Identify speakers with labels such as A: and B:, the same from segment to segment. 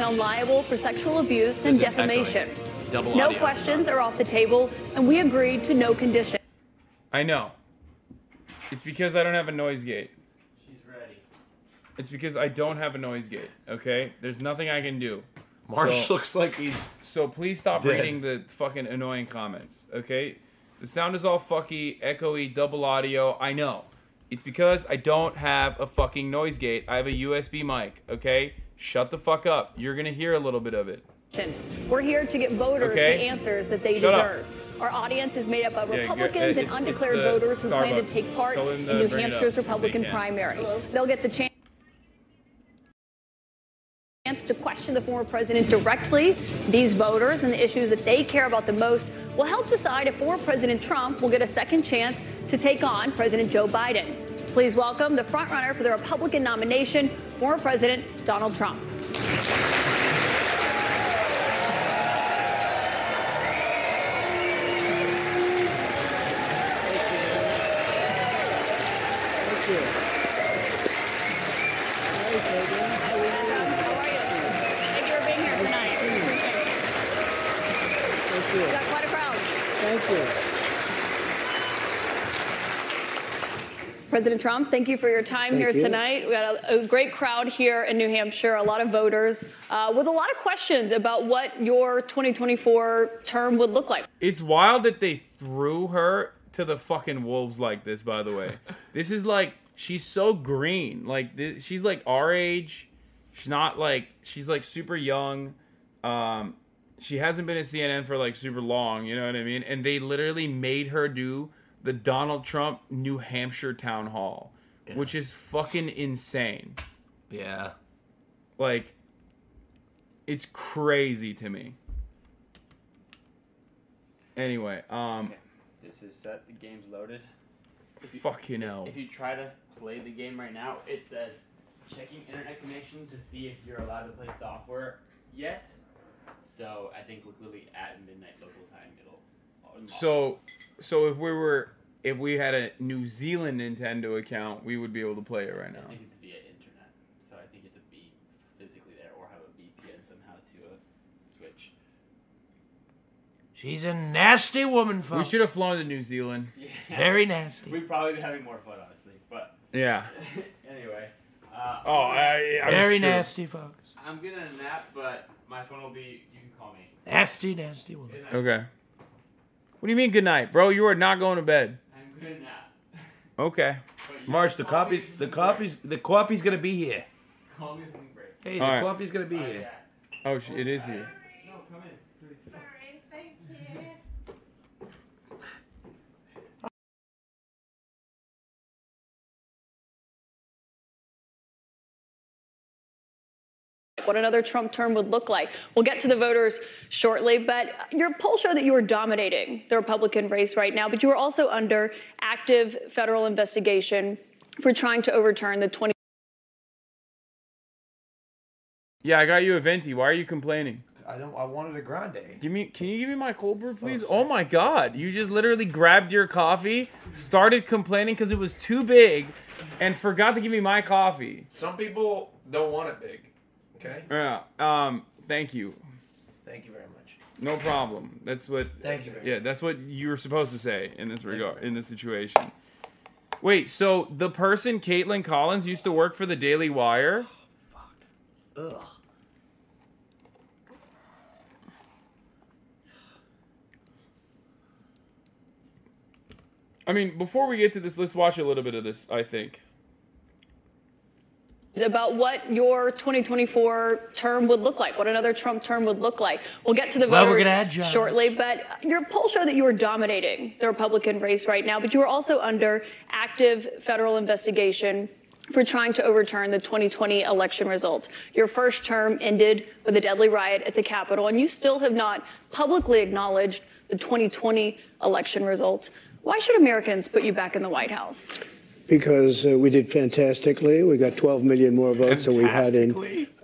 A: found liable for sexual abuse and
B: This is
A: defamation.
B: Double
A: No
B: audio.
A: questions are off the table, and we agreed to no conditions.
C: I know. It's because I don't have a noise gate.
B: She's ready.
C: It's because I don't have a noise gate. Okay, there's nothing I can do.
D: Marsh
C: So-
D: looks like he's
C: So please stop
D: Dead.
C: reading the fucking annoying comments. Okay, the sound is all fucky, echoey, double audio. I know. It's because I don't have a fucking noise gate. I have a USB mic. Okay, shut the fuck up. You're gonna hear a little bit of it.
A: We're here to get voters
C: Okay.
A: the answers that they
C: Shut up.
A: deserve. Our audience is made up of
C: Yeah,
A: Republicans and undeclared voters who plan to take part in New
C: up
A: Hampshire's Republican
C: can.
A: primary. They'll get the chance chance to question the former president directly. These voters and the issues that they care about the most will help decide if former President Trump will get a second chance to take on President Joe Biden. Please welcome the frontrunner for the Republican nomination, former President Donald Trump. President Trump, thank you for your time
E: Thank
A: here
E: you.
A: tonight. We got a, a great crowd here in New Hampshire, a lot of voters uh, with a lot of questions about what your 2024 term would look like.
C: It's wild that they threw her to the fucking wolves like this. By the way, this is like she's so green. Like this, she's like our age. She's not like she's like super young. Um, she hasn't been at CNN for like super long. You know what I mean? And they literally made her do the Donald Trump New Hampshire town hall, which is fucking insane.
D: yeah.
C: Like, it's crazy to me. Anyway, um,
B: This is set. The game's loaded. If you,
C: fucking hell.
B: If you try to play the game right now, it says checking internet connection to see if you're allowed to play software yet. So I think literally at midnight local time it'll. unlock.
C: So, so if we were, if we had a New Zealand Nintendo account, we would be able to play it right now.
B: I think it's via internet, so I think you have to be physically there or have a VPN somehow to uh, switch.
D: She's a nasty woman, folks.
C: We should have flown to New Zealand. Yeah.
D: Very nasty.
B: We'd probably be having more fun, honestly. But
C: Yeah.
B: anyway. Uh,
C: Oh, I, I
D: Very
C: sure.
D: nasty, folks.
B: I'm gonna nap, but my phone will be. You can call me.
D: Nasty, nasty woman.
C: Okay. What do you mean good night, bro? You are not going to bed.
B: I'm gonna nap.
C: Okay.
B: But you
D: Marsh, the
B: call
D: coffee, the
B: when
D: coffee's, the coffee's gonna be here.
B: break. Call me when break.
D: Hey, the
C: All right.
D: coffee's gonna be
B: Oh,
D: here.
B: yeah.
C: Oh, sh- it is here.
A: What another Trump term would look like. We'll get to the voters shortly, but your poll showed that you are dominating the Republican race right now, but you are also under active federal investigation for trying to overturn the 20.
C: Yeah, I got you a venti. Why are you complaining?
D: I don't. I wanted a grande.
C: Give me. Can you give me my cold brew, oh, please? Oh my God! You just literally grabbed your coffee, started complaining because it was too big, and forgot to give me my coffee.
D: Some people don't want it big. Okay.
C: Yeah. Um. Thank you.
D: Thank you very much.
C: No problem. That's what.
D: Thank you very
C: Yeah, that's what you were supposed to say in this regard, in this situation. Wait. So the person, Kaitlan Collins, used to work for the Daily Wire. Oh, fuck.
D: Ugh.
C: I mean, before we get to this, let's watch a little bit of this. I think.
A: About what your 2024 term would look like, what another Trump term would look like. We'll get to the
D: Well, we're
A: voters
D: gonna
A: shortly, but your poll showed that you are dominating the Republican race right now, but you are also under active federal investigation for trying to overturn the 2020 election results. Your first term ended with a deadly riot at the Capitol, and you still have not publicly acknowledged the 2020 election results. Why should Americans put you back in the White House?
E: Because uh, we did fantastically. We got 12 million more votes than we had in,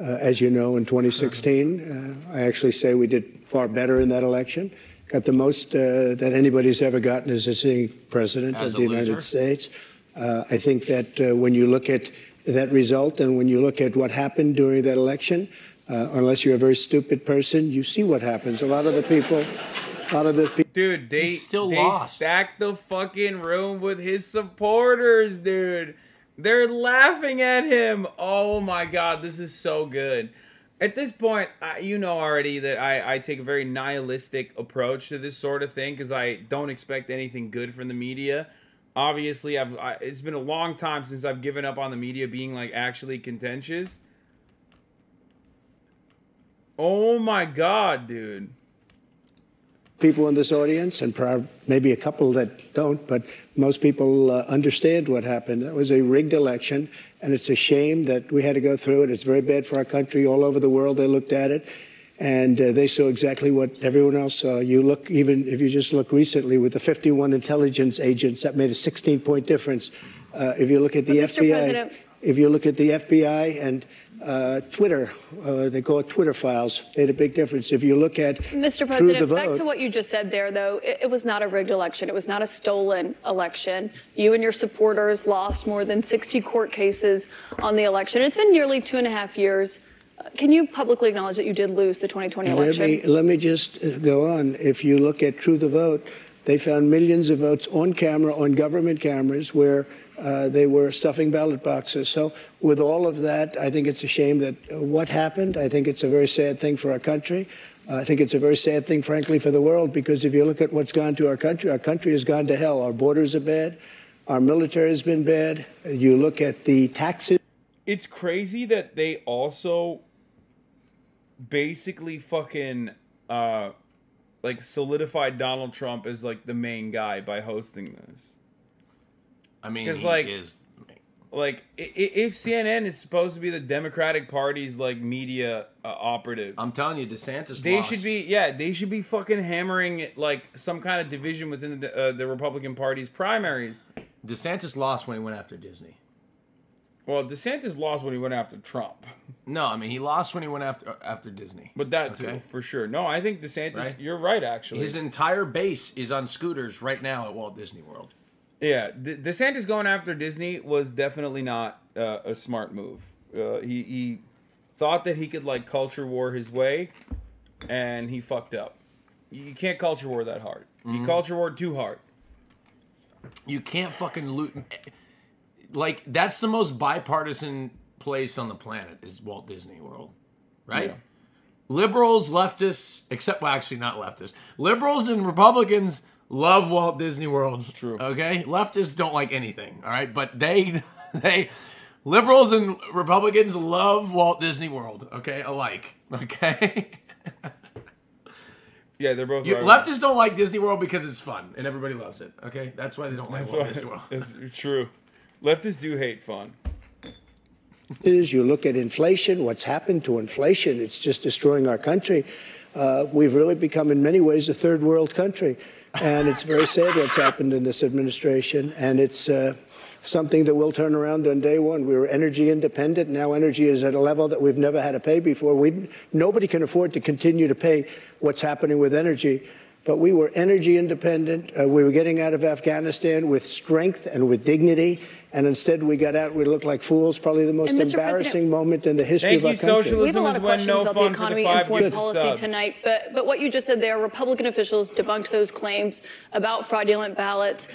E: uh, as you know, in 2016. Uh, I actually say we did far better in that election. Got the most uh, that anybody's ever gotten as a sitting president
D: As
E: of the United? States. Uh, I think that uh, when you look at that result and when you look at what happened during that election, Uh, unless you're a very stupid person, you see what happens. A lot of the people, a lot of the people.
C: Dude, they
D: He's still
C: they
D: lost.
C: stacked the fucking room with his supporters, dude. They're laughing at him. Oh my god, this is so good. At this point, I, you know already that I, I take a very nihilistic approach to this sort of thing because I don't expect anything good from the media. Obviously, I've I, it's been a long time since I've given up on the media being like actually contentious. Oh my god, dude.
E: People in this audience, and maybe a couple that don't, but most people uh, understand what happened. That was a rigged election, and it's a shame that we had to go through it. It's very bad for our country. All over the world, they looked at it, and uh, they saw exactly what everyone else saw. You look, even if you just look recently with the 51 intelligence agents, that made a 16 point difference. Uh, if you look at the
A: But,
E: FBI, if you look at the FBI and uh, Twitter, uh, they call it Twitter files, made a big difference. If you look at
A: Mr. President,
E: vote,
A: back to what you just said there, though. It, it was not a rigged election. It was not a stolen election. You and your supporters lost more than 60 court cases on the election. It's been nearly two and a half years. Uh, Can you publicly acknowledge that you did lose the 2020
E: Let
A: election?
E: me, let me just uh, go on. If you look at True the Vote, they found millions of votes on camera, on government cameras, where uh, they were stuffing ballot boxes. So, with all of that, I think it's a shame that uh, what happened. I think it's a very sad thing for our country. Uh, I think it's a very sad thing, frankly, for the world, because if you look at what's gone to our country, our country has gone to hell. Our borders are bad. Our military has been bad. You look at the taxes.
C: it's crazy that they also basically fucking uh like solidified Donald Trump as like the main guy by hosting this.
D: I mean,
C: 'Cause,
D: he
C: like-
D: is.
C: Like if CNN is supposed to be the Democratic Party's like media uh, operatives,
D: I'm telling you, DeSantis.
C: they
D: lost.
C: should be yeah, they should be fucking hammering like some kind of division within the uh, the Republican Party's primaries.
D: DeSantis lost when he went after Disney.
C: Well, DeSantis lost when he went after Trump.
D: No, I mean he lost when he went after after Disney.
C: But that too, for sure. No, I think DeSantis.
D: Right.
C: You're right, actually.
D: His entire base is on scooters right now at Walt Disney World.
C: Yeah, De- DeSantis going after Disney was definitely not uh, a smart move. Uh, he he thought that he could like culture war his way, and he fucked up. You can't culture war that hard. You culture war too hard.
D: You can't fucking loot. Like that's the most bipartisan place on the planet is Walt Disney World, right?
C: Yeah.
D: Liberals, leftists, except well, actually not leftists. Liberals and Republicans love Walt Disney World. It's
C: true.
D: Okay, leftists don't like anything. All right, but they they liberals and Republicans love Walt Disney World. Okay, alike. Okay.
C: Yeah, they're both.
D: You,
C: right.
D: leftists don't like Disney World because it's fun and everybody loves it. Okay, that's why they don't like
C: That's
D: Walt
C: why-
D: Disney World.
C: It's true. Leftists do hate fun.
E: is you look at inflation, what's happened to inflation, it's just destroying our country. Uh, we've really become, in many ways, a third world country. And it's very sad what's happened in this administration. And it's uh, something that will turn around on day one. We were energy independent. Now energy is at a level that we've never had to pay before. We, nobody can afford to continue to pay what's happening with energy. But we were energy independent. Uh, we were getting out of Afghanistan with strength and with dignity. And instead, we got out. We looked like fools. Probably the most embarrassing
A: President-
E: moment in the history
C: Thank
E: of our
C: you,
E: country.
C: socialism.
A: We have a lot of questions
C: no
A: about the
C: fun for the
A: economy
C: five
A: and foreign policy
C: subs.
A: tonight, but but what you just said there, Republican officials debunked those claims about fraudulent ballots.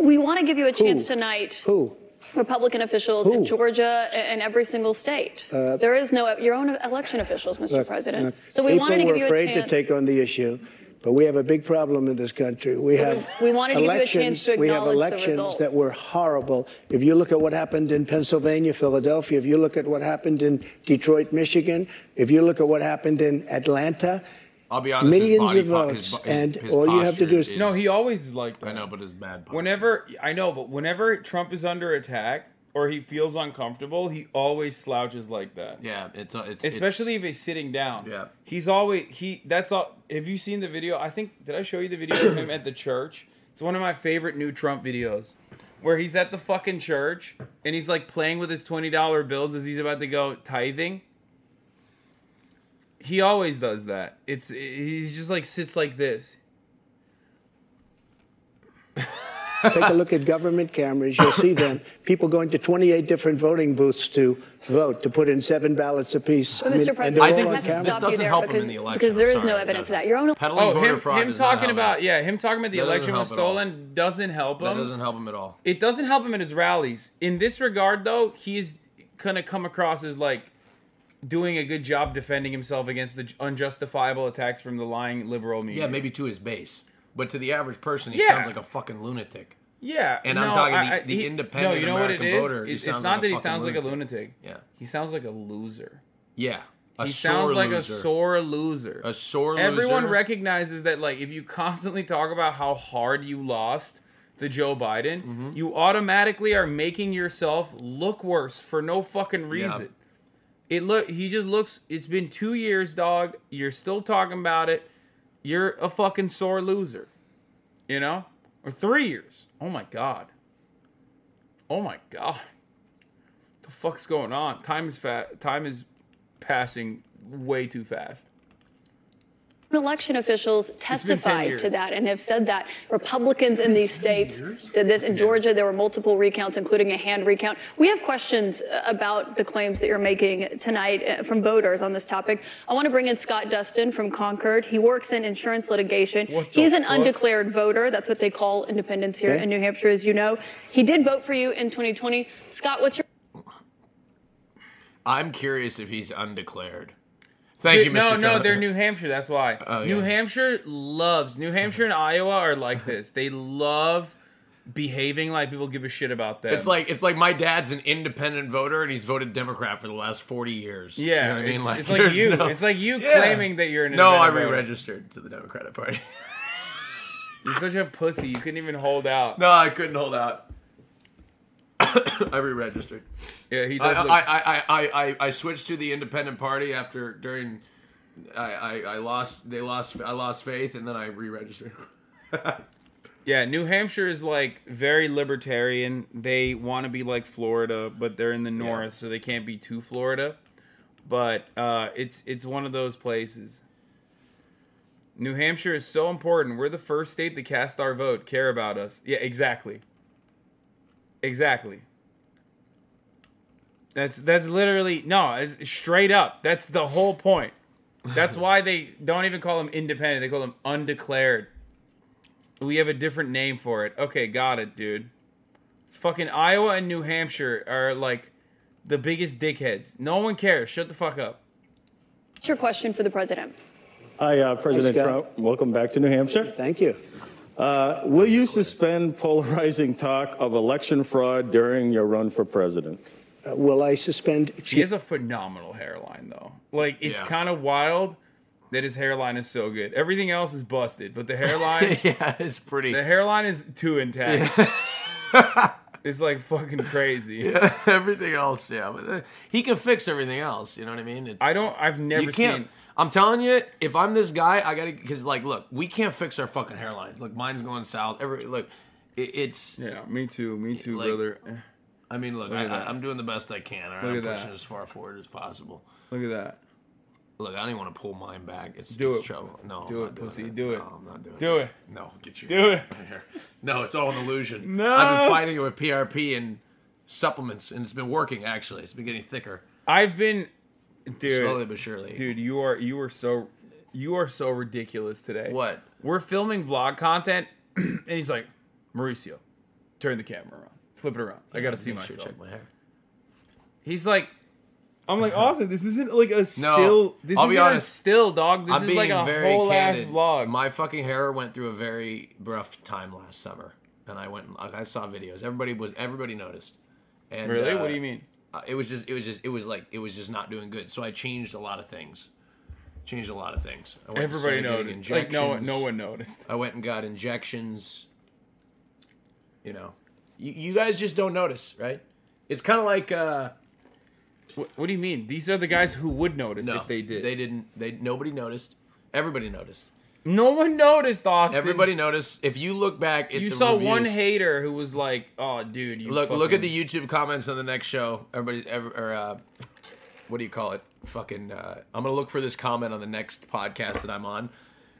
A: We want to give you a chance tonight.
E: Who?
A: Republican officials
E: Who?
A: in Georgia and every single state. there is no your own election officials, Mr.
E: Look,
A: President.
E: look,
A: so we
E: people
A: wanted to give you a chance.
E: People were afraid
A: chance.
E: to take on the issue, but we have a big problem in this country. We have
A: we wanted to give you a
E: elections.
A: to
E: we have elections that were horrible. If you look at what happened in Pennsylvania, Philadelphia, if you look at what happened in Detroit, Michigan, if you look at what happened in Atlanta,
D: I'll be honest. his
E: millions
D: body
E: of votes,
D: his, his,
E: and
D: his
E: all you have to
D: posture
E: do is-
C: No, he always is like that.
D: I know, but his bad. Posture.
C: Whenever I know, but whenever Trump is under attack or he feels uncomfortable, he always slouches like that.
D: Yeah, it's uh, it's
C: Especially
D: It's,
C: if he's sitting down.
D: Yeah.
C: He's always he. That's all. Have you seen the video? I think did I show you the video of him at the church? It's one of my favorite new Trump videos, where he's at the fucking church and he's like playing with his twenty dollar bills as he's about to go tithing. He always does that. It's he's just like sits like this.
E: Take a look at government cameras. You'll see them. People going to 28 different voting booths to vote, to put in seven ballots apiece.
A: But
E: I mean,
A: Mr. President,
E: they're
D: I think this- this doesn't
A: there
D: help him
A: because,
D: in the election.
A: because there no evidence of that. Your own
D: Peddling
C: Oh,
D: voter
C: him,
D: fraud
C: him
D: does not
C: talking about
D: him.
C: yeah, him talking about the
D: That
C: election was
D: help at all.
C: stolen doesn't help him.
D: That doesn't help him at all.
C: It doesn't help him in his rallies. In this regard, though, he's gonna come across as like doing a good job defending himself against the unjustifiable attacks from the lying liberal media.
D: Yeah, maybe to his base, but to the average person, he
C: Yeah.
D: sounds like a fucking lunatic.
C: Yeah,
D: And I'm talking the-
C: I- I-
D: the
C: he-
D: independent
C: no, you know
D: American
C: what it is?
D: voter, he
C: It's,
D: like
C: not
D: a
C: that he sounds like a
D: lunatic.
C: lunatic.
D: Yeah.
C: he sounds like a loser.
D: Yeah, a
C: He sounds like
D: loser.
C: a sore loser.
D: a sore
C: Everyone
D: loser.
C: recognizes that, like, if you constantly talk about how hard you lost to Joe Biden,
D: Mm-hmm.
C: you automatically are making yourself look worse for no fucking reason. It look he just looks. It's been two years, dog. You're still talking about it. You're a fucking sore loser. You know, or three years. Oh my god. Oh my god. the fuck's going on? Time is fat. Time is passing way too fast.
A: Election officials testified to that and have said that Republicans in these states did this. In Georgia, there were multiple recounts, including a hand recount. We have questions uh, about the claims that you're making tonight uh, from voters on this topic. I want to bring in Scott Dustin from Concord. He works in insurance litigation. He's an
C: fuck?
A: undeclared voter. That's what they call independents here
E: Okay.
A: in New Hampshire, as you know. He did vote for you in 2020. Scott, what's your
D: I'm curious if he's undeclared. Thank you, Mr.
C: no, no, they're New Hampshire. That's why.
D: Oh,
C: New
D: yeah.
C: Hampshire loves. New Hampshire and Iowa are like this. They love behaving like people give a shit about them.
D: It's like it's like my dad's an independent voter and he's voted Democrat for the last forty years.
C: yeah,
D: you know what I mean.
C: it's,
D: Like,
C: it's like you.
D: no-
C: It's like you
D: Yeah.
C: claiming that you're an
D: No, I re-registered to the Democratic Party.
C: You're such a pussy. You couldn't even hold out.
D: no, I couldn't hold out. I re-registered.
C: Yeah, he
D: I,
C: does. look,
D: I, I, I, I, I switched to the Independent Party after during. I, I, I lost. They lost. I lost faith, and then I re-registered.
C: yeah, New Hampshire is like very libertarian. They want to be like Florida, but they're in the north, so they can't be too Florida. But uh, it's it's one of those places. New Hampshire is so important. We're the first state to cast our vote, care about us. Yeah, exactly. Exactly. That's that's literally no, it's straight up. That's the whole point. That's why they don't even call them independent. They call them undeclared. We have a different name for it. Okay, got it, dude. It's fucking Iowa and New Hampshire are like the biggest dickheads. No one cares. Shut the fuck up.
A: what's your question for the president?
F: Hi, uh, President
E: Scott.
F: Trump. Welcome back to New Hampshire.
E: Thank you.
F: Uh, will you suspend polarizing talk of election fraud during your run for president?
E: Uh, will I suspend?
C: He has a phenomenal hairline, though. Like it's
D: Yeah.
C: kind of wild that his hairline is so good. Everything else is busted, but the hairline,
D: yeah, it's pretty.
C: the hairline is too intact. it's like fucking crazy.
D: everything else, yeah, but uh, he can fix everything else. You know what I mean? It's,
C: I don't. I've never
D: You can't.
C: seen.
D: I'm telling you, if I'm this guy, I gotta because like, look, we can't fix our fucking hairlines. Look, mine's going south. Every look, it, it's.
C: Yeah, me too. Me too,
D: Like-
C: brother.
D: I mean, look, I, I, I'm doing the best I can. All right?
C: Look
D: I'm
C: at
D: pushing
C: that.
D: as far forward as possible.
C: Look at that.
D: Look, I don't even want to pull mine back. It's
C: Do
D: it's
C: it.
D: trouble. No,
C: Do
D: I'm
C: it, pussy. Do it.
D: No, I'm not doing it.
C: Do it.
D: No, get your
C: Do it.
D: Here. No, it's all an illusion.
C: No.
D: I've been fighting it with PRP and supplements, and it's been working. Actually, it's been getting thicker
C: I've been, dude.
D: slowly but surely.
C: Dude, you are you are so you are so ridiculous today.
D: What?
C: We're filming vlog content, and he's like, Mauricio, turn the camera around, flip it around. I gotta see
D: sure
C: myself.
D: check my hair.
C: He's like, I'm like, Austin, this isn't like a still. This
D: I'll
C: isn't a
D: honest.
C: still, dog. This
D: I'm
C: is like a
D: very
C: whole
D: candid.
C: ass vlog.
D: My fucking hair went through a very rough time last summer, and I went. I I saw videos. Everybody was. Everybody noticed. And,
C: really?
D: uh,
C: what do you mean?
D: Uh, it was just. It was just. It was like. It was just not doing good. So I changed a lot of things. Changed a lot of things. I went
C: Everybody noticed. Like no one, no one noticed.
D: I went and got injections. You know, you, you guys just don't notice, right? It's kind of like. uh
C: What, what do you mean? These are the guys who would notice
D: no,
C: if they did.
D: They didn't. They nobody noticed. Everybody noticed.
C: No one noticed, Austin.
D: Everybody noticed. If you look back at
C: You saw
D: reviews,
C: one hater who was like, "Oh, dude, you
D: Look, look at the YouTube comments on the next show. Everybody, ever, or uh, what do you call it? Fucking. Uh, I'm gonna look for this comment on the next podcast that I'm on.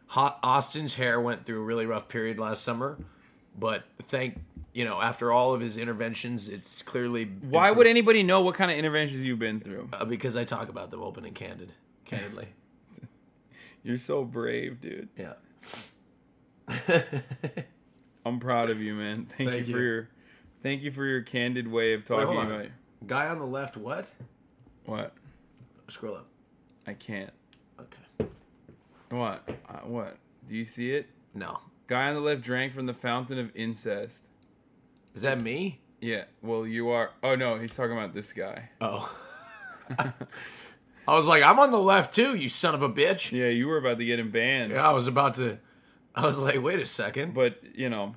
D: Hot Austin's hair went through a really rough period last summer, but thank you know, after all of his interventions, it's clearly
C: Why would anybody know what kind of interventions you've been through?
D: Uh, because I talk about them open and candid, candidly.
C: You're so brave, dude.
D: yeah.
C: I'm proud of you, man. Thank,
D: Thank
C: you for your thank you for your candid way of talking
D: on.
C: about
D: Guy on the left, what?
C: what?
D: Scroll up.
C: I can't.
D: Okay.
C: What? Uh, what? Do you see it?
D: No.
C: Guy on the left drank from the fountain of incest.
D: Is that me?
C: Yeah. Well, you are. Oh no, he's talking about this guy.
D: Oh. I was like, I'm on the left too, you son of a bitch.
C: Yeah, you were about to get him banned.
D: Yeah, I was about to. I was like, wait a second.
C: But you know,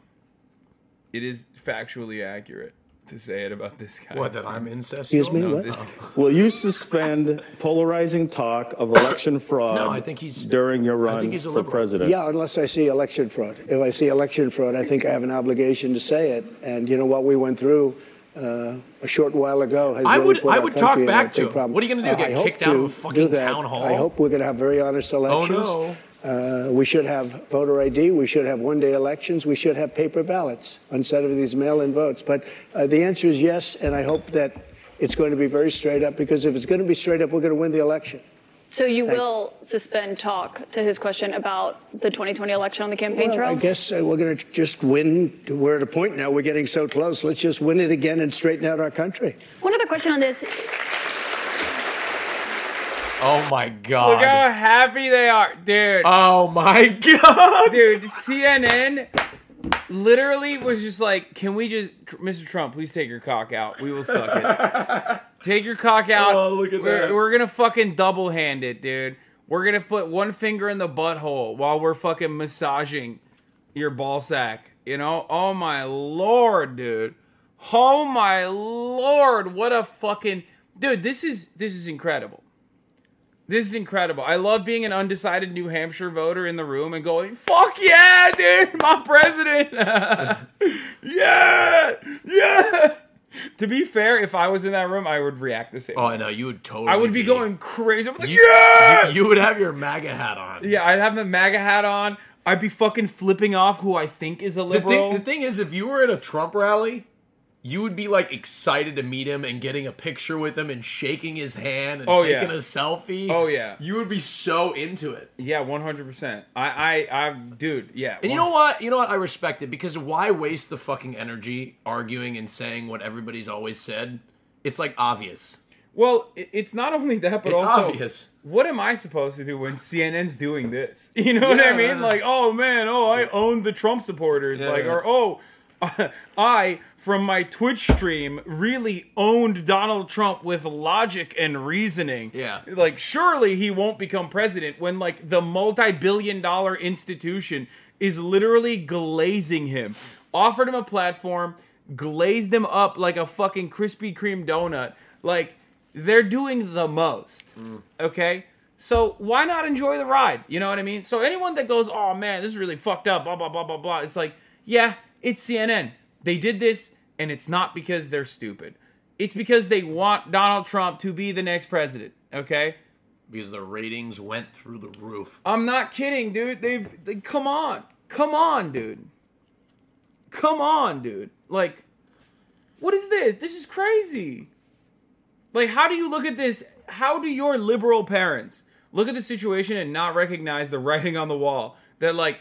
C: it is factually accurate to say it about this guy.
D: What?
C: it
D: That I'm
C: seems.
D: incestual?
E: Excuse me?
C: No,
E: What?
C: this. Oh.
F: Will you suspend polarizing talk of election fraud
D: No, I think he's-
F: during your run
D: think he's a
F: for
D: liberal.
F: president?
E: Yeah, unless I see election fraud. If I see election fraud, I think I have an obligation to say it. And you know what we went through uh, a short while ago has
D: I
E: really
D: would- I would talk back to him.
E: problem.
D: What are you gonna do,
E: Uh,
D: get kicked out of a fucking town hall?
E: I hope we're going to have very honest elections.
D: Oh, no.
E: Uh, we should have voter ID. We should have one-day elections. We should have paper ballots instead of these mail-in votes. But uh, the answer is yes, and I hope that it's going to be very straight up. Because if it's going to be straight up, we're going to win the election.
A: So you will suspend talk to his question about the 2020 election on the campaign
E: Well,
A: trail?
E: I guess uh, we're going to just win. We're at a point now. We're getting so close. Let's just win it again and straighten out our country.
A: One other question on this.
D: Oh my god!
C: Look how happy they are, dude.
D: Oh my god.
C: dude, CNN literally was just like, "Can we just, Mr. Trump, please take your cock out. We will suck it. take your cock out.
D: Oh, look at
C: we're,
D: that.
C: We're gonna fucking double hand it, dude. We're gonna put one finger in the butthole while we're fucking massaging your ball sack. You know? Oh my lord, dude. Oh my lord, what a fucking dude. This is this is incredible. This is incredible. I love being an undecided New Hampshire voter in the room and going, "Fuck yeah, dude, my president!" yeah, yeah. To be fair, if I was in that room, I would react the same.
D: Oh, I know. You would totally.
C: I would be going crazy. Like,
D: You,
C: yeah,
D: you, you would have your MAGA hat on.
C: yeah. I'd have the MAGA hat on. I'd be fucking flipping off who I think is a
D: The
C: liberal.
D: thing, the thing is, if you were at a Trump rally, you would be like excited to meet him and getting a picture with him and shaking his hand and
C: Oh,
D: taking
C: yeah.
D: a selfie.
C: Oh, yeah.
D: You would be so into it.
C: yeah, one hundred percent. I, I, I, dude. Yeah.
D: And you know what? You know what? I respect it because why waste the fucking energy arguing and saying what everybody's always said? It's like obvious.
C: Well, it's not only that, but
D: It's
C: also
D: obvious.
C: what am I supposed to do when CNN's doing this? You know what I
D: Yeah.
C: mean? Like, oh man, oh I own the Trump supporters,
D: Yeah,
C: like,
D: yeah.
C: or oh, I from my Twitch stream really owned Donald Trump with logic and reasoning.
D: Yeah.
C: like surely he won't become president when like the multi-billion-dollar institution is literally glazing him, offered him a platform, glazed him up like a fucking Krispy Kreme donut, like. They're doing the most. Mm. Okay? So why not enjoy the ride? You know what I mean? So anyone that goes, oh man, this is really fucked up, blah, blah, blah, blah, blah, it's like, yeah, it's CNN. They did this, and it's not because they're stupid. It's because they want Donald Trump to be the next president. Okay?
D: Because the ratings went through the roof.
C: I'm not kidding, dude. They've they, come on. Come on, dude. Come on, dude. Like, what is this? This is crazy. Like, how do you look at this? How do your liberal parents look at the situation and not recognize the writing on the wall that like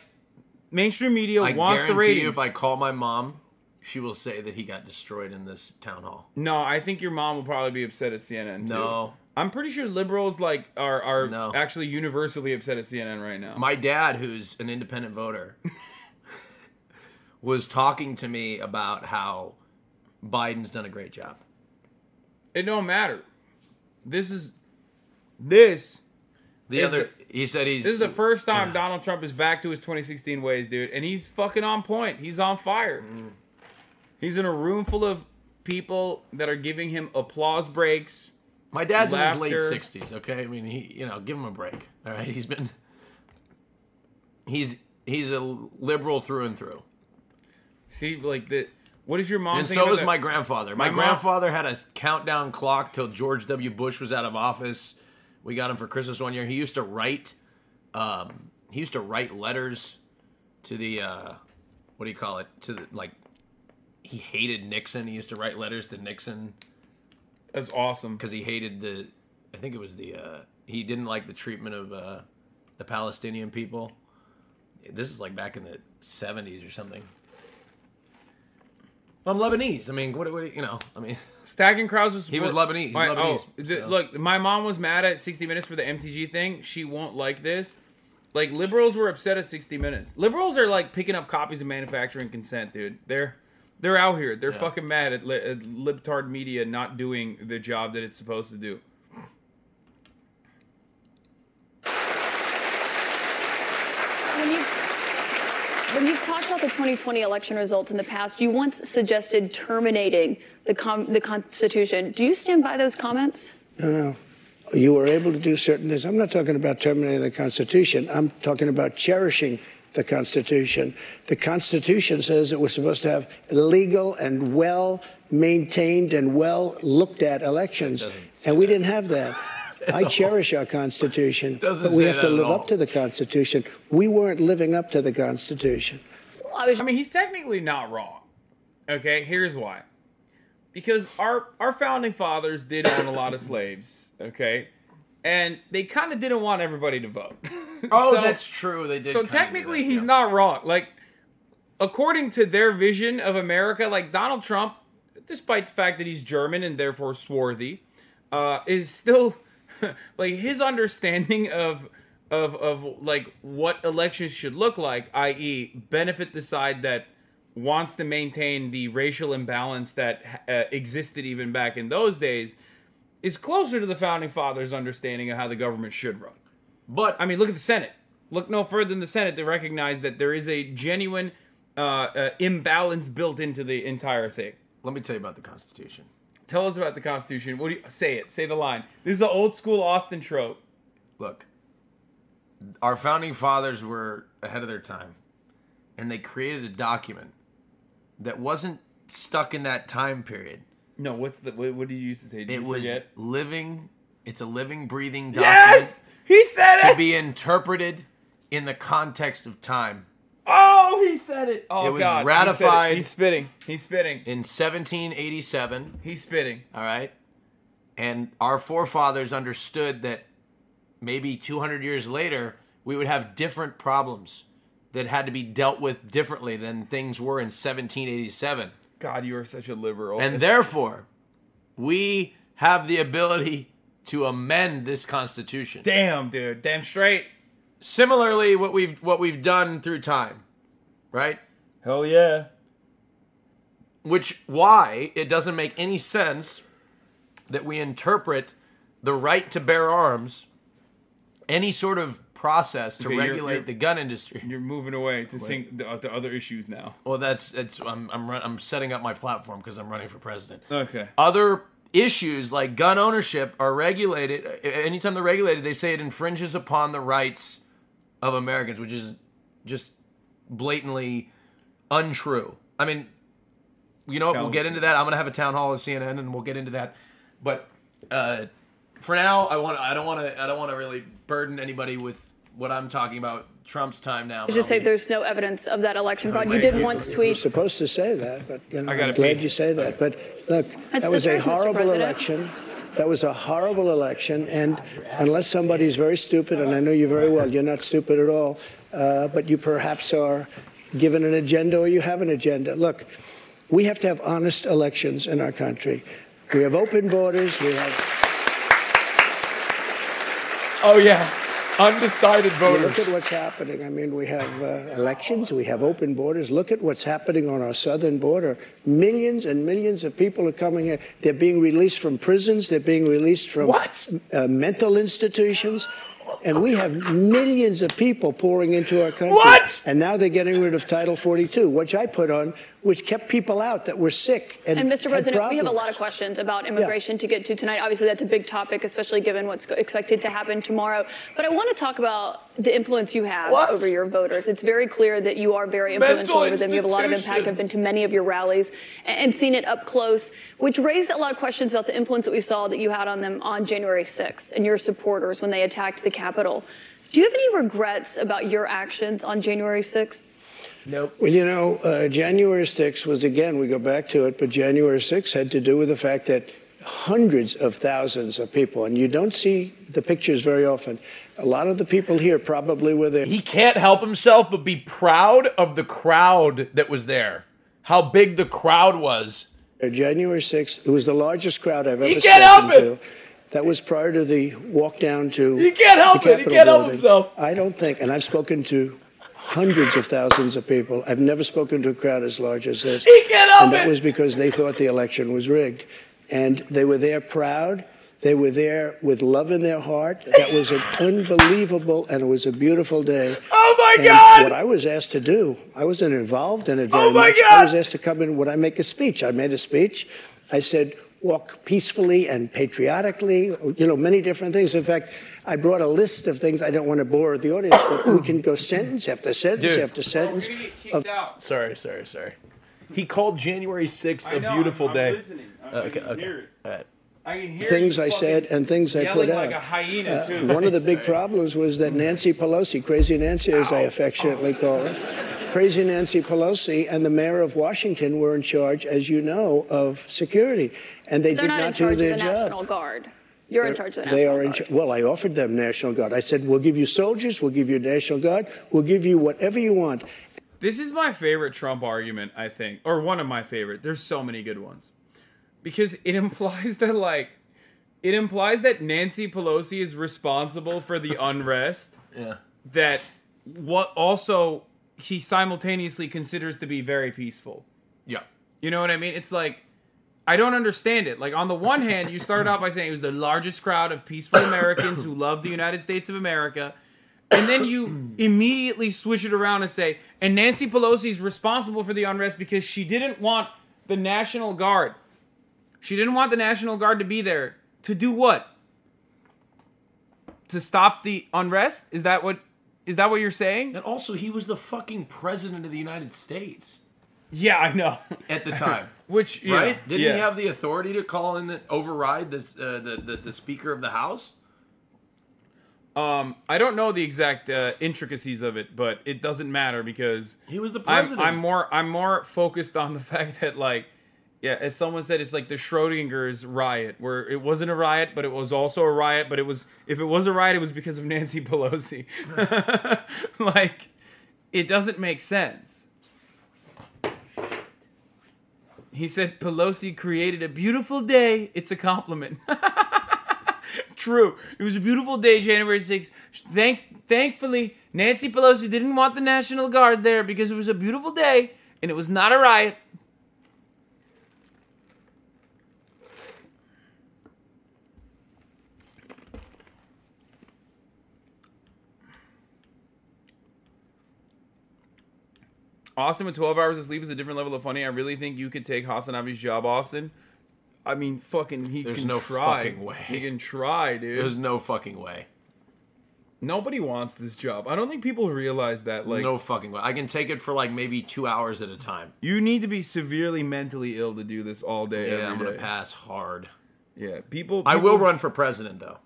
C: mainstream media
D: I
C: wants the ratings?
D: you, if I call my mom, she will say that he got destroyed in this town hall.
C: no, I think your mom will probably be upset at CNN too.
D: No.
C: I'm pretty sure liberals like are are
D: No.
C: actually universally upset at CNN right now.
D: My dad, who's an independent voter, was talking to me about how Biden's done a great job.
C: It don't matter. This is this
D: The
C: Is
D: other, he said he's
C: this is the first time Donald Trump is back to his 2016 ways, dude, and he's fucking on point. He's on fire.
D: Mm.
C: He's in a room full of people that are giving him applause breaks.
D: My dad's in his late 60s, okay? I mean, he, you know, give him a break. All right? He's been He's he's a liberal through and through.
C: See, like the what is your mom?
D: And so is
C: that?
D: my grandfather. My,
C: My mom-
D: grandfather had a countdown clock till George W. Bush was out of office. We got him for Christmas one year. He used to write, um, he used to write letters to the, uh, what do you call it? To the like he hated Nixon. He used to write letters to Nixon
C: That's awesome.
D: because he hated the. I think it was the. Uh, he didn't like the treatment of uh, the Palestinian people. This is like back in the '70s or something. I'm Lebanese. I mean, what? what you know? I mean,
C: Stacking crowds was
D: He was Lebanese. He's
C: My-
D: Lebanese,
C: oh, th-
D: so.
C: look, my mom was mad at 60 Minutes for the MTG thing. She won't like this. Like liberals were upset at 60 Minutes. Liberals are like picking up copies of manufacturing consent, dude. They're they're out here. They're
D: Yeah.
C: fucking mad at, li- at libtard media not doing the job that it's supposed to do.
A: When you when you've talked about the 2020 election results in the past, you once suggested terminating the com- the Constitution. Do you stand by those comments?
E: No, no. You were able to do certain things. I'm not talking about terminating the Constitution. I'm talking about cherishing the Constitution. The Constitution says that we're supposed to have legal and well maintained and well looked at elections. And we
D: that.
E: didn't have that. I cherish our Constitution, but we have to live up to the Constitution. We weren't living up to the Constitution.
A: I
C: mean, he's technically not wrong. Okay, here's why. Because our our founding fathers did own a lot of slaves, okay? And they kind of didn't want everybody to vote.
D: oh,
C: So-
D: that's true. They did.
C: So technically,
D: that,
C: he's not wrong. Like, according to their vision of America, like Donald Trump, despite the fact that he's German and therefore swarthy, uh, is still like his understanding of of of like what elections should look like, i.e., benefit the side that wants to maintain the racial imbalance that uh, existed even back in those days, is closer to the founding fathers' understanding of how the government should run.
D: But
C: I mean, look at the Senate. Look no further than the Senate to recognize that there is a genuine uh, uh, imbalance built into the entire thing.
D: let me tell you about the Constitution.
C: Tell us about the Constitution. What do you say? It. Say the line. This is an old school Austin trope.
D: Look, our founding fathers were ahead of their time, and they created a document that wasn't stuck in that time period.
C: No, what's the? What, what did you used to say? Did
D: It was
C: forget?
D: living. It's a living, breathing document
C: Yes, he said
D: to
C: it.
D: To be interpreted in the context of time.
C: oh, he said it. Oh
D: It was
C: God, He
D: ratified-
C: He's spitting. He's spitting.
D: In 1787,
C: He's spitting.
D: all right? And our forefathers understood that maybe 200 years later, we would have different problems that had to be dealt with differently than things were in 1787.
C: God, you are such a liberal.
D: And
C: It's-
D: therefore, we have the ability to amend this constitution.
C: damn, dude, damn straight.
D: Similarly, what we've what we've done through time, right?
C: Hell yeah.
D: Which why it doesn't make any sense that we interpret the right to bear arms, any sort of process to
C: Okay, you're-
D: regulate
C: you're-
D: the gun industry.
C: You're moving away to sing the, the other issues now.
D: Well, that's it's I'm I'm run, I'm setting up my platform because I'm running for president.
C: Okay.
D: Other issues like gun ownership are regulated. Anytime they're regulated, they say it infringes upon the rights of Americans, which is just blatantly untrue. I mean, you know what? We'll get into that. I'm gonna have a town hall at CNN, and we'll get into that. But uh, for now, I want I don't want to I don't want to really burden anybody with what I'm talking about. Trump's time now.
A: Just say there's no evidence of that election fraud. You did once
E: You're
A: tweet.
E: supposed to say that, but you know,
C: I
E: I'm glad
C: pee.
E: you say that. But look,
A: That's
E: that was a
A: truth, Mr.
E: horrible election. That was a horrible election, and unless somebody's very stupid, and I know you very well, you're not stupid at all, uh, but you perhaps are given an agenda or you have an agenda. Look, we have to have honest elections in our country. We have open borders. We have.
D: Oh yeah, undecided voters.
E: look at what's happening. I mean, we have uh, elections, we have open borders. Look at what's happening on our southern border. Millions and millions of people are coming here. They're being released from prisons, they're being released from
D: What?
E: Uh, mental institutions. And we have millions of people pouring into our country.
D: What?
E: And now they're getting rid of Title 42, which I put on, which kept people out that were sick. And,
A: And Mr.
E: had
A: President, we have a lot of questions about immigration to get to tonight. Obviously, that's a big topic, especially given what's expected to happen tomorrow. But I want to talk about the influence you have
D: What?
A: over your voters. It's very clear that you are very influential
D: Mental
A: over them. You have a lot of impact. I've been to many of your rallies and, and seen it up close, which raised a lot of questions about the influence that we saw that you had on them on January 6th and your supporters when they attacked the Capitol. Do you have any regrets about your actions on January 6th?
D: Nope.
E: Well, you know, uh, January 6th was, again, we go back to it, but January 6th had to do with the fact that hundreds of thousands of people, and you don't see the pictures very often. A lot of the people here probably were there.
D: He can't help himself but be proud of the crowd that was there. How big the crowd was.
E: January 6th, it was the largest crowd I've ever
D: He can't
E: spoken
D: help it.
E: to. That was prior to the walk down to.
D: He can't help
E: the
D: it. He can't help
E: building.
D: himself.
E: I don't think, and I've spoken to hundreds of thousands of people. I've never spoken to a crowd as large as this.
D: He can't help
E: and that
D: it.
E: was because they thought the election was rigged. And they were there proud. They were there with love in their heart. That was an unbelievable and it was a beautiful day.
D: Oh my
E: And
D: God!
E: What I was asked to do, I wasn't involved in it oh very
D: Oh my
E: much.
D: God!
E: I was asked to come in. Would I make a speech? I made a speech. I said, walk peacefully and patriotically, you know, many different things. In fact, I brought a list of things. I don't want to bore the audience, but we can go sentence after sentence
D: Dude.
E: after sentence.
C: We're gonna get
E: of
C: out.
D: Sorry, sorry, sorry. He called January 6th
C: I
D: a
C: know,
D: beautiful
C: I'm, I'm
D: day.
C: listening. I, I
D: Okay, okay.
C: hear it.
D: All right.
C: I can hear
E: things I said and things I
C: yelling
E: put
C: like
E: out.
C: a hyena
E: Uh,
C: too.
E: one of the big
C: Sorry.
E: problems was that Nancy Pelosi, Crazy Nancy as I affectionately call her, Crazy Nancy Pelosi and the mayor of Washington were in charge, as you know, of security. And they
A: They're
E: did
A: not,
E: not,
A: in
E: do
A: charge of
E: their
A: the
E: job.
A: National Guard. You're in charge of the National They
E: are in
A: Guard.
E: charge. Well, I offered them National Guard. I said, we'll give you soldiers, we'll give you National Guard, we'll give you whatever you want.
C: This is my favorite Trump argument, I think, or one of my favorite. There's so many good ones. Because it implies that like it implies that Nancy Pelosi is responsible for the unrest
D: Yeah.
C: that what also he simultaneously considers to be very peaceful.
D: Yeah.
C: You know what I mean? It's like I don't understand it. Like on the one hand, you started out by saying it was the largest crowd of peaceful Americans who love the United States of America. And then you immediately switch it around and say, and Nancy Pelosi is responsible for the unrest because she didn't want the National Guard. She didn't want the National Guard to be there. To do what? To stop the unrest? Is that what is that what you're saying?
D: And also, he was the fucking president of the United States
C: Yeah, I know.
D: at the time.
C: Which yeah,
D: right? Didn't
C: yeah.
D: he have the authority to call in the override this, uh, the, the the Speaker of the House?
C: Um, I don't know the exact uh, intricacies of it, but it doesn't matter because
D: He was the
C: I'm,
D: president.
C: I'm more I'm more focused on the fact that like yeah, as someone said, it's like the Schrodinger's riot, where it wasn't a riot, but it was also a riot. But it was if it was a riot, it was because of Nancy Pelosi. like, it doesn't make sense. He said Pelosi created a beautiful day. It's a compliment. True. It was a beautiful day, January 6th. Thank, thankfully, Nancy Pelosi didn't want the National Guard there because it was a beautiful day and it was not a riot. Austin with 12 hours of sleep is a different level of funny. I really think you could take Hasanabi's job, Austin. I mean, fucking, he
D: There's
C: can
D: no
C: try.
D: fucking way.
C: He can try, dude.
D: There's no fucking way.
C: Nobody wants this job. I don't think people realize that. Like,
D: no fucking way. I can take it for like maybe two hours at a time.
C: you need to be severely mentally ill to do this all day,
D: Yeah,
C: every
D: I'm gonna
C: day.
D: pass hard.
C: Yeah, people,
D: I will
C: people-
D: run for president though.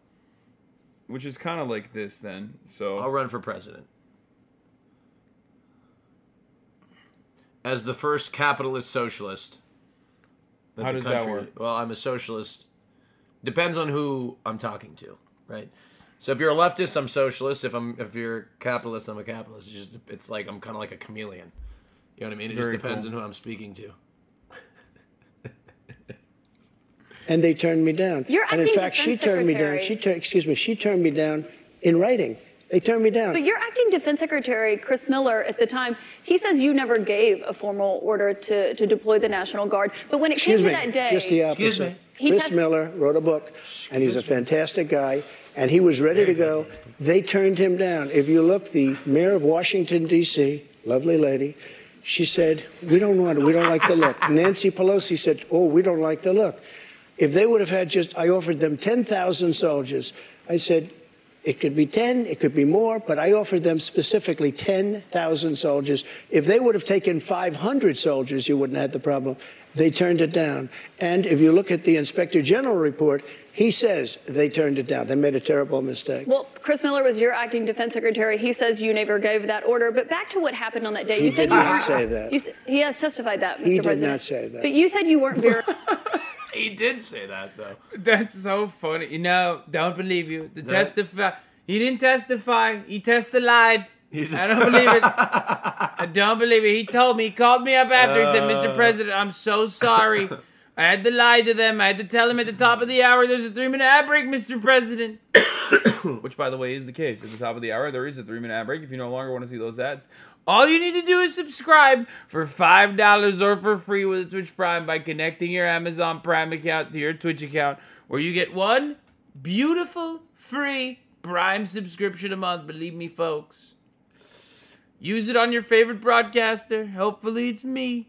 C: which is kind of like this then. So
D: I'll run for president. As the first capitalist socialist. that
C: How
D: the
C: does that
D: country-
C: work?
D: Well, I'm a socialist. Depends on who I'm talking to, right? So if you're a leftist, I'm socialist. If I'm if you're a capitalist, I'm a capitalist. It's just it's like I'm kind of like a chameleon. You know what I mean? It
C: Very
D: just depends
C: cool.
D: on who I'm speaking to.
E: And they turned me down.
A: You're
E: and in fact, she
A: defense
E: turned me down. She tur- excuse me, she turned me down in writing. They turned me down.
A: But your acting defense secretary, Chris Miller, at the time, he says you never gave a formal order to, to deploy the National Guard. But when it
E: Excuse
A: came
E: me,
A: to that day,
E: just the opposite.
D: Excuse me.
A: He
E: Chris
A: test-
E: Miller wrote a book, and he's a fantastic guy, and he was ready to go. They turned him down. If you look, the mayor of Washington, D.C., lovely lady, she said, We don't want it. We don't like the look. Nancy Pelosi said, Oh, we don't like the look. If they would have had just, I offered them 10,000 soldiers. I said, it could be 10, it could be more, but I offered them specifically 10,000 soldiers. If they would have taken 500 soldiers, you wouldn't have had the problem. They turned it down. And if you look at the Inspector General report, He says they turned it down. They made a terrible mistake.
A: Well, Chris Miller was your acting defense secretary. He says you never gave that order. But back to what happened on that day.
E: He
A: you said
E: did
A: you
E: not
A: weren't-
E: say that.
A: You, he has testified that, Mr.
E: He did
A: President.
E: not say that.
A: But you said you weren't very.
D: He did say that though.
C: That's so funny. You know, don't believe you. The testify. He didn't testify. He testified. I don't believe it. I don't believe it. He told me. He called me up after. He said,
D: Uh.
C: "Mr. President, I'm so sorry. I had to lie to them. I had to tell them at the top of the hour there's a three minute ad break, Mr. President." Which, by the way, is the case. At the top of the hour, there is a three minute ad break. If you no longer want to see those ads, all you need to do is subscribe for five dollars or for free with Twitch Prime by connecting your Amazon Prime account to your Twitch account, where you get one beautiful free Prime subscription a month. Believe me, folks. Use it on your favorite broadcaster. Hopefully, it's me.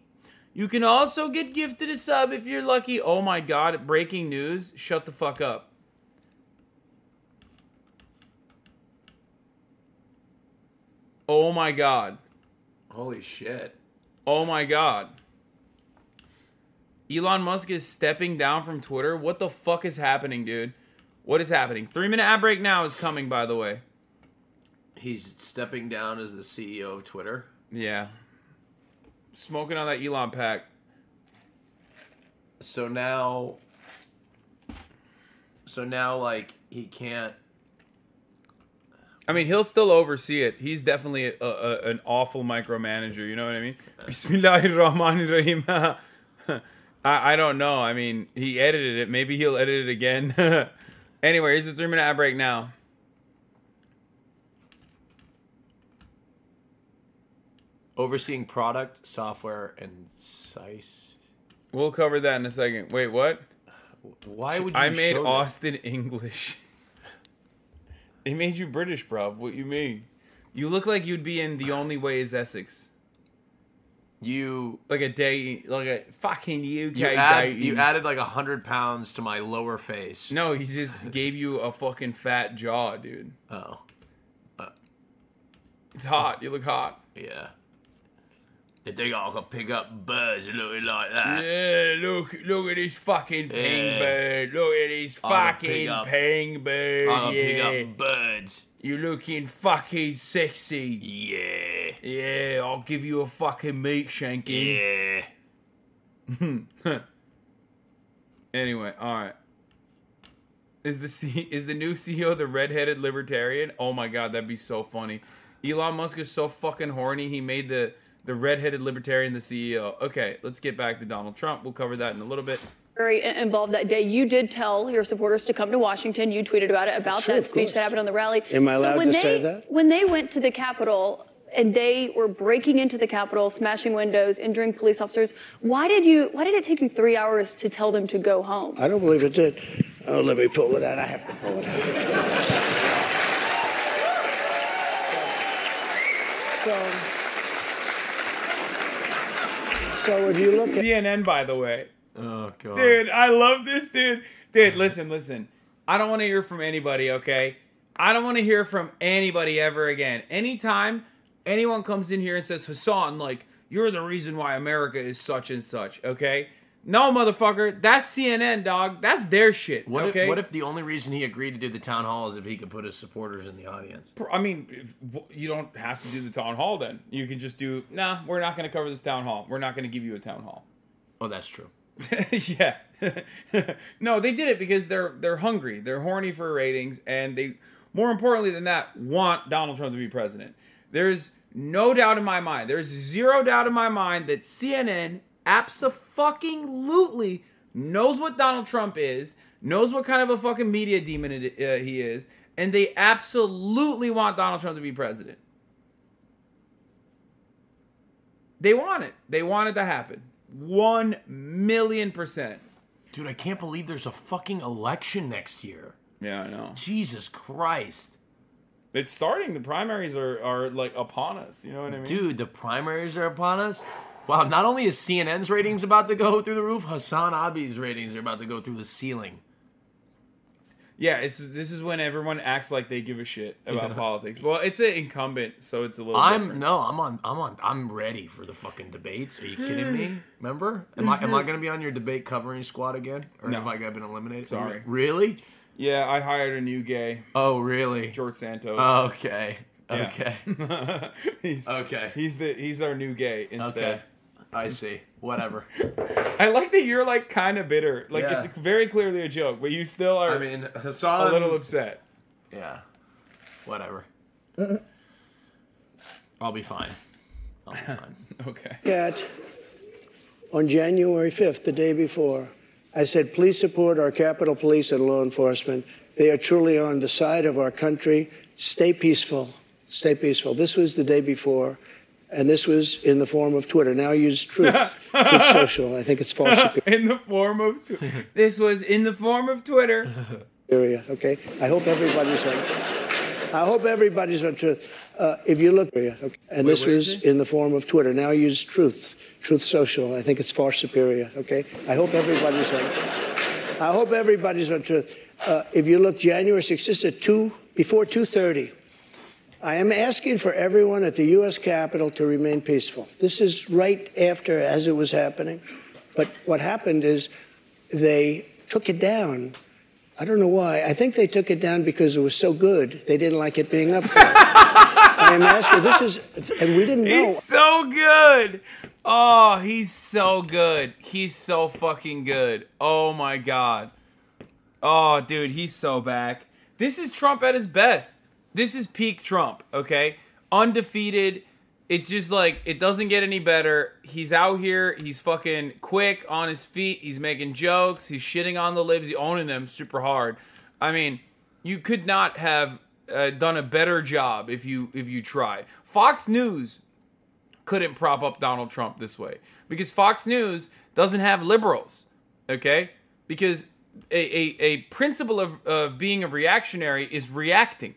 C: You can also get gifted a sub if you're lucky. Oh my god, breaking news. Shut the fuck up. Oh my god.
D: Holy shit.
C: Oh my god. Elon Musk is stepping down from Twitter. What the fuck is happening, dude? What is happening? Three minute ad break now is coming, by the way.
D: He's stepping down as the CEO of Twitter.
C: Yeah. Smoking on that Elon pack.
D: So now So now like he can't
C: I mean, he'll still oversee it. He's definitely a, a, an awful micromanager. You know what I mean? Bismillahirrahmanirrahim. I, I don't know. I mean, he edited it. Maybe he'll edit it again. anyway, here's a three minute ad break now.
D: Overseeing product, software, and sysops.
C: We'll cover that in a second. Wait, what?
D: Why would you
C: I made
D: show that?
C: Austin English. It made you British, bro. What you mean? You look like you'd be in The Only Way is Essex.
D: You
C: Like a day, like a fucking UK
D: you, add,
C: day.
D: you added like a hundred pounds to my lower face.
C: No, he just gave you a fucking fat jaw, dude.
D: Oh, uh.
C: It's hot. You look hot.
D: yeah. They think I can pick up birds looking like that.
C: Yeah, look, look at this fucking ping
D: Yeah.
C: bird. Look at this
D: gonna
C: fucking
D: up-
C: ping bird.
D: I can
C: yeah.
D: pick up birds.
C: You looking fucking sexy.
D: Yeah,
C: Yeah, I'll give you a fucking meat shanking.
D: yeah.
C: Anyway, all right. Is the C- is the new CEO the redheaded libertarian? Oh my god, that'd be so funny. Elon Musk is so fucking horny. He made the the redheaded libertarian the CEO. Okay, let's get back to Donald Trump. We'll cover that in a little bit.
A: very involved that day. You did tell your supporters to come to Washington. You tweeted about it, about
E: Sure,
A: that speech
E: course.
A: that happened on the rally.
E: Am I
A: so
E: allowed
A: when
E: to
A: they,
E: say that?
A: When they went to the Capitol and they were breaking into the Capitol, smashing windows, injuring police officers, why did you? Why did it take you three hours to tell them to go home?
E: I don't believe it did. Oh, let me pull it out. I have to pull it out. So, so if you look at
C: CNN, by the way.
D: Oh god.
C: Dude, I love this dude. Dude, listen, listen. I don't want to hear from anybody, okay? I don't want to hear from anybody ever again. Anytime anyone comes in here and says, Hasan, like, you're the reason why America is such and such, okay? No, motherfucker. That's CNN, dog. That's their shit,
D: What
C: okay?
D: if what if the only reason he agreed to do the town hall is if he could put his supporters in the audience?
C: I mean, if, you don't have to do the town hall then. You can just do, nah, we're not going to cover this town hall. We're not going to give you a town hall.
D: Oh, that's true.
C: yeah. no, they did it because they're they're hungry. They're horny for ratings and they more importantly than that want Donald Trump to be president. There's no doubt in my mind. There's zero doubt in my mind that CNN abso-fucking-lutely knows what Donald Trump is, knows what kind of a fucking media demon it, uh, he is, and they absolutely want Donald Trump to be president. They want it. They want it to happen. One million percent.
D: Dude, I can't believe there's a fucking election next year.
C: Yeah, I know.
D: Jesus Christ.
C: It's starting. The primaries are, are like upon us. You know what I mean?
D: Dude, the primaries are upon us. Wow, not only is CNN's ratings about to go through the roof, Hasan Abi's ratings are about to go through the ceiling.
C: Yeah, it's this is when everyone acts like they give a shit about politics. Well, it's an incumbent, so it's a little.
D: I'm
C: different.
D: no, I'm on, I'm on, I'm ready for the fucking debates. Are you kidding me? Remember? Am I, am I gonna be on your debate covering squad again, or
C: No.
D: have I been eliminated?
C: Sorry.
D: Really?
C: Yeah, I hired a new gay,
D: Oh, really?
C: George Santos.
D: Okay.
C: Yeah.
D: Okay.
C: he's
D: Okay.
C: he's the he's our new gay instead.
D: Okay. I see. Whatever.
C: I like that you're like kind of bitter. Like
D: Yeah.
C: it's very clearly a joke, but you still are
D: I mean, Hasan.
C: a little upset.
D: Yeah. Whatever. I'll be fine. I'll be fine.
C: Okay.
E: at on January 5th, the day before, I said, please support our Capitol Police and law enforcement. They are truly on the side of our country. Stay peaceful. Stay peaceful. This was the day before, and this was in the form of Twitter. Now I use Truth, Truth Social. I think it's false
C: In the form of tw- this was in the form of Twitter.
E: area. Okay. I hope everybody's on. I hope everybody's on truth. Uh, if you look, okay. and this was in the form of Twitter. Now I use Truth, Truth Social. I think it's far superior. Okay. I hope everybody's on. I hope everybody's on truth. Uh, if you look, January 6th, this is at two before 2:30. I am asking for everyone at the U.S. Capitol to remain peaceful. This is right after, as it was happening. But what happened is they took it down. I don't know why. I think they took it down because it was so good. They didn't like it being up there. I am asking. This is, and we didn't know.
C: He's so good. Oh, he's so good. He's so fucking good. Oh my god. Oh, dude, he's so back. This is Trump at his best. This is peak Trump, okay? Undefeated. It's just like it doesn't get any better. He's out here, he's fucking quick on his feet, he's making jokes, he's shitting on the libs, he's owning them super hard. I mean, you could not have uh, done a better job if you if you tried. Fox News couldn't prop up Donald Trump this way because Fox News doesn't have liberals, okay? Because a, a, a principle of, of being a reactionary is reacting,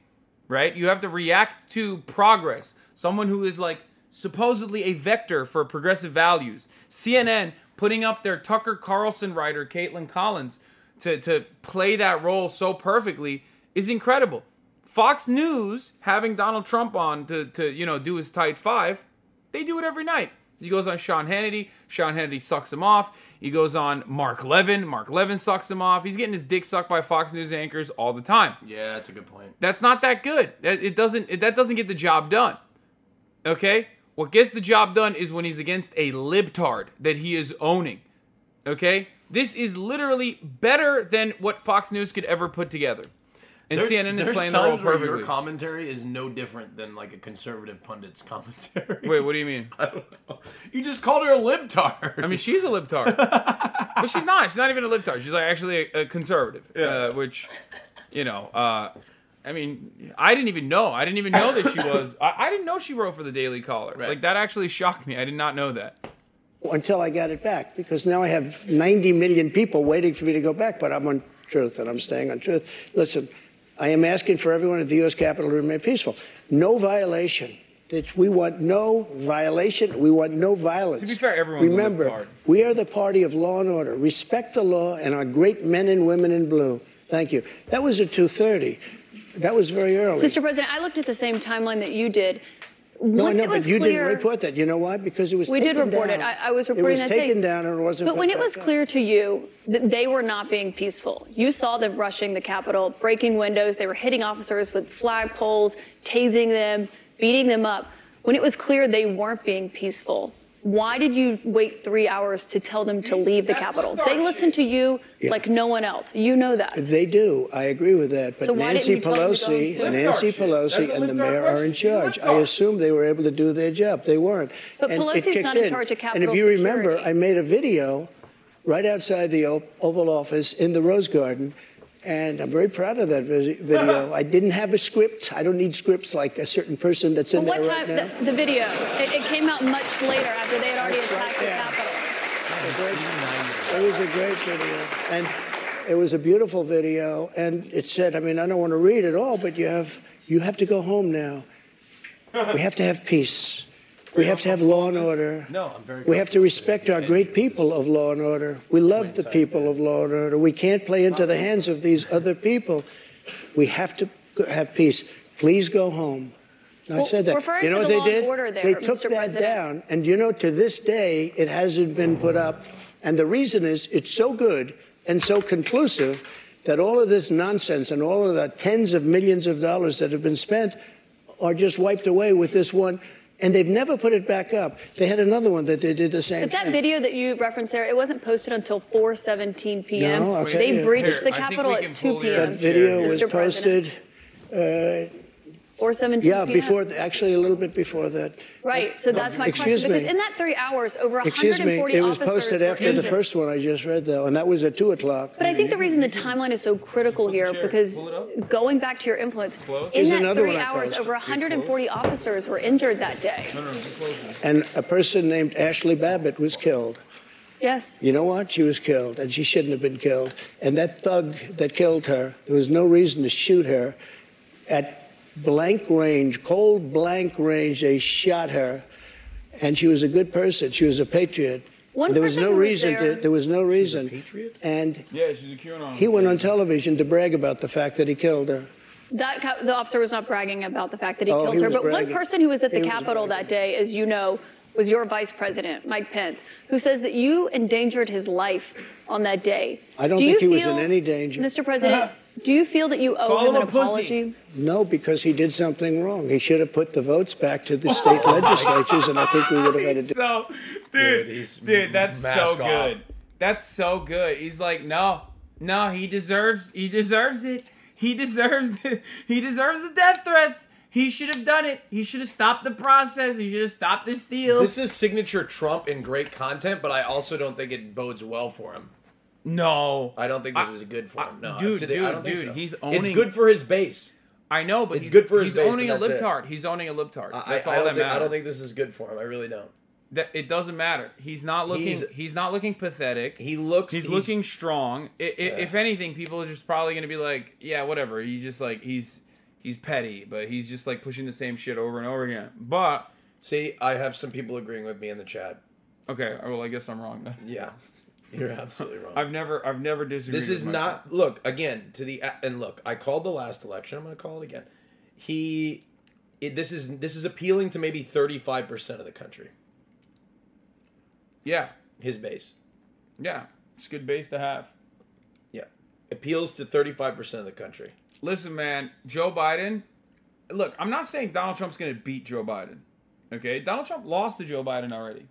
C: right? You have to react to progress. Someone who is like supposedly a vector for progressive values. CNN putting up their Tucker Carlson writer, Kaitlan Collins, to, to play that role so perfectly is incredible. Fox News having Donald Trump on to, to you know do his tight five, they do it every night. He goes on Sean Hannity. Sean Hannity sucks him off. He goes on Mark Levin. Mark Levin sucks him off. He's getting his dick sucked by Fox News anchors all the time.
D: Yeah, that's a good point.
C: That's not that good. That- It doesn't. It, that doesn't get the job done. Okay. What gets the job done is when he's against a libtard that he is owning. Okay. This is literally better than what Fox News could ever put together. And
D: There-
C: CNN is
D: there's
C: playing the role
D: times where
C: perfectly.
D: Your commentary is no different than like a conservative pundit's commentary.
C: Wait, what do you mean?
D: I don't know. You just called her a libtard.
C: I mean, she's a libtard, but she's not. She's not even a libtard. She's like actually a, a conservative, uh, which, you know, uh, I mean, I didn't even know. I didn't even know that she was. I, I didn't know she wrote for the Daily Caller.
D: Right.
C: Like that actually shocked me. I did not know that.
E: until I got it back because now I have 90 million people waiting for me to go back, but I'm on truth and I'm staying on truth. Listen, I am asking for everyone at the U.S. Capitol to remain peaceful. No violation. It's, we want no violation. We want no violence.
C: To be fair, everyone's a
E: Remember,
C: libtard.
E: we are the party of law and order. Respect the law and our great men and women in blue. Thank you. That was at 2:30. That was very early.
A: Mr. President, I looked at the same timeline that you did.
E: No,
A: Once
E: no, but you
A: clear,
E: didn't report that. You know why? Because it was
A: We did report it. I- I was reporting
E: it was
A: that day.
E: taken down and it wasn't.
A: But when it was clear to you that they were not being peaceful, you saw them rushing the Capitol, breaking windows. They were hitting officers with flagpoles, tasing them, beating them up. When it was clear they weren't being peaceful, why did you wait three hours to tell them to leave the
C: that's
A: Capitol? They listen to you like no one else. You know that.
E: They do. I agree with that. But
A: So why
E: Nancy
A: didn't you tell them to go
E: Pelosi. Nancy Pelosi, and the mayor are in
C: question.
E: Charge. I assume they were able to do their job. They weren't.
A: But
E: And it
A: Pelosi's not in
E: in.
A: charge of
E: And if you remember. I made a video right outside the O- Oval Office in the Rose Garden. And I'm very proud of that video. I didn't have a script. I don't need scripts like a certain person that's in
A: But what
E: there
A: time?
E: right now.
A: The, the video. It, it came out much later after they had already
E: right
A: attacked the. Capitol.
E: It was a great video. And it was a beautiful video. And it said, I mean, I don't want to read it all, but you have you have to go home now. We have to have peace. We have to have law and order.
D: No, I'm very.
E: We have to respect our great people of law and order. We love the people of law and order. We can't play into the hands of these other people. We have to have peace. Please go home. I
A: Well,
E: said that. you know what
A: the
E: they did?
A: there,
E: they took
A: Mr.
E: that
A: President.
E: down, and you know, to this day, it hasn't been put up. And the reason is it's so good and so conclusive that all of this nonsense and all of the tens of millions of dollars that have been spent are just wiped away with this one. And they've never put it back up. They had another one that they did the same
A: But that
E: thing.
A: video that you referenced there, it wasn't posted until 4:17 p.m.
E: No, I'll
A: they breached
C: Here,
A: the Capitol at 2 p.m.
E: that video
C: Mr.
E: was
A: President.
E: posted.
A: Uh, 4:17
E: Yeah,
A: p.m.
E: before, actually a little bit before that.
A: Right. So that's my
E: Excuse
A: question. Because
E: me.
A: in that three hours, over
E: Excuse me,
A: 140
E: it was
A: officers
E: posted
A: were
E: after the
A: injured.
E: first one I just read, though, and that was at 2 o'clock.
A: But I think the reason the timeline is so critical here
C: chair.
A: because
C: Pull it up.
A: going back to your influence,
C: Close.
A: in
E: Here's
A: that
E: another
A: three
E: I
A: hours,
E: posted.
A: over 140 officers were injured that day.
C: No, no, no, close it.
E: And a person named Ashli Babbitt was killed.
A: Yes.
E: You know what? She was killed, and she shouldn't have been killed. And that thug that killed her, there was no reason to shoot her. At blank range, cold blank range, they shot her, and she was a good person. She was a patriot.
A: One
E: there was no
A: who was
E: reason
A: there-
E: to. There was no reason.
D: patriot?
E: And
C: Yeah, she's a QAnon.
E: he went on television to brag about the fact that he killed her.
A: That ca- the officer was not bragging about the fact that he
E: Oh,
A: killed
E: he
A: her,
E: was
A: but one person who was at the
E: He
A: Capitol that day, as you know, was your vice president, Mike Pence, who says that you endangered his life on that day.
E: I don't
A: Do
E: think
A: you
E: he was in any danger.
A: Mr. President, do you feel that you owe
C: Call
A: him
C: him
A: an
C: a pussy.
A: apology?
E: No, because he did something wrong. He should have put the votes back to the state oh legislatures, and I think we would have had a
C: He's so, dude,
D: Dude, he's
C: dude, that's so
D: mask
C: good.
D: off.
C: That's so good. He's like, no, no, he deserves, he deserves it. He deserves, it. he deserves the death threats. He should have done it. He should have stopped the process. He should have stopped the steal.
D: This is signature Trump in great content, but I also don't think it bodes well for him.
C: No,
D: I don't think this
C: I-
D: is good for him. No,
C: dude,
D: today, I
C: dude, dude,
D: so.
C: he's
D: It's good for his base.
C: I know, but
D: It's
C: he's,
D: good for his
C: he's
D: base,
C: owning a
D: it.
C: He's owning a libtard.
D: I,
C: That's
D: I,
C: all
D: I don't
C: that
D: think,
C: matters.
D: I don't think this is good for him. I really don't.
C: that it doesn't matter. He's not looking. He's,
D: He's-
C: not looking pathetic.
D: He looks.
C: He's, looking strong. I, I, If anything, people are just probably gonna be like, yeah, whatever. He's just like he's he's petty, but he's just like pushing the same shit over and over again. But
D: See, I have some people agreeing with me in the chat.
C: okay, well, I guess I'm wrong. Then.
D: Yeah, you're absolutely wrong.
C: I've never I've never disagreed.
D: This is not. Look again to the and look. I called the last election. I'm going to call it again. He, it, this is this is appealing to maybe 35 percent of the country.
C: Yeah,
D: His base.
C: yeah. It's a good base to have.
D: Yeah, appeals to 35 percent of the country.
C: Listen, man, Joe Biden. Look, I'm not saying Donald Trump's going to beat Joe Biden. Okay, Donald Trump lost to Joe Biden already,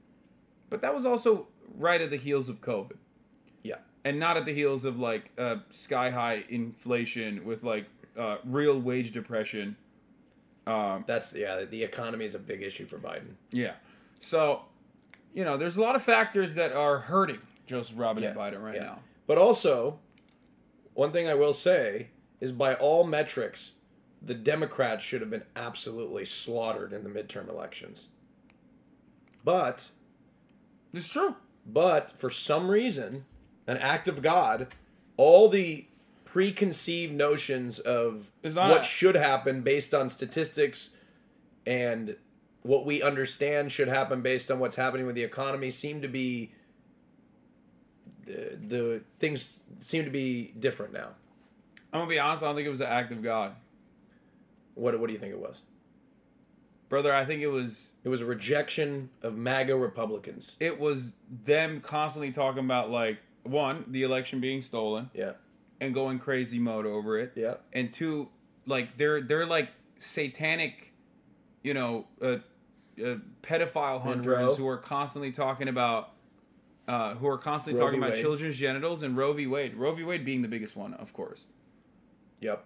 C: but that was also right at the heels of COVID.
D: Yeah,
C: and not at the heels of like uh, sky high inflation with like uh, real wage depression. Um,
D: that's yeah. The economy is a big issue for Biden.
C: yeah, so you know, there's a lot of factors that are hurting Joseph Robinette
D: Yeah,
C: Biden right
D: yeah.
C: now.
D: But also, one thing I will say is by all metrics, the Democrats should have been absolutely slaughtered in the midterm elections. But
C: It's true.
D: But for some reason, an act of God, all the preconceived notions of what
C: a-
D: should happen based on statistics and what we understand should happen based on what's happening with the economy seem to be the, the things seem to be different now.
C: I'm gonna be honest. I don't think it was an act of God,
D: What what do you think it was?
C: Brother. I think it was
D: It was a rejection of MAGA Republicans.
C: it was them constantly talking about like one the election being stolen
D: Yeah.
C: and going crazy mode over it.
D: Yeah.
C: and two, like they're they're like satanic, you know, uh, uh, pedophile hunters
D: Monroe.
C: who are constantly talking about, uh, who are constantly
D: Roe
C: talking
D: v.
C: about
D: Wade.
C: children's genitals and Roe v. Wade. Roe v. Wade being the biggest one, of course.
D: Yep.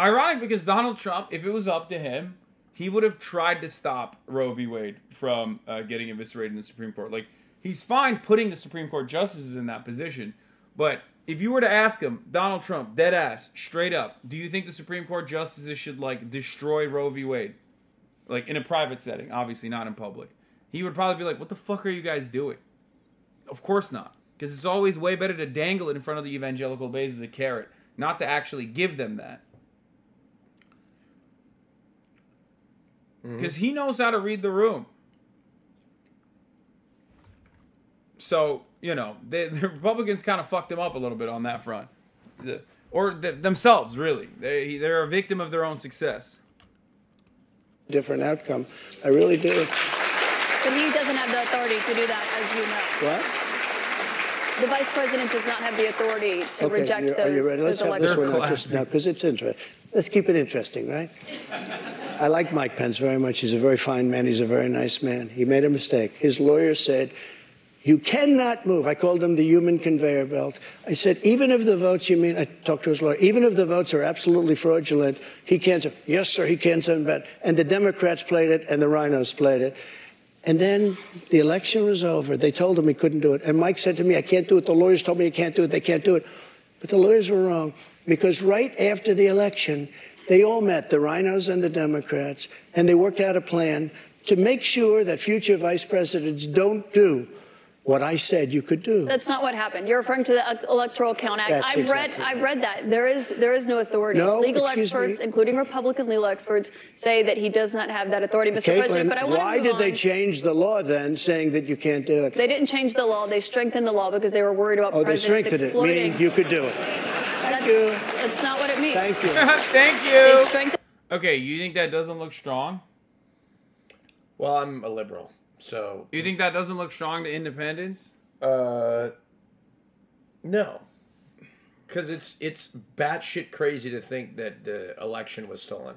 C: Ironic because Donald Trump, if it was up to him, he would have tried to stop Roe v. Wade from uh, getting eviscerated in the Supreme Court. Like he's fine putting the Supreme Court justices in that position, but if you were to ask him, Donald Trump, dead ass, straight up, do you think the Supreme Court justices should like destroy Roe v. Wade, like in a private setting, obviously not in public? He would probably be like, "What the fuck are you guys doing?" Of course not, because it's always way better to dangle it in front of the evangelical base as a carrot, not to actually give them that.
D: Mm-hmm.
C: because mm-hmm. he knows how to read the room. So you know the Republicans kind of fucked him up a little bit on that front, or th- themselves really. They they're a victim of their own success.
E: Different outcome, I really do.
A: But he doesn't have the authority to do that, as you know.
E: What?
A: The vice president does not have the authority to
E: Okay,
A: reject those,
E: are you ready? Let's have this
A: elections.
E: one just now because it's interesting. Let's keep it interesting, right? I like Mike Pence very much. He's a very fine man. He's a very nice man. He made a mistake. His lawyer said, "You cannot move." I called him the human conveyor belt. I said, "Even if the votes, you mean?" I talked to his lawyer. Even if the votes are absolutely fraudulent, he can't. Say, yes, sir. He can't send back. And the Democrats played it, and the RINOs played it. And then the election was over. They told him he couldn't do it. And Mike said to me, I can't do it. The lawyers told me I can't do it. They can't do it. But the lawyers were wrong because right after the election, they all met, the RINOs and the Democrats, and they worked out a plan to make sure that future vice presidents don't do what I said you could do.
A: That's not what happened. You're referring to the Electoral Count Act.
E: That's
A: I've read,
E: exactly
A: I've read that. There is, there is no authority.
E: No,
A: legal experts,
E: me.
A: including Republican legal experts, say that he does not have that authority, Mr. President. But I want
E: why
A: to move
E: did they change the law then, saying that you can't do it?
A: They didn't change the law. They strengthened the law because they were worried about
E: oh, they
A: presidents
E: strengthened it, meaning you could do it.
A: that's,
E: you.
A: that's not what it means.
E: Thank you.
C: Thank you. Okay, you think that doesn't look strong?
D: Well, I'm a liberal, so
C: You think that doesn't look strong to independence?
D: uh, no, because it's it's batshit crazy to think that the election was stolen.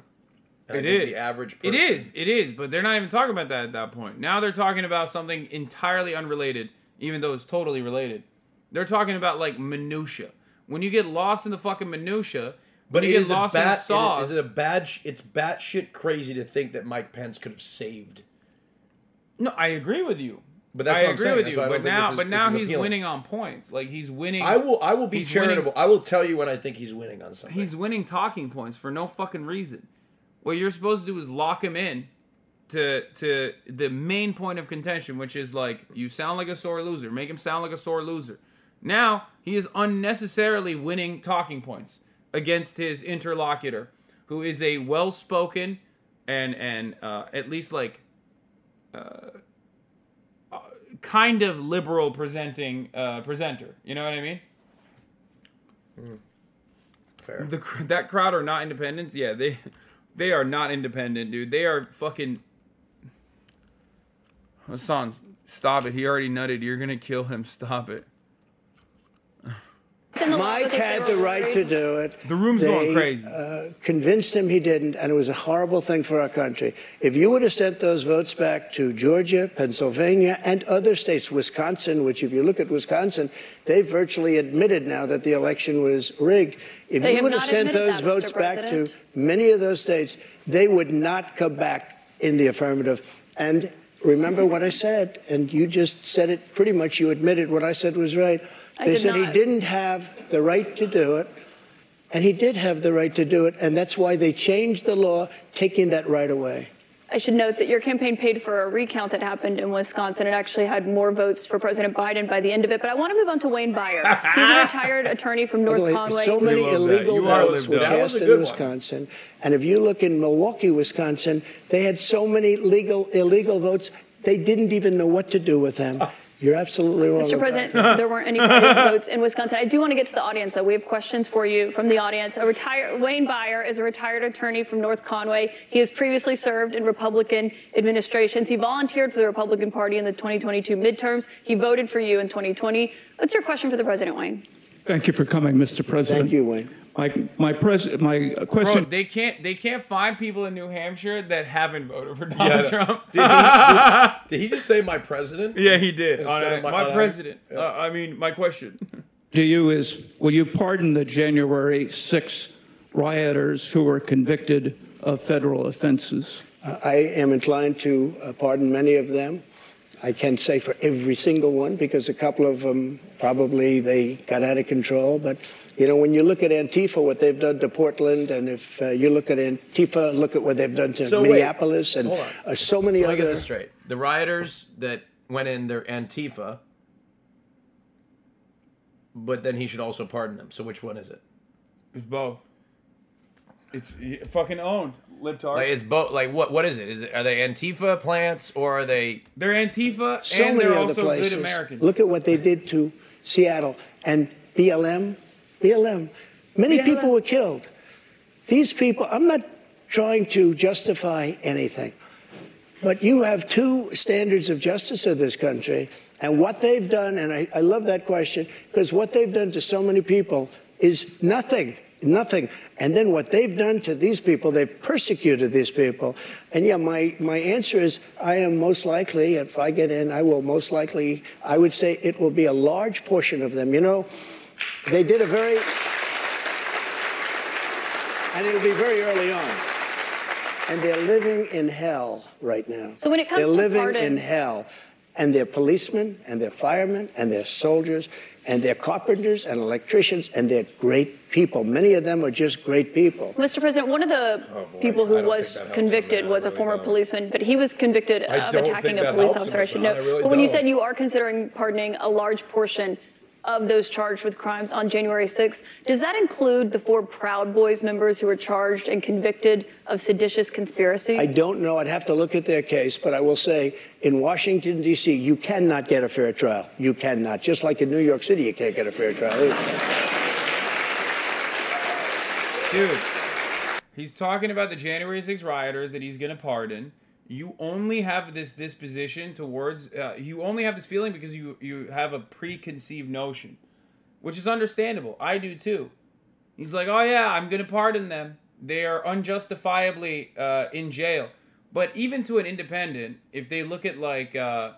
D: And
C: It is.
D: the average.
C: It
D: Person,
C: is. It is. But they're not even talking about that at that point. Now they're talking about something entirely unrelated, even though it's totally related. They're talking about like minutia. When you get lost in the fucking minutia,
D: But it
C: you
D: is
C: get lost
D: a
C: in the
D: bat,
C: sauce.
D: Is it a bad? sh- It's batshit crazy to think that Mike Pence could have saved.
C: No, I agree with you.
D: But that's
C: I
D: what I'm
C: agree
D: saying.
C: with
D: That's
C: you.
D: why I
C: But
D: don't think
C: now,
D: this is-
C: but
D: this
C: now
D: is
C: he's
D: appealing.
C: winning on points. Like he's winning.
D: I will. I will be
C: He's winning-
D: charitable. I will tell you when I think he's winning on something.
C: He's winning talking points for no fucking reason. What you're supposed to do is lock him in to to the main point of contention, which is like you sound like a sore loser. Make him sound like a sore loser. Now he is unnecessarily winning talking points against his interlocutor, who is a well-spoken and and uh, at least like uh, kind of liberal presenting uh, presenter. You know what I mean?
D: fair.
C: The that crowd are not independents. Yeah, they they are not independent, dude. They are fucking. Hasan, stop it. He already nutted. You're gonna kill him. Stop it.
A: In the law
E: Mike had the right to do it.
C: The room's
E: They,
C: going crazy.
E: Uh, convinced him he didn't, and it was a horrible thing for our country. If you would have sent those votes back to Georgia, Pennsylvania, and other states, Wisconsin, which if you look at Wisconsin, they virtually admitted now that the election was rigged. If
A: They
E: you would have sent those
A: that,
E: votes back to many of those states, they would not come back in the affirmative. And remember what I said, and you just said it pretty much. You admitted what I said was right.
A: I
E: They
A: did
E: said he didn't have the right to do it, and he did have the right to do it, and that's why they changed the law, taking that right away.
A: I should note that your campaign paid for a recount that happened in Wisconsin. It actually had more votes for President Biden by the end of it. But I want to move on to Wayne Byer. He's a retired attorney from North
E: way,
A: Conway.
E: So many illegal votes were
C: up.
D: That was
E: cast in
D: good one.
E: Wisconsin, and if you look in Milwaukee, Wisconsin, they had so many legal illegal votes they didn't even know what to do with them. Oh. You're absolutely wrong.
A: Mr. President, there weren't any votes in Wisconsin. I do want to get to the audience, though. We have questions for you from the audience. A retired Wayne Byer is a retired attorney from North Conway. He has previously served in Republican administrations. He volunteered for the Republican Party in the 2022 midterms. He voted for you in 2020. What's your question for the president, Wayne?
G: Thank you for coming, Mr. President.
E: Thank you, Wayne.
G: My, my, pres- my
C: Bro,
G: question,
C: they can't they can't find people in New Hampshire that haven't voted for Donald Trump.
D: Did he, did he just say my president?
C: yeah, he did.
D: Instead
C: Uh,
D: of my-
C: my, president.
D: yeah.
C: Uh, I mean, my question.
G: to you is Will you pardon the January 6 rioters who were convicted of federal offenses?
E: I am inclined to uh, pardon many of them. I can't say for every single one because a couple of them probably they got out of control. But you know, when you look at Antifa, what they've done to Portland, and if uh, you look at Antifa, look at what they've done to
D: So wait,
E: Minneapolis and
D: hold on.
E: uh, so many
D: Let me get
E: other.
D: this straight. The rioters that went in, they're Antifa, but then he should also pardon them. So which one is it?
C: It's both. It's fucking owned. Libtards.
D: Like it's both. Like what? What is it? Is it? Are they Antifa plants or are they?
C: they're Antifa
E: so
C: and they're also
E: places.
C: good Americans.
E: Look at what they did to Seattle and BLM. BLM. Many
C: BLM.
E: people were killed. These people, I'm not trying to justify anything, but you have two standards of justice in this country, and what they've done, and I, I love that question, because what they've done to so many people is nothing. Nothing. And then what they've done to these people, they've persecuted these people. And yeah, my, my answer is I am most likely, if I get in, I will most likely, I would say it will be a large portion of them. You know, they did a very, and it'll be very early on. And they're living in hell right now.
A: So when it comes
E: they're
A: to
E: living in hell. And they're policemen, and they're firemen, and they're soldiers, and they're carpenters and electricians, and they're great people. Many of them are just great people.
A: Mr. President, one of the
H: Oh,
A: people who was
H: think that helps
A: convicted was
H: I
A: a
H: really
A: former
H: don't.
A: policeman, but he was convicted of attacking a police officer. I should
H: son.
A: know.
H: Really
A: but when you
H: don't.
A: said you are considering pardoning a large portion of those charged with crimes on January 6th, does that include the four Proud Boys members who were charged and convicted of seditious conspiracy?
E: I don't know. I'd have to look at their case, but I will say in Washington, D.C., you cannot get a fair trial. You cannot. Just like in New York City, you can't get a fair trial. either.
C: Dude, he's talking about the January 6 rioters that he's going to pardon. You only have this disposition towards, uh, you only have this feeling because you, you have a preconceived notion, which is understandable. I do too. He's like, oh yeah, I'm to pardon them. They are unjustifiably uh, in jail. But even to an independent, if they look at like, uh,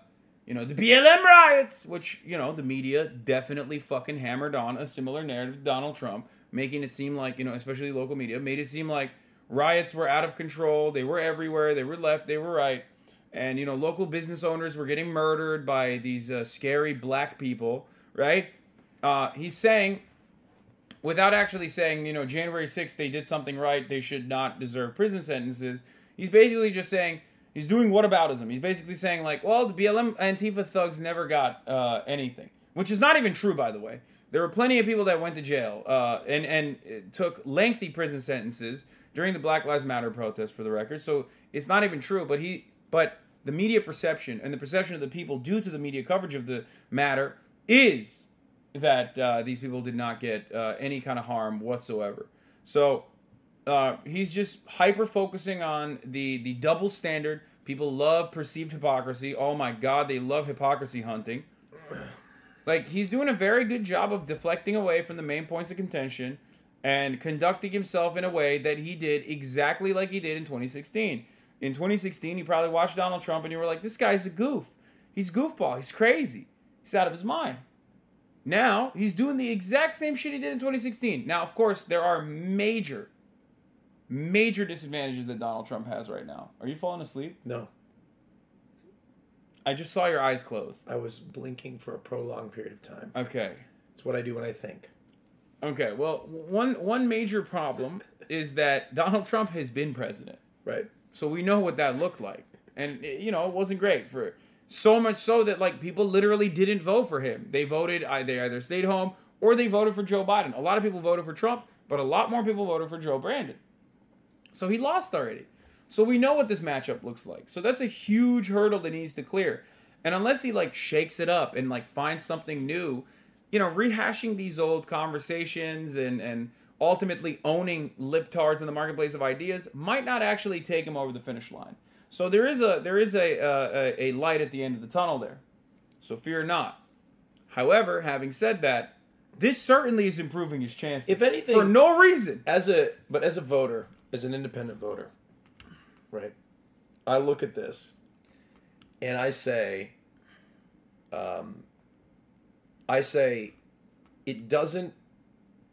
C: you know, the BLM riots, which, you know, the media definitely fucking hammered on a similar narrative to Donald Trump, making it seem like, you know, especially local media, made it seem like riots were out of control. They were everywhere. They were left. They were right. And, you know, local business owners were getting murdered by these uh, scary black people, right? Uh, he's saying, without actually saying, you know, January 6th, they did something right. They should not deserve prison sentences. He's basically just saying, he's doing whataboutism. He's basically saying, like, well, the BLM Antifa thugs never got uh, anything, which is not even true, by the way. There were plenty of people that went to jail uh, and, and took lengthy prison sentences during the Black Lives Matter protest, for the record. So it's not even true. But he, but the media perception and the perception of the people due to the media coverage of the matter is that uh, these people did not get uh, any kind of harm whatsoever. So uh, he's just hyper focusing on the the double standard. People love perceived hypocrisy. Oh my God, they love hypocrisy hunting. Like he's doing a very good job of deflecting away from the main points of contention and conducting himself in a way that he did exactly like he did in 2016. In 2016, you probably watched Donald Trump and you were like, "This guy's a goof. He's goofball. He's crazy. He's out of his mind." Now he's doing the exact same shit he did in 2016. Now, of course, there are major, major disadvantages that Donald Trump has right now. Are you falling asleep?
H: No,
C: I just saw your eyes close.
H: I was blinking for a prolonged period of time.
C: Okay.
H: It's what I do when I think.
C: Okay. Well, one one major problem is that Donald Trump has been president,
H: Right.
C: so we know what that looked like, and you know it wasn't great for so much so that like people literally didn't vote for him. They voted I- they either stayed home or they voted for Joe Biden. A lot of people voted for Trump, but a lot more people voted for Joe Brandon. So he lost already. So we know what this matchup looks like. So that's a huge hurdle that needs to clear. And unless he like shakes it up and like finds something new, you know, rehashing these old conversations and and ultimately owning libtards in the marketplace of ideas might not actually take him over the finish line. So there is a there is a a, a light at the end of the tunnel there. So fear not. However, having said that, this certainly is improving his chances.
H: If anything-
C: for no reason.
H: As a but as a voter, as an independent voter, right? I look at this and I say um I say it doesn't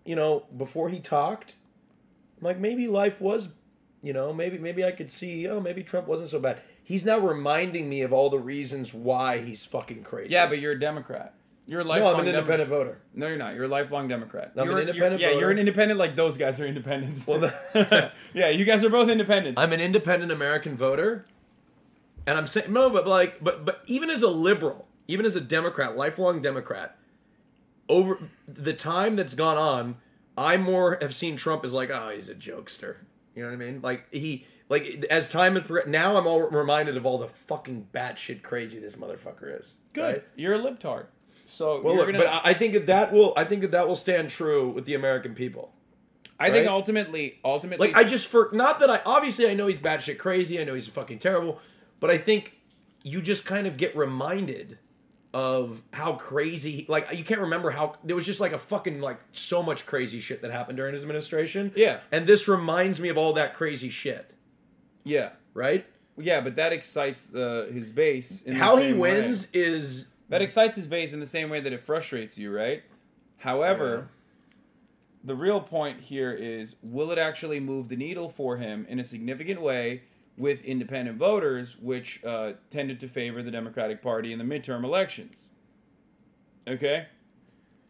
H: you know, before he talked, I'm like maybe life was you know, maybe maybe I could see, oh, maybe Trump wasn't so bad. He's now reminding me of all the reasons why he's fucking crazy.
C: Yeah, but you're a Democrat. You're a lifelong.
H: no, I'm an
C: Demo-
H: independent voter.
C: No, you're not. You're a lifelong Democrat.
H: I'm an
C: You're-
H: independent
C: you're- Yeah, you're an independent like those guys are independents.
H: Well, the-
C: yeah, you guys are both independents.
H: I'm an independent American voter, and I'm saying no, but like, but but even as a liberal, even as a Democrat, lifelong Democrat, over the time that's gone on, I more have seen Trump as like, oh, he's a jokester. You know what I mean? Like he,
D: Like as time has progressed, now I'm all reminded of all the fucking batshit crazy this motherfucker is.
C: Good.
D: right?
C: You're a libtard. So
D: Well, look,
C: gonna.
D: but I think that that will. I think that that will stand true with the American people.
C: I think ultimately, ultimately,
D: Like I just for not that I obviously I know he's batshit crazy. I know he's fucking terrible, but I think you just kind of get reminded of how crazy. Like you can't remember how there was just like a fucking like so much crazy shit that happened during his administration.
C: Yeah.
D: and this reminds me of all that crazy shit.
C: yeah,
D: Right?
C: yeah, but that excites the his base. In the
D: How he
C: same way.
D: wins is
C: That excites his base in the same way that it frustrates you, right? However, the real point here is will it actually move the needle for him in a significant way with independent voters, which uh, tended to favor the Democratic Party in the midterm elections? Okay?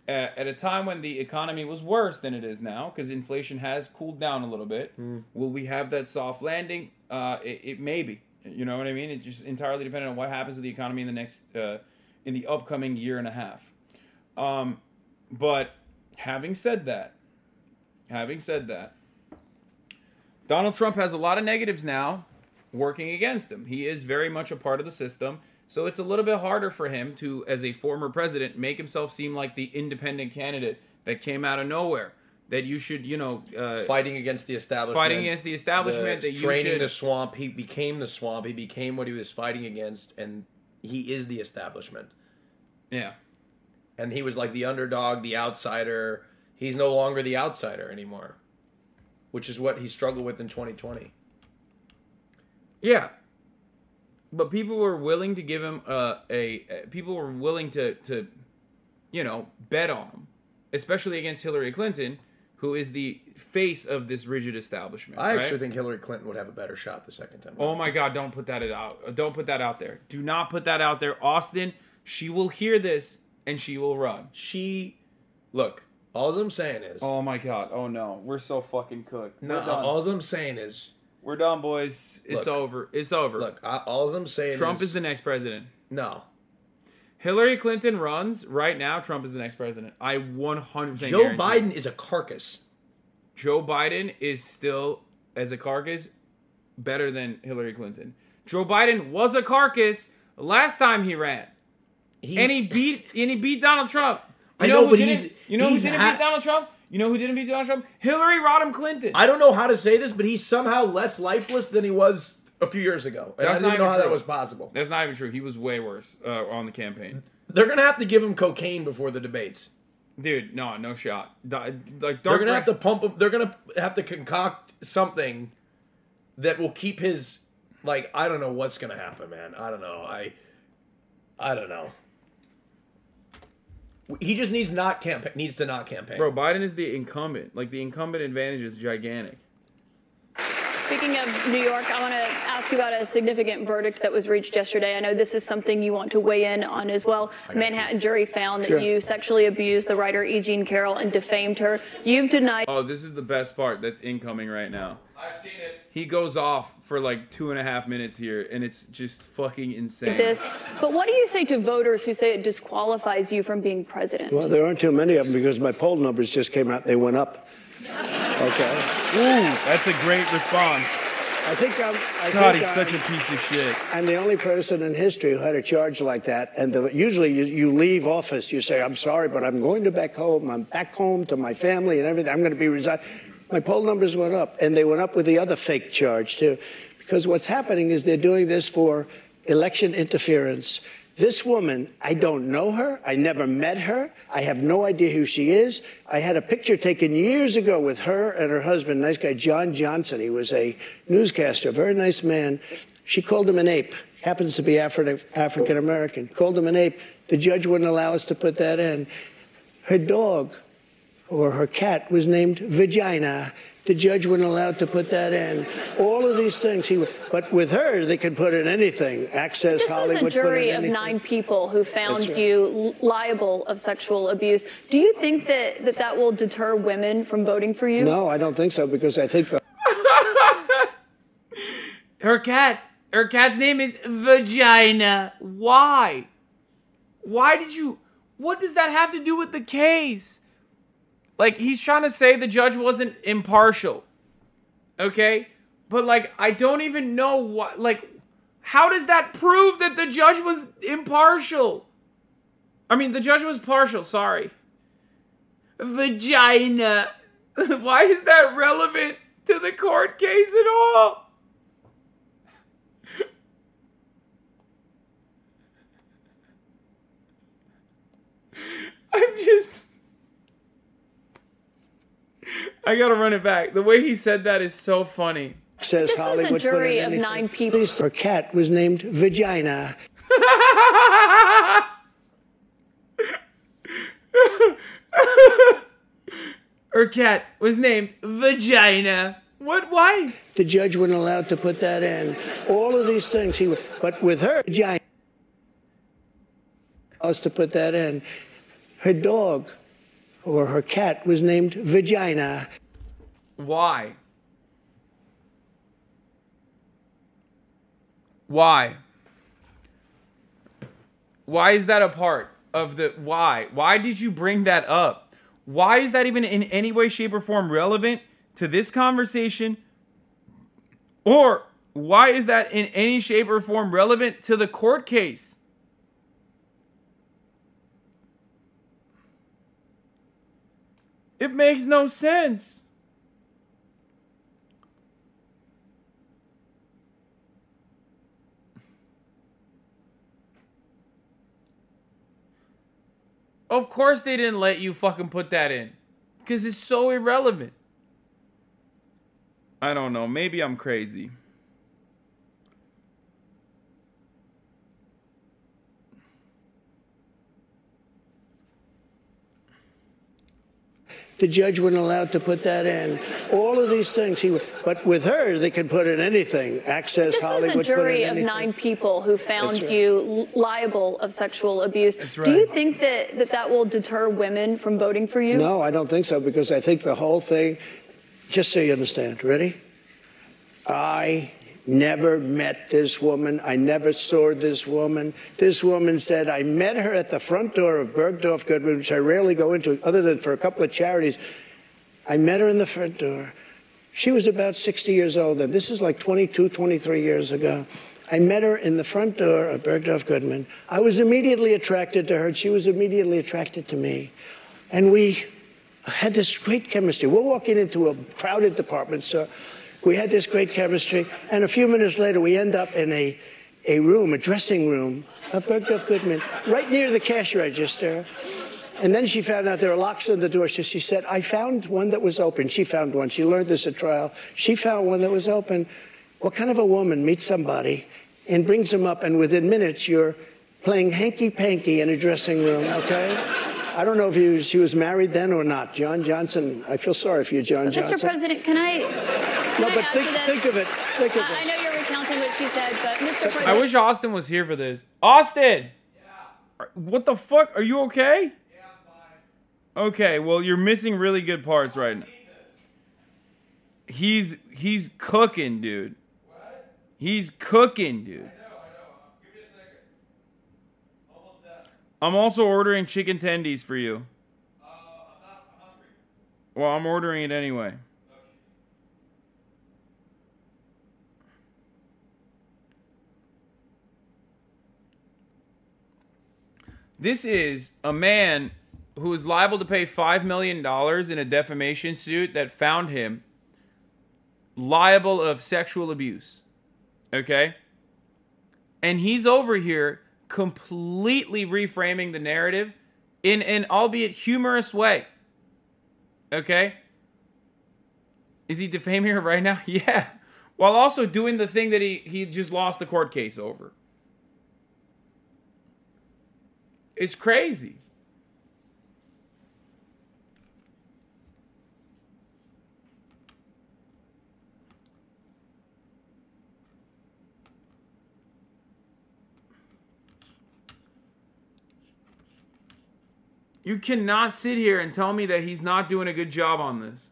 C: At, at a time when the economy was worse than it is now, because inflation has cooled down a little bit, will we have that soft landing? Uh, it, it may be. You know what I mean? It's just entirely dependent on what happens to the economy in the next, uh, in the upcoming year and a half. Um, but having said that, having said that, Donald Trump has a lot of negatives now working against him. He is very much a part of the system. So it's a little bit harder for him to, as a former president, make himself seem like the independent candidate that came out of nowhere. That you should, you know, uh,
D: fighting against the establishment.
C: fighting against the establishment.
D: the-
C: that you
D: draining
C: should,
D: the swamp. He became the swamp. He became what he was fighting against, and he is the establishment.
C: yeah,
D: and he was like the underdog, the outsider. He's no longer the outsider anymore, which is what he struggled with in 2020.
C: Yeah. But people were willing to give him uh, a, a people were willing to to you know, bet on him, especially against Hillary Clinton, who is the face of this rigid establishment.
D: I
C: right?
D: actually think Hillary Clinton would have a better shot the second time.
C: Oh my god, don't put that out. Don't put that out there. Do not put that out there. Austin, she will hear this and she will run.
D: She, look, all I'm saying is,
C: Oh my god. Oh no. We're so fucking cooked.
D: no, all I'm saying is,
C: We're done, boys. It's
D: Look.
C: over. It's over.
D: look, I, all I'm saying
C: Trump
D: is,
C: is the next president.
D: no.
C: Hillary Clinton runs right now. Trump is the next president. I 100%
D: Joe
C: guarantee
D: Biden is a carcass.
C: Joe Biden is still as a carcass better than Hillary Clinton. Joe Biden was a carcass last time he ran,
D: He,
C: and he beat and he beat Donald Trump. You
D: I know,
C: who
D: but he's-
C: you know
D: he's
C: who didn't
D: ha-
C: beat Donald Trump. You know who didn't beat Donald Trump? Hillary Rodham Clinton.
D: I don't know how to say this, but he's somehow less lifeless than he was a few years ago. And
C: That's
D: I didn't know how that was possible.
C: That's not even true. He was way worse uh, on the campaign.
D: They're gonna have to give him cocaine before the debates.
C: Dude, no, no shot. Like
D: They're gonna have to pump him. They're gonna have to concoct something that will keep his like. I don't know what's gonna happen, man. I don't know. I, I don't know. He just needs not campaign. Needs to not campaign.
C: Bro, Biden is the incumbent. Like the incumbent advantage is gigantic.
A: Speaking of New York, I want to ask you about a significant verdict that was reached yesterday. I know this is something you want to weigh in on as well. Manhattan jury found that
E: Sure.
A: you sexually abused the writer E. Jean Carroll and defamed her. You've denied
C: Oh, this is the best part that's incoming right now.
D: I've seen it.
C: He goes off for like two and a half minutes here, and it's just fucking insane.
A: this, but what do you say to voters who say it disqualifies you from being president?
E: Well, there aren't too many of them because my poll numbers just came out. They went up. Okay.
C: Ooh, that's a great response.
E: I think I'm. I
C: God,
E: think
C: he's such a
E: I'm-
C: piece of shit.
E: I'm the only person in history who had a charge like that. And the, usually you, you leave office, you say, I'm sorry, but I'm going to back home. I'm back home to my family and everything. I'm going to be resigned. My poll numbers went up, and they went up with the other fake charge, too. Because what's happening is they're doing this for election interference. This woman, I don't know her. I never met her. I have no idea who she is. I had a picture taken years ago with her and her husband, nice guy, John Johnson. He was a newscaster, very nice man. She called him an ape. Happens to be Afri- African American. Called him an ape. The judge wouldn't allow us to put that in. Her dog or her cat was named Vagina. The judge wouldn't allow to put that in. All of these things he would, but with her they can put in anything. Access
A: This was
E: Hollywood.
A: a jury of nine people who found
E: right.
A: you liable of sexual abuse. Do you think that, that that will deter women from voting for you?
E: No, I don't think so because I think the
C: Her cat, her cat's name is Vagina. Why? Why did you? What does that have to do with the case? Like he's trying to say the judge wasn't impartial. Okay? but like I don't even know what like how does that prove that the judge was impartial? I mean, the judge was partial, sorry. Vagina. Why is that relevant to the court case at all? I'm just I gotta run it back. The way he said that is so funny.
E: Says
A: This was a jury of
E: anything.
A: nine people.
E: Please, Her cat was named Vagina.
C: Her cat was named Vagina. What? Why?
E: The judge wasn't allowed to put that in. All of these things he would, but with her vagina, us to put that in. Her dog or her cat was named Vagina.
C: Why? Why? Why is that a part of the why? Why did you bring that up? Why is that even in any way, shape, or form relevant to this conversation? Or why is that in any shape or form relevant to the court case? It makes no sense. Of course they didn't let you fucking put that in. Because it's so irrelevant. I don't know. Maybe I'm crazy.
E: The judge wasn't allowed to put that in. All of these things he would, but with her they could put in anything. Access
A: This was
E: Hollywood.
A: a
E: put in
A: jury of nine people who found
E: right.
A: you liable of sexual abuse.
C: That's
A: Do you think that, that that will deter women from voting for you?
E: No, I don't think so because I think the whole thing, just so you understand, ready? I never met this woman. I never saw this woman. This woman said, I met her at the front door of Bergdorf Goodman, which I rarely go into other than for a couple of charities. I met her in the front door. She was about 60 years old then. This is like 22, 23 years ago. I met her in the front door of Bergdorf Goodman. I was immediately attracted to her, and she was immediately attracted to me. And we had this great chemistry. We're walking into a crowded department store. We had this great chemistry, and a few minutes later, we end up in a, a room, a dressing room of Bergdorf Goodman, right near the cash register. And then she found out there were locks on the door. So she said, I found one that was open. She found one. She learned this at trial. She found one that was open. What kind of a woman meets somebody and brings them up, and within minutes, you're playing hanky panky in a dressing room, okay? I don't know if he was, she was married then or not. John Johnson, I feel sorry for you, John Johnson.
A: Mr. President, can I?
E: No,
A: can I
E: but
A: add
E: think, think of it. Think of
A: it. I know you're recounting what she said, but Mr. President.
C: I wish Austin was here for this. Austin! Yeah. What the fuck? Are you okay? Yeah, I'm fine. Okay, well you're missing really good parts right now. He's he's cooking, dude. What? He's cooking, dude. I'm also ordering chicken tendies for you. Uh, I'm not hungry. Well, I'm ordering it anyway. This is a man who is liable to pay $5 million in a defamation suit that found him liable of sexual abuse. Okay? And he's over here completely reframing the narrative in an albeit humorous way. Okay? Is he defaming her right now? Yeah. While also doing the thing that he, he just lost the court case over. It's crazy. You cannot sit here and tell me that he's not doing a good job on this.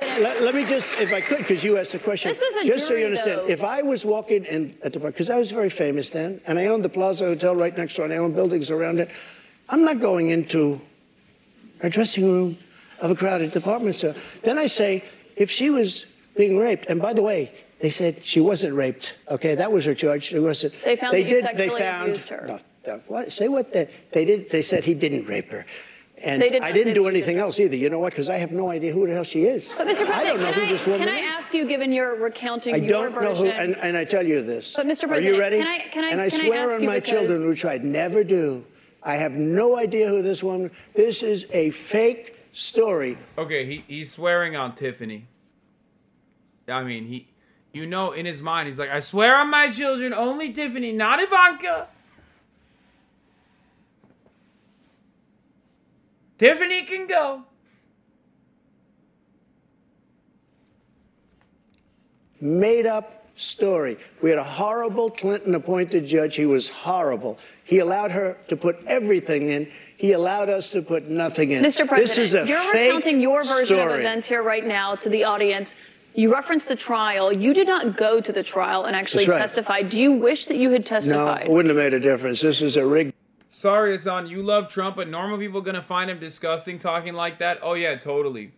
E: Let, let me just, if I could, because you asked the question.
A: This was a
E: just so you understand,
A: though.
E: if I was walking in at the park, because I was very famous then, and I owned the Plaza Hotel right next door, and I owned buildings around it. I'm not going into our dressing room of a crowded department store. Then I say, if she was being raped, and by the way, they said she wasn't raped. Okay, that was her charge. She wasn't.
A: They found that you sexually abused her.
E: No, no, what? Say what? They, they did. They said he didn't rape her. And
A: They did
E: I didn't do anything
A: did.
E: else either. You know what? Because I have no idea who the hell she is.
A: But Mr. President,
E: I don't know
A: can,
E: who
A: I,
E: this woman
A: can I
E: is.
A: ask you, given you're recounting
E: I
A: your
E: don't know
A: version?
E: who, and, and I tell you this.
A: But, Mr. President, Are
E: you ready?
A: can I- can I-
E: and I
A: can I
E: swear
A: ask
E: on my
A: because-
E: children, which I'd never do. I have no idea who this woman. This is a fake story.
C: Okay, he, he's swearing on Tiffany. I mean, he, you know, in his mind, he's like, I swear on my children, only Tiffany, not Ivanka. Tiffany can go.
E: made up story. We had a horrible Clinton appointed judge. He was horrible. He allowed her to put everything in. He allowed us to put nothing in.
A: Mr. President,
E: this is a
A: you're recounting your version of events here right now to the audience. You referenced the trial. You did not go to the trial and actually
E: right.
A: testify. Do you wish that you had testified?
E: No, it wouldn't have made a difference. This is a rigged.
C: Sorry, Hasan, you love Trump, but normal people are gonna find him disgusting talking like that? Oh yeah, totally.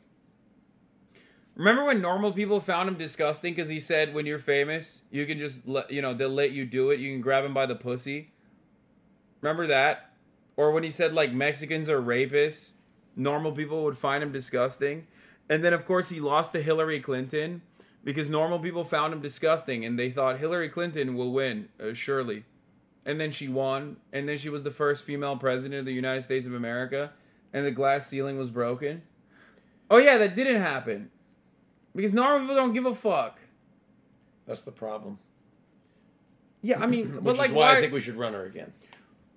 C: Remember when normal people found him disgusting because he said, "When you're famous, you can just let you know they'll let you do it. You can grab him by the pussy." Remember that? Or when he said like Mexicans are rapists, normal people would find him disgusting. And then of course he lost to Hillary Clinton because normal people found him disgusting and they thought Hillary Clinton will win, uh, surely and then she won, and then she was the first female president of the United States of America, and the glass ceiling was broken. Oh yeah, that didn't happen. Because normal people don't give a fuck.
H: That's the problem.
C: Yeah, I mean,
H: Which
C: but
H: is why
C: why?
H: I think we should run her again.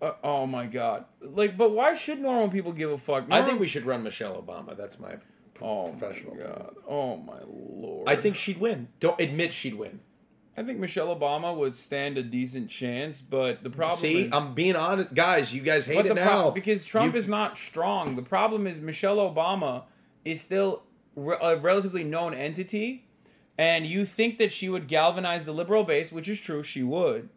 C: uh, oh my god! Like, but why should normal people give a fuck?
H: I think we should run Michelle Obama. That's my
C: Oh
H: professional.
C: my god! Oh my lord!
H: I think she'd win. Don't admit she'd win.
C: I think Michelle Obama would stand a decent chance, but the problem
H: See,
C: is,
H: I'm being honest, guys. You guys hate it
C: the
H: now
C: pro- because Trump
H: You-
C: is not strong. The problem is Michelle Obama is still re- a relatively known entity, and you think that she would galvanize the liberal base, which is true, she would.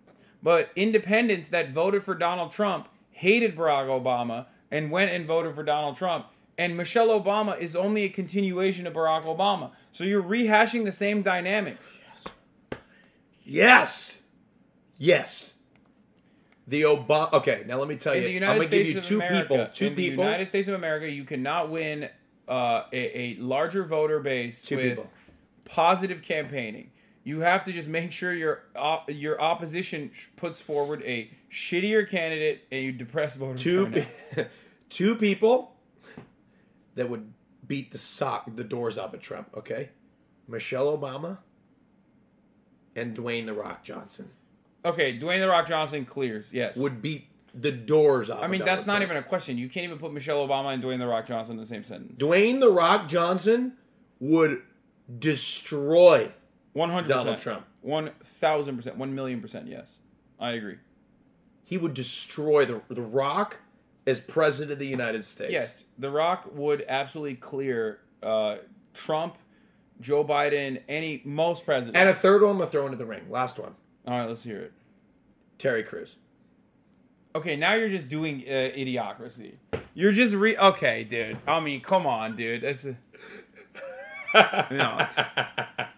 C: But independents that voted for Donald Trump hated Barack Obama and went and voted for Donald Trump. And Michelle Obama is only a continuation of Barack Obama. So you're rehashing the same dynamics.
H: Yes. Yes. yes. The Obama. Okay, now let me tell
C: in
H: you.
C: the
H: I'm
C: United
H: gonna
C: States
H: give you
C: of
H: two
C: America,
H: people. Two
C: in
H: people.
C: the United States of America, you cannot win uh, a, a larger voter base
H: Two
C: with
H: people.
C: positive campaigning. You have to just make sure your op- your opposition sh- puts forward a shittier candidate, and you depress voters.
H: two, pe- two people that would beat the sock the doors off of Trump. Okay, Michelle Obama and Dwayne the Rock Johnson
C: Okay, Dwayne the Rock Johnson clears. Yes.
H: would beat the doors off.
C: I mean
H: of
C: that's not even a question. You can't even put Michelle Obama and Dwayne the Rock Johnson in the same sentence.
H: Dwayne the Rock Johnson would destroy.
C: One hundred
H: Donald. Trump.
C: One thousand percent. One million percent. Yes, I agree.
H: He would destroy the the Rock as president of the United States.
C: Yes, The Rock would absolutely clear uh, Trump, Joe Biden, any most presidents.
H: And a third one, I'm gonna throw into the ring. Last one,
C: All right, let's hear it.
H: Terry Crews.
C: Okay, now you're just doing uh, idiocracy. You're just re. Okay, dude. I mean, come on, dude. That's a... no.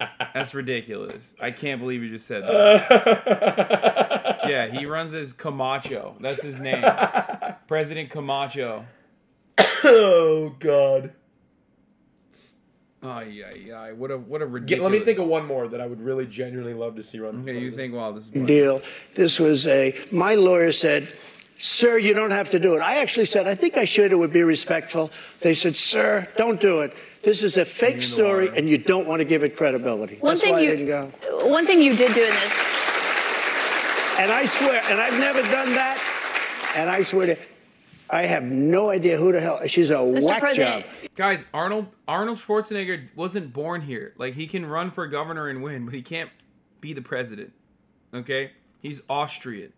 C: it's- That's ridiculous. I can't believe you just said that. yeah, he runs as Camacho. That's his name. President Camacho.
H: oh God.
C: Ay, ay, ay. What a what a
H: Get,
C: ridiculous.
H: let me think of one more that I would really genuinely love to see run.
C: Okay, you
H: president.
C: think? Well, this is. boring.
E: deal. This was a, my lawyer said, Sir, you don't have to do it. I actually said, I think I should. It would be respectful. They said, Sir, don't do it. This is a fake story, and you don't want to give it credibility.
A: One
E: That's
A: thing
E: why I
A: you
E: didn't go.
A: one thing you did do in this
E: And I swear, and I've never done that, and I swear to, I have no idea who the hell. She's a
A: Mr.
E: whack
A: President,
E: job.
C: Guys, Arnold Arnold Schwarzenegger wasn't born here. Like he can run for governor and win, but he can't be the president. Okay? He's Austrian.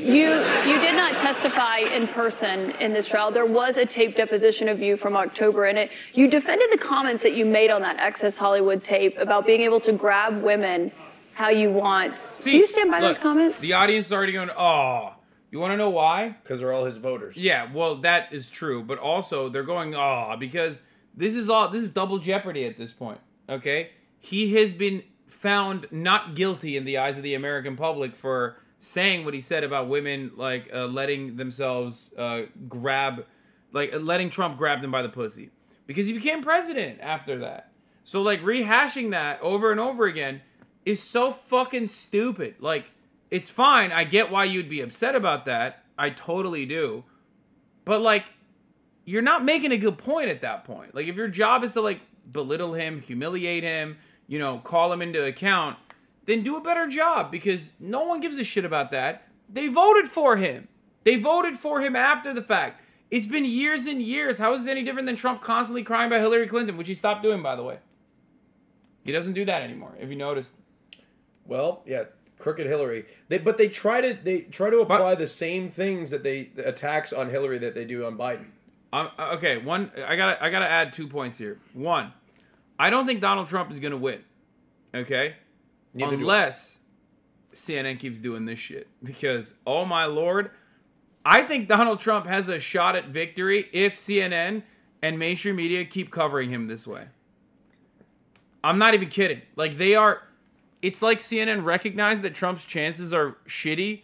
A: You you did not testify in person in this trial. There was a tape deposition of you from October in it. You defended the comments that you made on that Access Hollywood tape about being able to grab women how you want.
C: See,
A: Do you stand by
C: look,
A: those comments?
C: The audience is already going, oh, You want to know why?
H: Because they're all his voters.
C: Yeah, well, that is true, but also they're going oh because this is all this is double jeopardy at this point. Okay, he has been found not guilty in the eyes of the American public for saying what he said about women, like uh, letting themselves uh, grab, like uh, letting Trump grab them by the pussy, because he became president after that. So like rehashing that over and over again is so fucking stupid. Like it's fine. I get why you'd be upset about that. I totally do. But like you're not making a good point at that point. Like if your job is to like belittle him, humiliate him, you know, call him into account, then do a better job because no one gives a shit about that. They voted for him. They voted for him after the fact. It's been years and years. How is this any different than Trump constantly crying about Hillary Clinton, which he stopped doing, by the way? He doesn't do that anymore, if you noticed.
H: Well, yeah, crooked Hillary. They but they try to they try to apply the same things that they the attacks on Hillary that they do on Biden.
C: Um, okay, one. I gotta. I gotta add two points here. One, I don't think Donald Trump is gonna win. Okay,
H: Neither
C: unless CNN keeps doing this shit. Because oh my lord, I think Donald Trump has a shot at victory if CNN and mainstream media keep covering him this way. I'm not even kidding. Like they are. It's like CNN recognized that Trump's chances are shitty,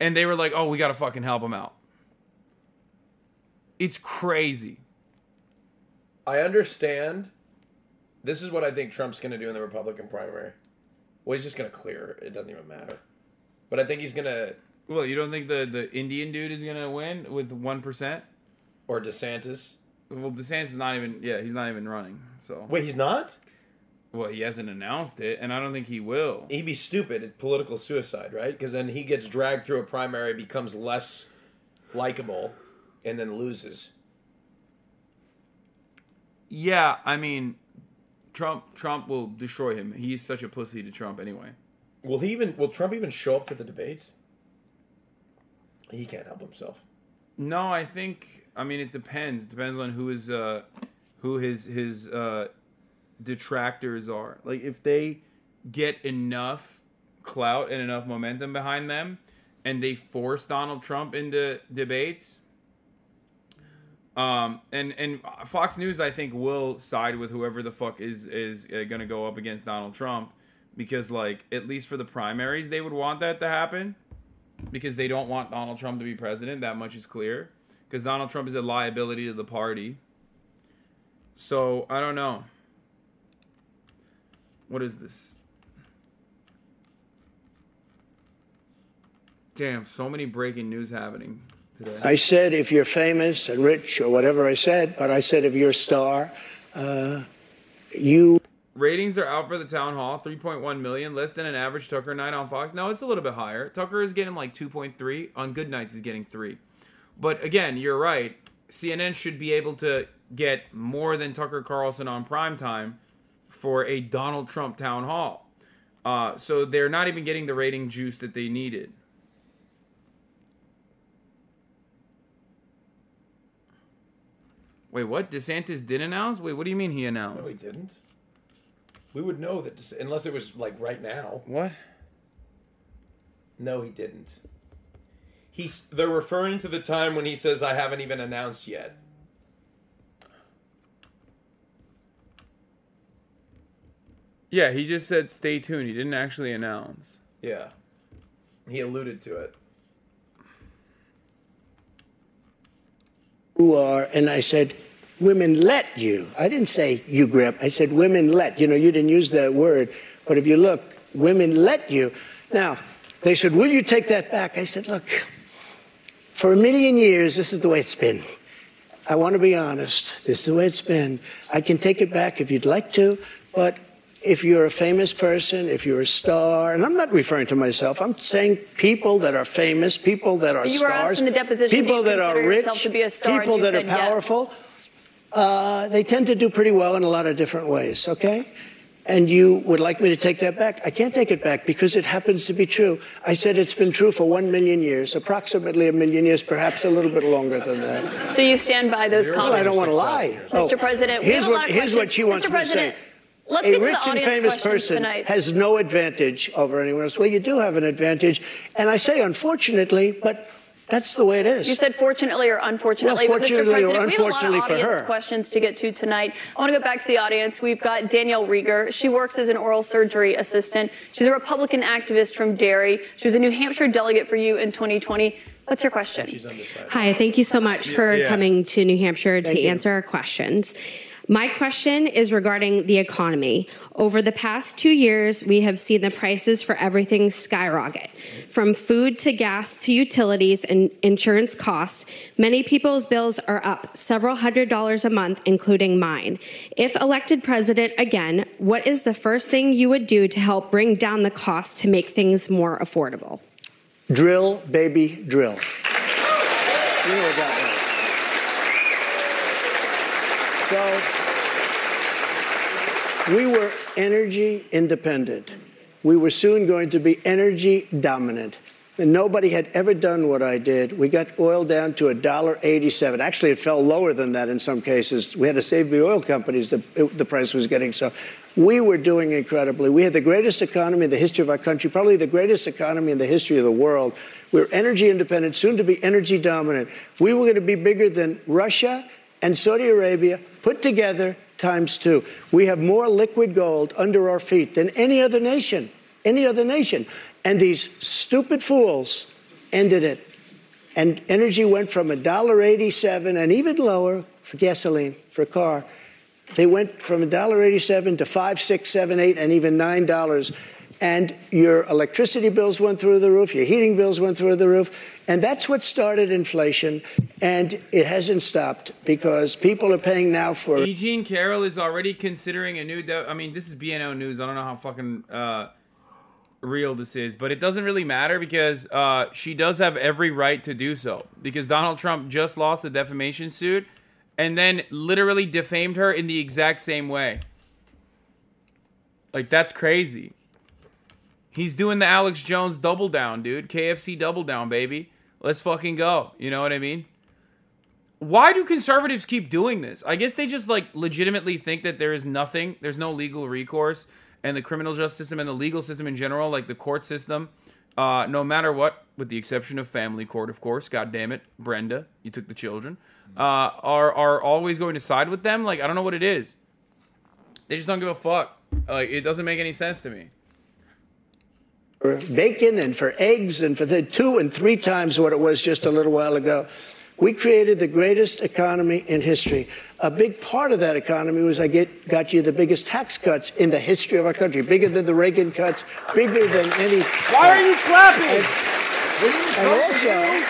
C: and they were like, "Oh, we gotta fucking help him out." It's crazy.
H: I understand. This is what I think Trump's going to do in the Republican primary. Well, he's just going to clear. It doesn't even matter. But I think he's going to
C: Well, you don't think the the Indian dude is gonna win with one percent?
H: or DeSantis.
C: Well, DeSantis is not even. Yeah, he's not even running. So.
H: Wait, he's not?
C: Well, he hasn't announced it, and I don't think he will.
H: He'd be stupid. It's political suicide, right? Because then he gets dragged through a primary, becomes less likable, and then loses.
C: Yeah, I mean, Trump Trump will destroy him. He's such a pussy to Trump anyway.
H: Will he even? Will Trump even show up to the debates? He can't help himself.
C: No, I think. I mean, it depends. Depends on who his uh, who his his uh, detractors are. Like if they get enough clout and enough momentum behind them, and they force Donald Trump into debates. Um and and Fox News I think will side with whoever the fuck is is uh, going to go up against Donald Trump because like at least for the primaries they would want that to happen because they don't want Donald Trump to be president. That much is clear. Because Donald Trump is a liability to the party. So I don't know. What is this? Damn, so many breaking news happening
E: I said if you're famous and rich or whatever I said, but I said if you're a star, uh, you
C: Ratings are out for the town hall, 3.1 million, less than an average Tucker night on Fox. No, it's a little bit higher. Tucker is getting like 2.3. On good nights, he's getting 3. But again, you're right. CNN should be able to get more than Tucker Carlson on primetime for a Donald Trump town hall. Uh, so they're not even getting the rating juice that they needed. Wait, what? DeSantis did announce? Wait, what do you mean he announced?
H: No, he didn't. We would know that DeS- unless it was like right now.
C: What?
H: No, he didn't. He's they're referring to the time when he says I haven't even announced yet.
C: Yeah, he just said stay tuned. He didn't actually announce.
H: Yeah. He alluded to it.
E: who are, and I said, women let you. I didn't say you grab. I said women let. You know, you didn't use that word, but if you look, women let you. Now, they said, will you take that back? I said, look, for a million years, this is the way it's been. I want to be honest. This is the way it's been. I can take it back if you'd like to, but if you're a famous person, if you're a star, and I'm not referring to myself, I'm saying people that are famous, people that are
A: You
E: stars,
A: in the deposition,
E: people that are rich,
A: to be a star,
E: people that are
A: powerful. yes.
E: Uh, they tend to do pretty well in a lot of different ways, okay? And you would like me to take that back? I can't take it back because it happens to be true. I said it's been true for one million years, approximately a million years, perhaps a little bit longer than that.
A: So you stand by those comments?
E: I don't want to lie.
A: Mr.
E: Oh,
A: President,
E: here's what, here's what she wants
A: Mr.
E: me to say.
A: let's
E: a
A: get to
E: rich
A: the
E: and famous person
A: tonight.
E: has no advantage over anyone else. Well, you do have an advantage, and I say unfortunately, but That's the way it is.
A: You said fortunately or unfortunately,
E: Well,
A: but Mr.
E: fortunately or
A: President, we have a lot
E: unfortunately
A: of audience questions to get to tonight. I want to go back to the audience. We've got Danielle Rieger. She works as an oral surgery assistant. She's a Republican activist from Derry. She was a New Hampshire delegate for you in 2020. What's your question?
I: Hi, thank you so much for
C: Yeah.
I: coming to New Hampshire to
E: Thank you.
I: answer our questions. My question is regarding the economy. Over the past two years, we have seen the prices for everything skyrocket. From food to gas to utilities and insurance costs, many people's bills are up several hundred dollars a month, including mine. If elected president again, what is the first thing you would do to help bring down the cost to make things more affordable?
E: Drill, baby, drill. You know that. So, we were energy independent. We were soon going to be energy dominant. And nobody had ever done what I did. We got oil down to $1.87. Actually, it fell lower than that in some cases. We had to save the oil companies, the, the price was getting so. We were doing incredibly. We had the greatest economy in the history of our country, probably the greatest economy in the history of the world. We were energy independent, soon to be energy dominant. We were going to be bigger than Russia and Saudi Arabia put together times two. We have more liquid gold under our feet than any other nation, any other nation. And these stupid fools ended it. And energy went from $1.87 and even lower for gasoline, for a car. They went from $1.87 to $5, $6, $7, $8, and even $9. And your electricity bills went through the roof, your heating bills went through the roof. And that's what started inflation. And it hasn't stopped because people are paying now for.
C: E. Jean Carroll is already considering a new. I mean, this is BNO news. I don't know how fucking uh, real this is, but it doesn't really matter because uh, she does have every right to do so. Because Donald Trump just lost the defamation suit, and then literally defamed her in the exact same way. Like that's crazy. He's doing the Alex Jones double down, dude. KFC double down, baby. Let's fucking go. You know what I mean? Why do conservatives keep doing this? I guess they just like legitimately think that there is nothing, there's no legal recourse, and the criminal justice system and the legal system in general, like the court system, uh, no matter what, with the exception of family court, of course. God damn it, Brenda, you took the children. Uh, are are always going to side with them? Like I don't know what it is. They just don't give a fuck. Like it doesn't make any sense to me.
E: For bacon and for eggs and for the two and three times what it was just a little while ago. We created the greatest economy in history. A big part of that economy was I get, got you the biggest tax cuts in the history of our country, bigger than the Reagan cuts, bigger than any.
C: Why are you clapping?
E: And also,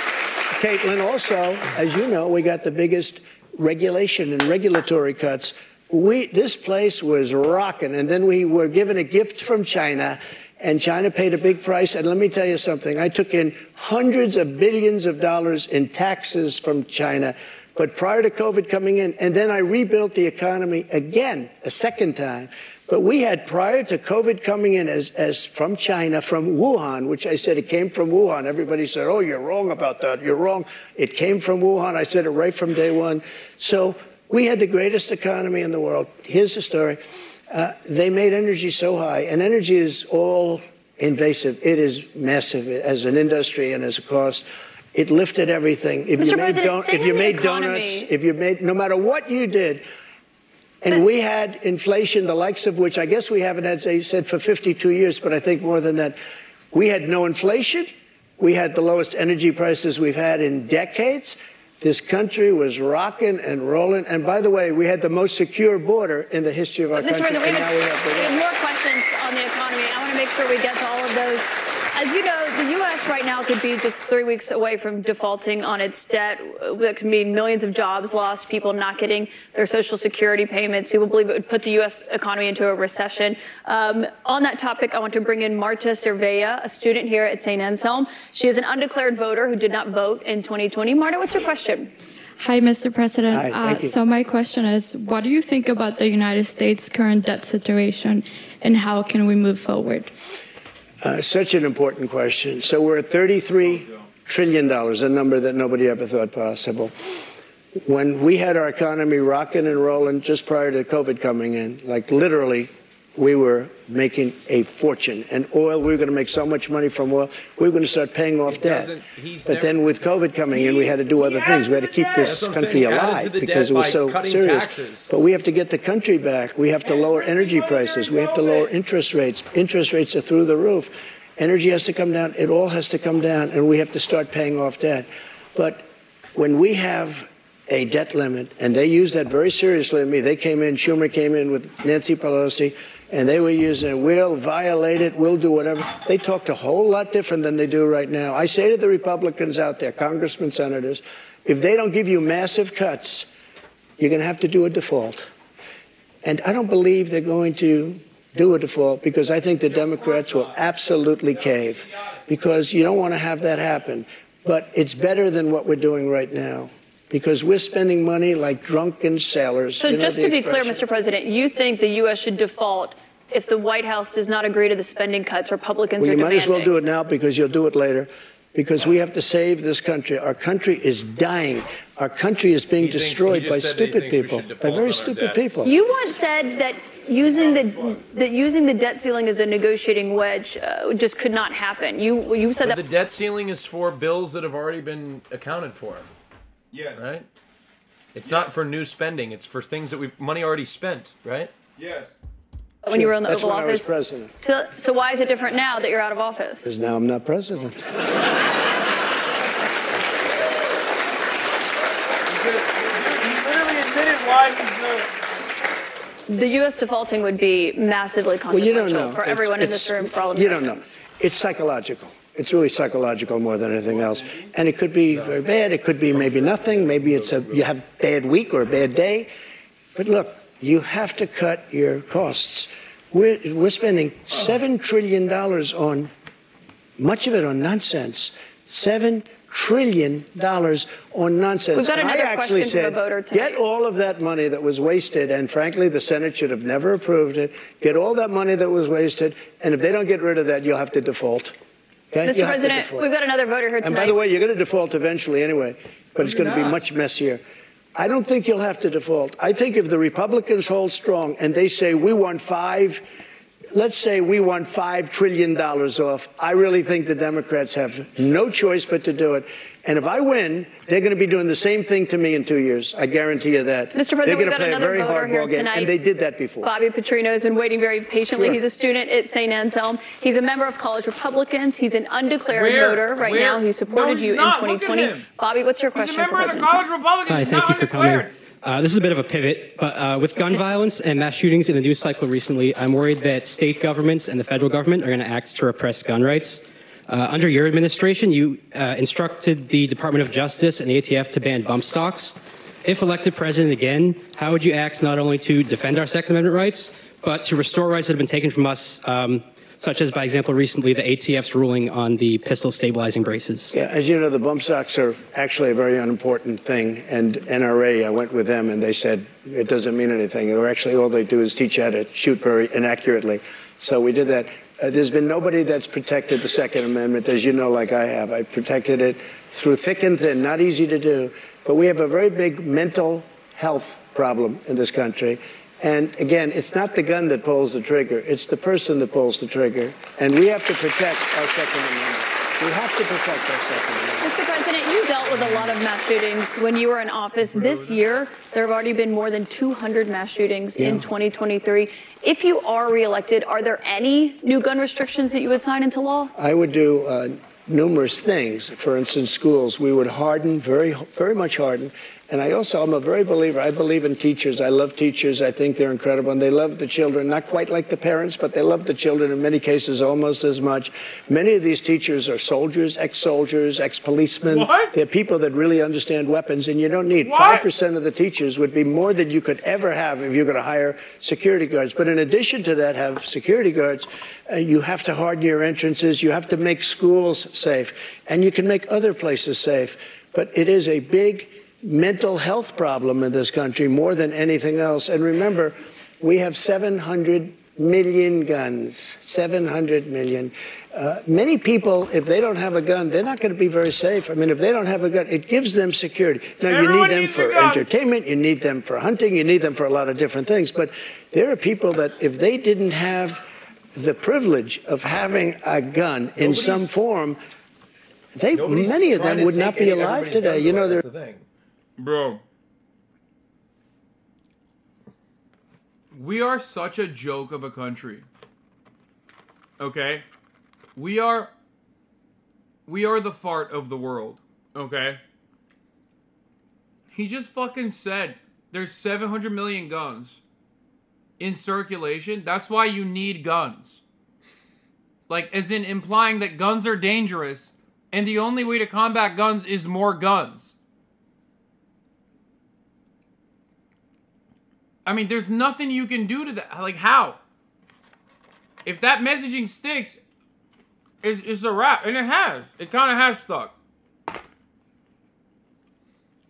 E: Kaitlan, also, as you know, we got the biggest regulation and regulatory cuts. We, this place was rocking, and then we were given a gift from China, and China paid a big price. And let me tell you something I took in hundreds of billions of dollars in taxes from China. But prior to COVID coming in, and then I rebuilt the economy again, a second time. But we had prior to COVID coming in as, as from China, from Wuhan, which I said it came from Wuhan. Everybody said, oh, you're wrong about that. You're wrong. It came from Wuhan. I said it right from day one. So we had the greatest economy in the world. Here's the story. Uh, they made energy so high, and energy is all invasive. It is massive as an industry and as a cost. It lifted everything. If
A: Mr.
E: you made, don- if you made donuts, if you made, no matter what you did, and we had inflation, the likes of which I guess we haven't had, as I said, for 52 years, but I think more than that. We had no inflation. We had the lowest energy prices we've had in decades. This country was rocking and rolling. And by the way, we had the most secure border in the history of our
A: Mr.
E: country.
A: President, we
E: and now we
A: have, we have more questions on the economy. I want to make sure we get to all of those. As you know, U.S. right now could be just three weeks away from defaulting on its debt. That could mean millions of jobs lost, people not getting their Social Security payments. People believe it would put the U.S. economy into a recession. Um, on that topic, I want to bring in Marta Cervella, a student here at St. Anselm. She is an undeclared voter who did not vote in 2020. Marta, what's your question?
J: Hi, Mr. President.
E: Hi, thank
J: uh,
E: you.
J: so my question is, what do you think about the United States' current debt situation, and how can we move forward?
E: Uh, such an important question. So we're at 33 trillion dollars, a number that nobody ever thought possible. When we had our economy rocking and rolling just prior to COVID coming in, like literally we were making a fortune. And oil, we were going to make so much money from oil, we were going to start paying off debt. But
D: never-
E: then with COVID coming in, we had to do other things. We had to keep this
D: saying.
E: country alive because it was so serious.
D: taxes.
E: But we have to get the country back. We have to lower energy prices. We have to lower interest rates. Interest rates are through the roof. Energy has to come down. It all has to come down, and we have to start paying off debt. But when we have a debt limit, and they use that very seriously to me. They came in, Schumer came in with Nancy Pelosi, and they were using, we'll violate it, we'll do whatever. They talked a whole lot different than they do right now. I say to the Republicans out there, congressmen, senators, if they don't give you massive cuts, you're going to have to do a default. And I don't believe they're going to do a default because I think the Democrats will absolutely cave because you don't want to have that happen. But it's better than what we're doing right now because we're spending money like drunken sailors.
A: So
E: You know
A: just to be clear. Mr. President, you think the U.S. should default if the White House does not agree to the spending cuts Republicans
E: Well,
A: are
E: you might as well do it now because you'll do it later. Because we have to save this country. Our country is dying. Our country is being
D: He
E: destroyed
D: just
E: by
D: said that he
E: stupid people. By very stupid
D: debt.
E: people.
A: You once said that using the that using the debt ceiling as a negotiating wedge uh, just could not happen. You you said
D: But
A: that
D: the debt ceiling is for bills that have already been accounted for,
C: Yes.
D: right? It's not for new spending. It's for things that we've money already spent, right?
C: Yes.
A: when you were in the
E: That's
A: Oval
E: when I was
A: Office.
E: president.
A: So, so why is it different now that you're out of office?
E: Because now I'm not president.
C: He literally admitted why he's the.
A: The U.S. defaulting would be massively
E: Well, you
A: consequential
E: don't know.
A: for
E: It's-
A: everyone in this room, for all of
E: You You don't know. It's psychological. It's really psychological more than anything else. And it could be very bad. It could be maybe nothing. Maybe it's a you have a bad week or a bad day. But look, you have to cut your costs. We're, we're spending seven trillion dollars on much of it on nonsense. Seven trillion dollars on nonsense.
A: We've got
E: And I
A: another
E: actually
A: question
E: said,
A: voter tonight.
E: Get all of that money that was wasted, and frankly, the Senate should have never approved it. Get all that money that was wasted, and if they don't get rid of that, you'll have to default. Okay?
A: Mr.
E: You'll have to
A: President, we've got another voter here tonight.
E: And by the way, you're going to default eventually anyway, but it's going to be much messier. I don't think you'll have to default. I think if the Republicans hold strong and they say we want five, let's say we want five trillion dollars off, I really think the Democrats have no choice but to do it. And if I win, they're going to be doing the same thing to me in two years. I guarantee you that.
A: Mr. President,
E: they're
A: we've
E: going to
A: got
E: play a
A: another
E: very
A: voter
E: hard
A: here
E: ball game,
A: tonight.
E: and they did that before.
A: Bobby Petrino has been waiting very patiently.
E: Sure.
A: He's a student at St. Anselm. He's a member of College Republicans. He's an undeclared
C: Where?
A: voter right
C: Where?
A: now. He supported
C: No,
A: you
C: not.
A: in 2020. Bobby, what's your
C: He's a
A: question
C: member
A: for
C: of the
A: President
C: College Republicans.
K: Hi, thank you for coming. Uh, this is a bit of a pivot, but uh, with gun violence and mass shootings in the news cycle recently, I'm worried that state governments and the federal government are going to act to repress gun rights. Uh, under your administration, you uh, instructed the Department of Justice and the ATF to ban bump stocks. If elected president again, how would you act not only to defend our Second Amendment rights, but to restore rights that have been taken from us, um, such as, by example, recently the ATF's ruling on the pistol stabilizing braces?
E: Yeah, as you know, the bump stocks are actually a very unimportant thing. And NRA, I went with them, and they said it doesn't mean anything. Or actually, all they do is teach you how to shoot very inaccurately. So we did that. Uh, there's been nobody that's protected the Second Amendment, as you know, like I have. I've protected it through thick and thin. Not easy to do, but we have a very big mental health problem in this country. And again, it's not the gun that pulls the trigger; it's the person that pulls the trigger. And we have to protect our Second Amendment. We have to protect our Second Amendment.
A: Mr. President, you dealt with a lot of mass shootings when you were in office. This year, there have already been more than 200 mass shootings in 2023. If you are reelected, are there any new gun restrictions that you would sign into law?
E: I would do uh, numerous things. For instance, schools, we would harden, very, very much harden. And I also, I'm a very believer. I believe in teachers. I love teachers. I think they're incredible. And they love the children, not quite like the parents, but they love the children in many cases almost as much. Many of these teachers are soldiers, ex soldiers, ex policemen.
C: What?
E: They're people that really understand weapons, and you don't need
C: What?
E: 5% of the teachers would be more than you could ever have if you're going to hire security guards. But in addition to that, have security guards. Uh, you have to harden your entrances. You have to make schools safe, and you can make other places safe. But it is a big mental health problem in this country more than anything else. And remember, we have 700 million guns. 700 million. Uh, many people, if they don't have a gun, they're not going to be very safe. I mean, if they don't have a gun, it gives them security. Now,
C: Everyone
E: you need them for entertainment, you need them for hunting, you need them for a lot of different things. But there are people that, if they didn't have the privilege of having a gun in some form, they many of them would not be alive today. You know, they're
D: the thing.
C: Bro. We are such a joke of a country. Okay? We are we are the fart of the world, okay? He just fucking said there's 700 million guns in circulation. That's why you need guns. Like as in implying that guns are dangerous and the only way to combat guns is more guns. I mean, there's nothing you can do to that. Like, how? If that messaging sticks, it's, it's a wrap. And it has. It kind of has stuck.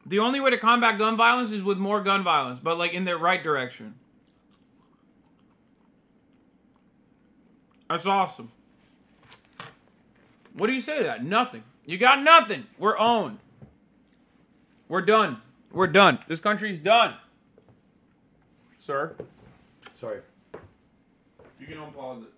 C: The only way to combat gun violence is with more gun violence, but like in the right direction. That's awesome. What do you say to that? Nothing. You got nothing. We're owned. We're done. We're done. This country's done. Sir?
D: Sorry.
C: You can unpause it.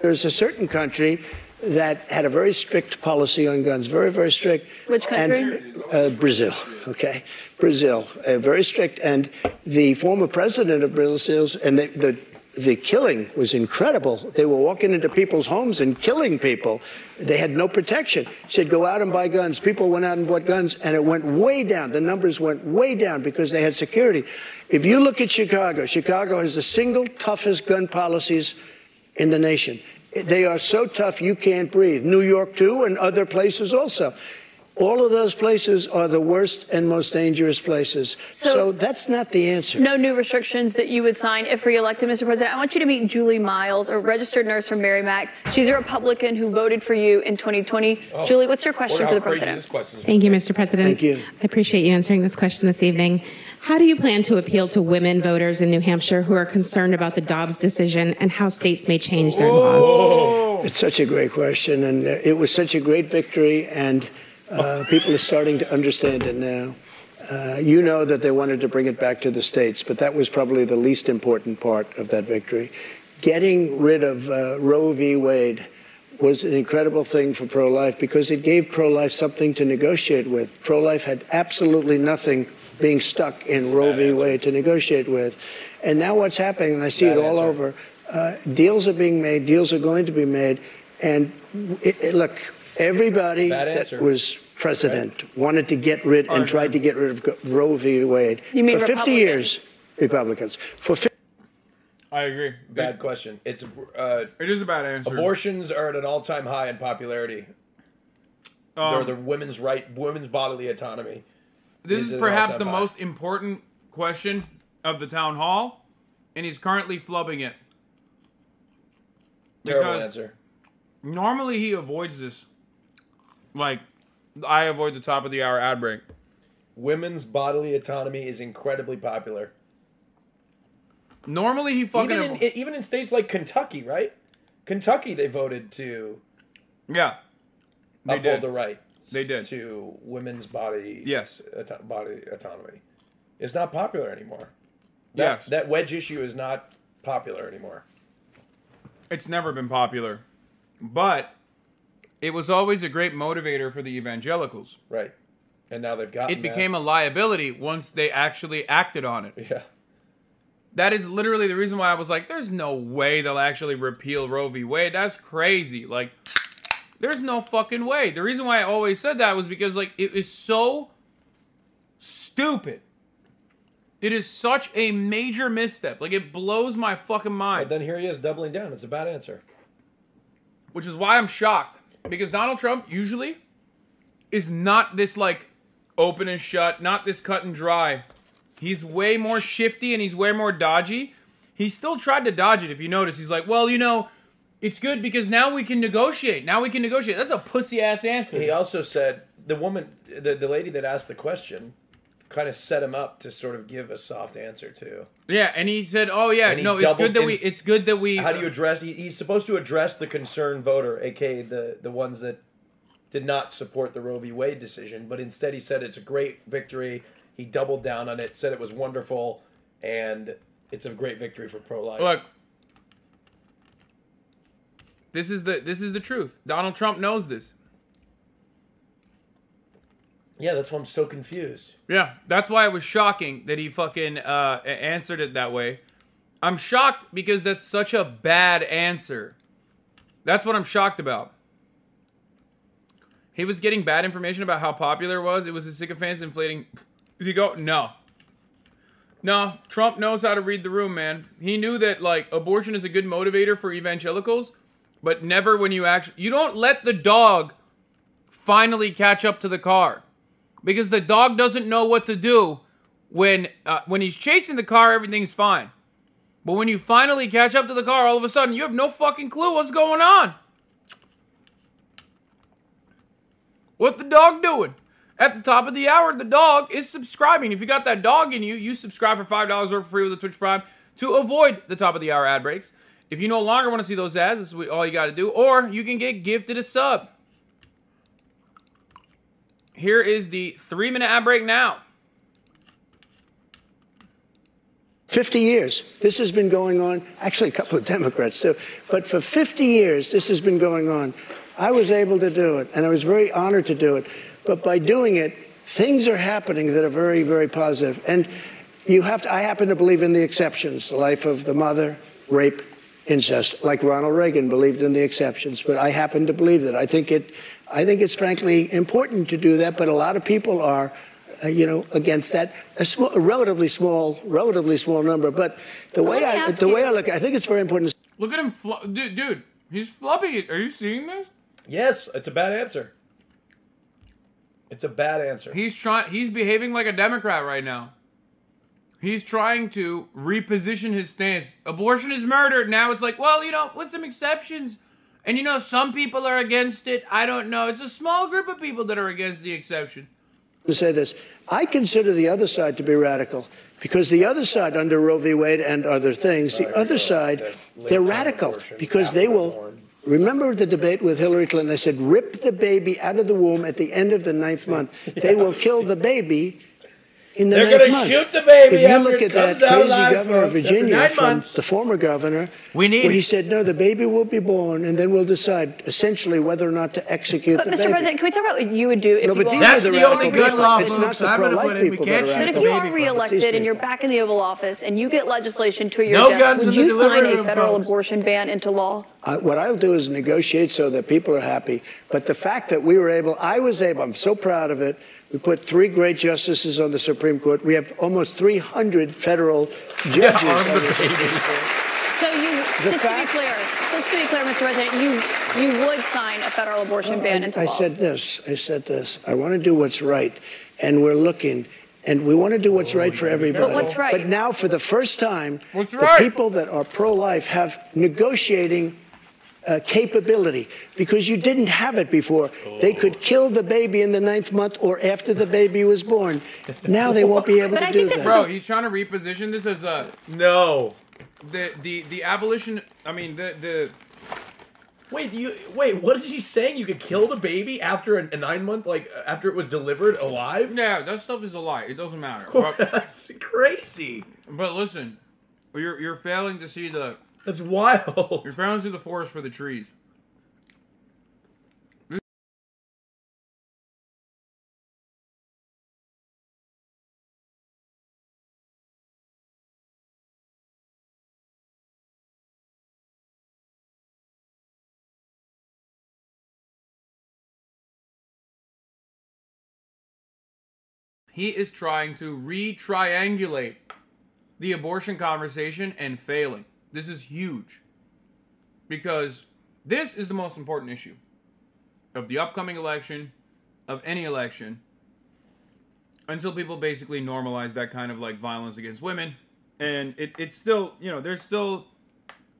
E: There's a certain country that had a very strict policy on guns, very, very strict.
A: Which country?
E: And, uh, Brazil, okay? Brazil, uh, very strict. And the former president of Brazil, and the, the, the killing was incredible. They were walking into people's homes and killing people. They had no protection. Said, go out and buy guns. People went out and bought guns, and it went way down. The numbers went way down because they had security. If you look at Chicago, Chicago has the single toughest gun policies in the nation. They are so tough you can't breathe. New York, too, and other places also. All of those places are the worst and most dangerous places.
A: So-
E: So, that's not the answer.
A: No new restrictions that you would sign if reelected, Mr. President. I want you to meet Julie Miles, a registered nurse from Merrimack. She's a Republican who voted for you in 2020. Julie, what's your question for the president?
D: this question is.
H: Thank you, Mr. President.
E: Thank you.
H: I appreciate you answering this question this evening. How do you plan to appeal to women voters in New Hampshire who are concerned about the Dobbs decision and how states may change their laws?
E: It's such a great question, and uh, it was such a great victory, and uh, people are starting to understand it now. Uh, you know that they wanted to bring it back to the states, but that was probably the least important part of that victory. Getting rid of uh, Roe v. Wade was an incredible thing for pro life because it gave pro life something to negotiate with. Pro life had absolutely nothing being stuck in Roe v. Wade to negotiate with. And now what's happening, and I see
D: Bad
E: it all
D: answer.
E: over, uh, deals are being made, deals are going to be made. And it, it- look, everybody
D: Bad
E: that
D: answer.
E: was president wanted to get rid and tried to get rid of Roe v. Wade.
A: You mean
E: For 50 years, Republicans. For 50
C: I agree.
D: Bad question. It's uh,
C: It is a bad answer.
D: abortions are at an all-time high in popularity.
C: Um,
D: They're the women's right, women's bodily autonomy.
C: this
D: is
C: is perhaps the
D: high.
C: most important question of the town hall, and he's currently flubbing it.
D: Terrible answer.
C: Normally he avoids this. Like, I avoid the top of the hour ad break.
D: Women's bodily autonomy is incredibly popular.
C: Normally he fucking
D: Even in, even in states like Kentucky, right? Kentucky, they voted to
C: yeah. They
D: uphold
C: did.
D: the right.
C: They did.
D: to women's body.
C: Yes.
D: auto- body autonomy. It's not popular anymore. That,
C: Yes.
D: that wedge issue is not popular anymore.
C: It's never been popular, but it was always a great motivator for the evangelicals.
D: Right. And now they've gotten
C: It became a liability once they actually acted on it.
D: yeah.
C: That is literally the reason why I was like, there's no way they'll actually repeal Roe v. Wade. That's crazy. Like, there's no fucking way. The reason why I always said that was because, like, it is so stupid. It is such a major misstep. Like, it blows my fucking
D: But
C: mind.
D: then here he is doubling down. It's a bad answer.
C: Which is why I'm shocked. Because Donald Trump usually is not this, like, open and shut, not this cut and dry. He's way more shifty and he's way more dodgy. He still tried to dodge it, if you notice. He's like, well, you know, it's good because now we can negotiate. Now we can negotiate. That's a pussy ass answer.
D: He also said the woman, the, the lady that asked the question,
H: kind of set him up to sort of give a soft answer to.
C: Yeah, and he said, "Oh yeah,
H: And he
C: no, it's
H: doubled
C: good that we.
H: ins-
C: It's good that we.
H: How do you uh, address? He, he's supposed to address the concerned voter, aka the the ones that did not support the Roe v. Wade decision, but instead he said it's a great victory. He doubled down on it, said it was wonderful, and it's a great victory for pro life.
C: Look, this is the this is the truth. Donald Trump knows this.
H: Yeah, that's why I'm so confused.
C: Yeah, that's why it was shocking that he fucking uh, answered it that way. I'm shocked because that's such a bad answer. That's what I'm shocked about. He was getting bad information about how popular it was. It was the sycophants inflating. Does he go? No. No, Trump knows how to read the room, man. He knew that like abortion is a good motivator for evangelicals, but never when you actually you don't let the dog finally catch up to the car because the dog doesn't know what to do when uh, when he's chasing the car everything's fine. But when you finally catch up to the car all of a sudden you have no fucking clue what's going on. What the dog doing? At the top of the hour the dog is subscribing. If you got that dog in you you subscribe for five dollars or for free with a twitch prime to avoid the top of the hour ad breaks. If you no longer want to see those ads this is all you got to do. Or you can get gifted a sub here is the three minute ad break now.
E: 50 years. This has been going on, actually, a couple of Democrats too, but for 50 years, this has been going on. I was able to do it, and I was very honored to do it. But by doing it, things are happening that are very, very positive. And you have to, I happen to believe in the exceptions the life of the mother, rape, incest, like Ronald Reagan believed in the exceptions. But I happen to believe that. I think it, I think it's frankly important to do that, but a lot of people are uh, you know, against that. A, small, a relatively small, relatively small number. But the
A: So
E: way I,
A: ask
E: the way I look, I think it's very important.
C: Look at him, fl- dude, dude. He's flubbing it. Are you seeing this?
H: Yes, it's a bad answer. It's a bad answer.
C: He's trying. He's behaving like a Democrat right now. He's trying to reposition his stance. Abortion is murder. Now it's like, well, you know, with some exceptions. And you know, some people are against it. I don't know. It's a small group of people that are against the exception.
E: to say this. I consider the other side to be radical because the other side, under Roe v. Wade and other things, the other side, they're radical because they will. Remember the debate with Hillary Clinton? I said, rip the baby out of the womb at the end of the ninth month. They will kill the baby in the
H: They're gonna shoot the baby
E: If you
H: after
E: look
H: it
E: at that
H: comes out
E: crazy
H: alive,
E: governor of Virginia,
H: nine
E: from
H: months.
E: the former governor,
D: We need
E: where he said, no, the baby will be born, and then we'll decide essentially whether or not to execute
A: But
E: the
A: Mr.
E: baby.
A: President, can we talk about what you would do if
E: No,
A: you
E: but
A: are
E: these
D: That's
E: are
D: the only good law,
E: It's not
D: folks.
E: the
D: I'm gonna
E: pro-life
D: put it. We
E: people
D: can't
E: that are
D: shoot
A: But if you are
D: baby
A: reelected and you're back in the Oval Office and you get legislation to your
D: No
A: desk,
D: guns
A: would
D: in the
A: you sign a federal
D: folks.
A: abortion ban into law?
E: I, what I'll do is negotiate so that people are happy. But the fact that we were able, I was able, I'm so proud of it. We put three great justices on the Supreme Court. We have almost 300 federal judges. on the Supreme Court.
A: So you,
E: The
A: just
E: fact-
A: to be clear, just to be clear, Mr. President, you you would sign a federal abortion oh, ban into
E: I,
A: law.
E: I said this. I said this. I want to do what's right, and we're looking, and we want to do what's right oh, for everybody.
A: But what's right?
E: But now, for the first time,
C: What's
E: the
C: right?
E: people that are pro-life have negotiating uh, capability because you didn't have it before. They could kill the baby in the ninth month or after the baby was born. Now they won't be able
A: But
E: to
A: I
E: do
A: think this
E: that.
A: is
C: Bro, he's trying to reposition this as a no. The the the abolition. I mean the the.
H: Wait, you wait. What is he saying? You could kill the baby after a, a nine month, like after it was delivered alive?
C: Yeah, that stuff is a lie. It doesn't matter. But,
H: That's crazy.
C: but listen, you're you're failing to see the
H: That's wild.
C: you're to see the forest for the trees. He is trying to re-triangulate the abortion conversation and failing. This is huge. Because this is the most important issue of the upcoming election, of any election, until people basically normalize that kind of like violence against women. And it, it's still, you know, there's still,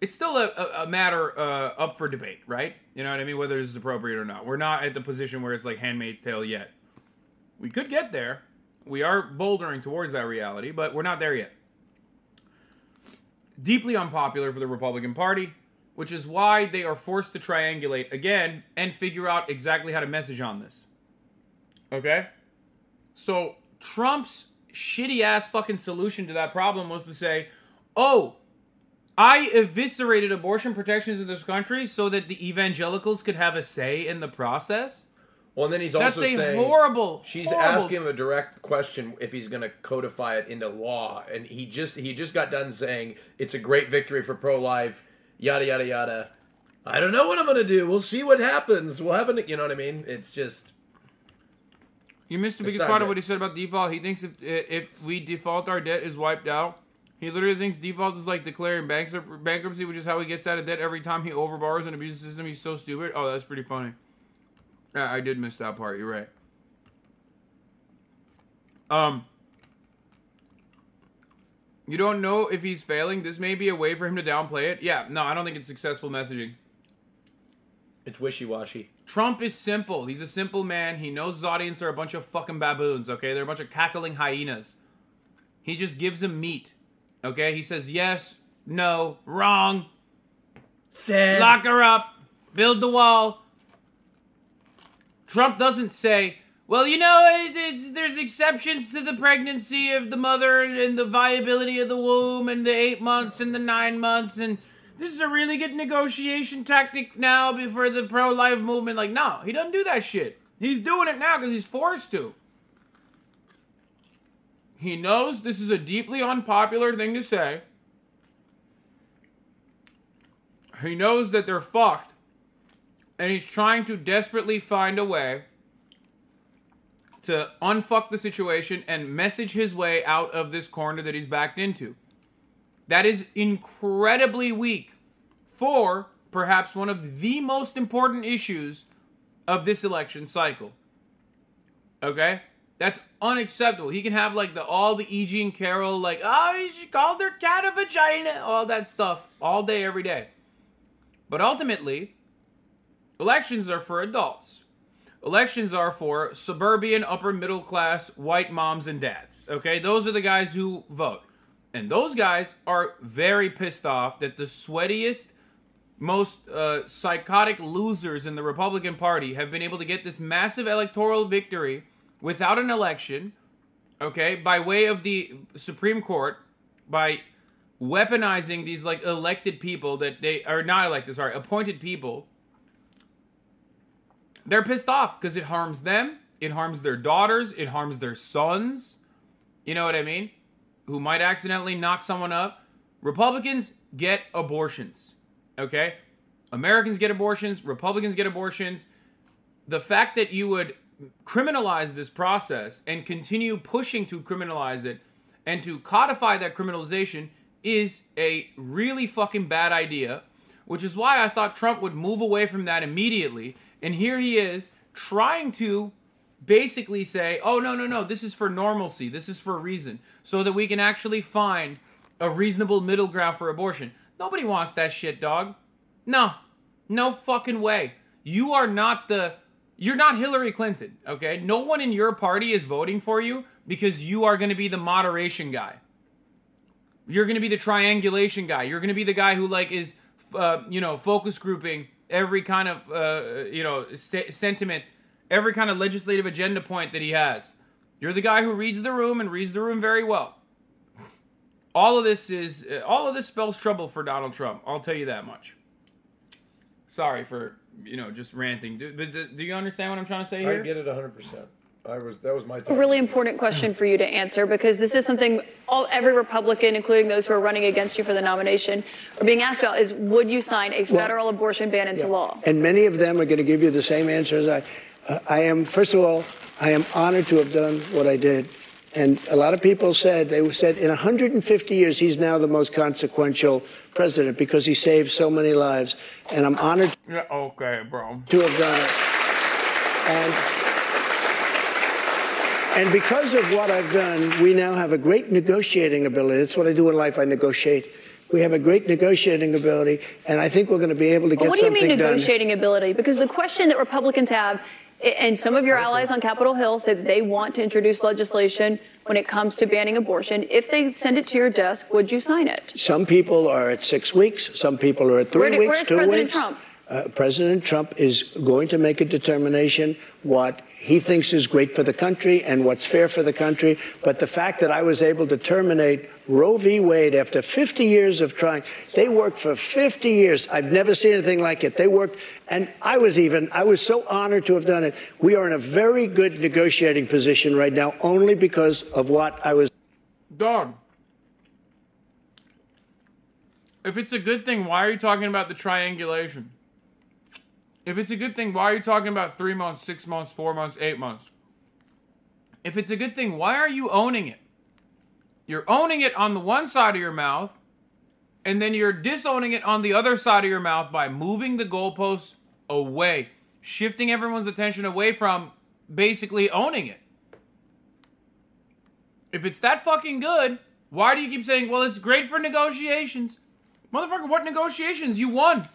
C: it's still a, a, matter uh, up for debate, right? You know what I mean? Whether this is appropriate or not. We're not at the position where it's like Handmaid's Tale yet. We could get there. We are bouldering towards that reality, but we're not there yet. Deeply unpopular for the Republican Party, which is why they are forced to triangulate again and figure out exactly how to message on this. Okay? So, Trump's shitty ass fucking solution to that problem was to say, oh, I eviscerated abortion protections in this country so that the evangelicals could have a say in the process.
D: Well, and then he's also That's
C: a
D: saying
C: horrible.
D: She's
C: horrible-
D: asking him a direct question if he's going to codify it into law, and he just he just got done saying it's a great victory for pro life, yada yada yada. I don't know what I'm going to do. We'll see what happens. We'll have an, you know what I mean? It's just
C: You missed the biggest part of what he said about default. He thinks if if we default, our debt is wiped out. He literally thinks default is like declaring bankruptcy, which is how he gets out of debt every time he overborrows and abuses the system. He's so stupid. Oh, that's pretty funny. I did miss that part. You're right. Um, you don't know if he's failing. This may be a way for him to downplay it. Yeah, no, I don't think it's successful messaging.
D: it's wishy washy.
C: Trump is simple. He's a simple man. He knows his audience are a bunch of fucking baboons, okay? They're a bunch of cackling hyenas. He just gives them meat, okay? He says yes, no, wrong,
D: Sad.
C: lock her up, build the wall. Trump doesn't say, well, you know, it, there's exceptions to the pregnancy of the mother and the viability of the womb and the eight months and the nine months and this is a really good negotiation tactic now before the pro-life movement. Like, no, he doesn't do that shit. He's doing it now because he's forced to. He knows this is a deeply unpopular thing to say. He knows that they're fucked. And he's trying to desperately find a way to unfuck the situation and message his way out of this corner that he's backed into. That is incredibly weak for perhaps one of the most important issues of this election cycle. Okay? That's unacceptable. He can have like the all the E.G. and Carroll, like, oh, she called her cat a vagina, all that stuff, all day, every day. But ultimately, elections are for adults. Elections are for suburban, upper middle class, white moms and dads. Okay? Those are the guys who vote. And those guys are very pissed off that the sweatiest, most uh, psychotic losers in the Republican Party have been able to get this massive electoral victory without an election, okay, by way of the Supreme Court, by weaponizing these like elected people that they are not elected, sorry, appointed people. They're pissed off because it harms them, it harms their daughters, it harms their sons. You know what I mean? Who might accidentally knock someone up. Republicans get abortions. Okay? Americans get abortions, Republicans get abortions. The fact that you would criminalize this process and continue pushing to criminalize it and to codify that criminalization is a really fucking bad idea, which is why I thought Trump would move away from that immediately. And here he is trying to basically say, oh, no, no, no, this is for normalcy, this is for a reason, so that we can actually find a reasonable middle ground for abortion. Nobody wants that shit, dog. No, no fucking way. You are not the. You're not Hillary Clinton, okay? No one in your party is voting for you because you are going to be the moderation guy. You're going to be the triangulation guy. You're going to be the guy who like is, uh, you know, focus grouping every kind of, uh, you know, se- sentiment, every kind of legislative agenda point that he has. You're the guy who reads the room and reads the room very well. All of this is, uh, all of this spells trouble for Donald Trump. I'll tell you that much. Sorry for you know just ranting. Do, but do, do you understand what I'm trying to say here?
D: I get it 100%. I was that was my
A: a
D: time.
A: really important question for you to answer because this is something all every Republican, including those who are running against you for the nomination, are being asked about: is would you sign a federal abortion ban into law?
E: And many of them are going to give you the same answer as I. Uh, I am, first of all, I am honored to have done what I did. And a lot of people said, they said in 150 years, he's now the most consequential president because he saved so many lives. And I'm honored
C: Yeah, okay, bro.
E: to have done it. And, and because of what I've done, we now have a great negotiating ability. That's what I do in life, I negotiate. We have a great negotiating ability, and I think we're going to be able to get
A: what do you
E: something
A: mean
E: done.
A: negotiating ability? Because the question that Republicans have And some of your allies on Capitol Hill say that they want to introduce legislation when it comes to banning abortion. If they send it to your desk, would you sign it?
E: Some people are at six weeks. Some people are at three
A: Where do-
E: weeks, two
A: President
E: weeks.
A: Trump?
E: Uh, President Trump is going to make a determination what he thinks is great for the country and what's fair for the country. But the fact that I was able to terminate Roe v. Wade after 50 years of trying, they worked for 50 years. I've never seen anything like it. They worked, and I was even, I was so honored to have done it. We are in a very good negotiating position right now only because of what I was.
C: Dog. If it's a good thing, why are you talking about the triangulation? If it's a good thing, why are you talking about three months, six months, four months, eight months? If it's a good thing, why are you owning it? You're owning it on the one side of your mouth, and then you're disowning it on the other side of your mouth by moving the goalposts away, shifting everyone's attention away from basically owning it. If it's that fucking good, why do you keep saying, well, it's great for negotiations? Motherfucker, what negotiations? You won.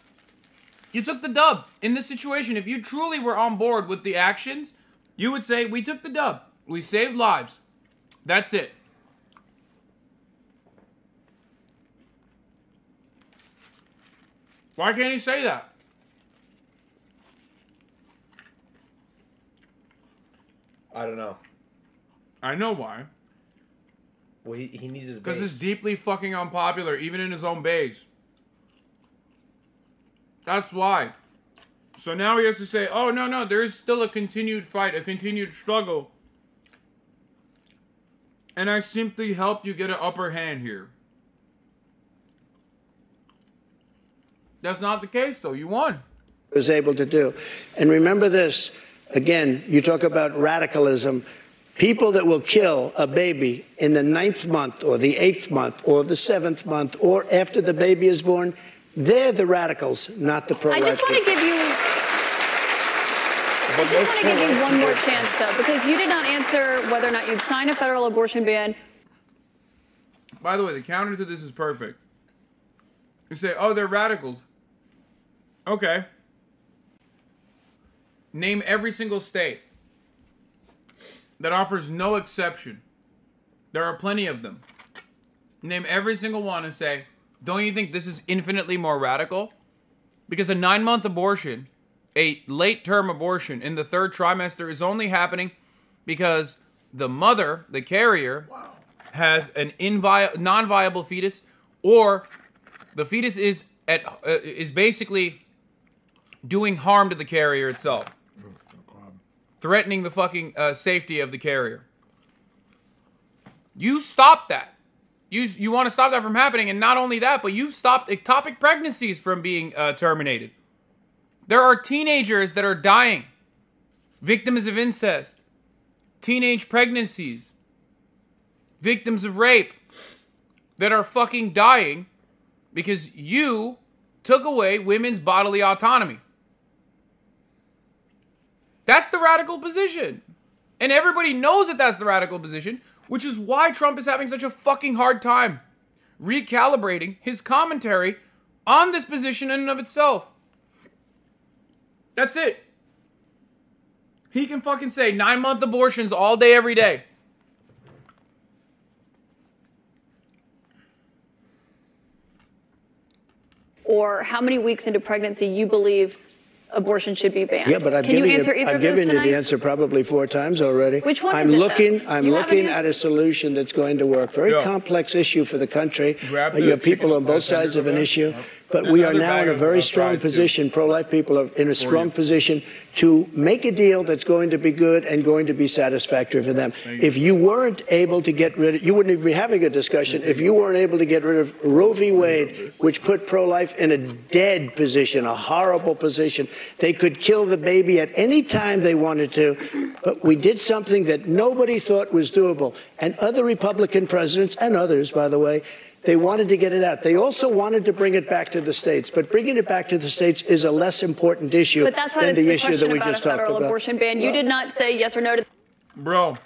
C: You took the dub in this situation. If you truly were on board with the actions, you would say, we took the dub. We saved lives. That's it. Why can't he say that?
H: I don't know.
C: I know why.
H: Well, he, he needs his
C: Because it's deeply fucking unpopular, even in his own base. That's why. So now he has to say, oh, no, no, there is still a continued fight, a continued struggle. And I simply helped you get an upper hand here. That's not the case, though. You won.
E: was able to do. And remember this again, you talk about radicalism. People that will kill a baby in the ninth month or the eighth month or the seventh month or after the baby is born, they're the radicals, not the pro
A: I just want to give you. I just want to give you one more chance, though, because you did not answer whether or not you'd sign a federal abortion ban.
C: By the way, the counter to this is perfect. You say, oh, they're radicals. Okay. Name every single state that offers no exception. There are plenty of them. Name every single one and say, don't you think this is infinitely more radical? Because a nine month abortion, a late term abortion in the third trimester, is only happening because the mother, the carrier, has an invi- non-viable fetus, or the fetus is at uh, is basically doing harm to the carrier itself, threatening the fucking uh, safety of the carrier. You stop that. You you want to stop that from happening, and not only that, but you've stopped ectopic pregnancies from being uh, terminated. There are teenagers that are dying, victims of incest, teenage pregnancies, victims of rape, that are fucking dying because you took away women's bodily autonomy. That's the radical position. And everybody knows that that's the radical position, which is why Trump is having such a fucking hard time recalibrating his commentary on this position in and of itself. That's it. He can fucking say nine month abortions all day, every day.
A: Or how many weeks into pregnancy you believe abortion should be banned?
E: Yeah, but I've
A: Can you
E: given
A: answer
E: you,
A: either
E: I've
A: of those
E: given you the answer probably four times already.
A: Which one
E: I'm
A: is it,
E: looking.
A: then?
E: I'm
A: You haven't
E: looking at a solution that's going to work. Very
C: Yeah.
E: complex issue for the country.
C: Grab
E: Uh,
C: the
E: you have people on both sides of an issue,
C: Yep.
E: But
C: There's
E: we are now in a very strong position. Pro-life people are in a strong position to make a deal that's going to be good and going to be satisfactory for them. If you weren't able to get rid of, you wouldn't even be having a discussion. If you weren't able to get rid of Roe v. Wade, which put pro-life in a dead position, a horrible position, they could kill the baby at any time they wanted to. But we did something that nobody thought was doable. And other Republican presidents, and others, by the way, they wanted to get it out. They also wanted to bring it back to the states. But bringing it back to the states is a less important issue
A: But that's why
E: than the
A: the
E: issue that we
A: about a
E: just talked
A: federal
E: about.
A: abortion ban. You did not say yes or no to
C: Bro.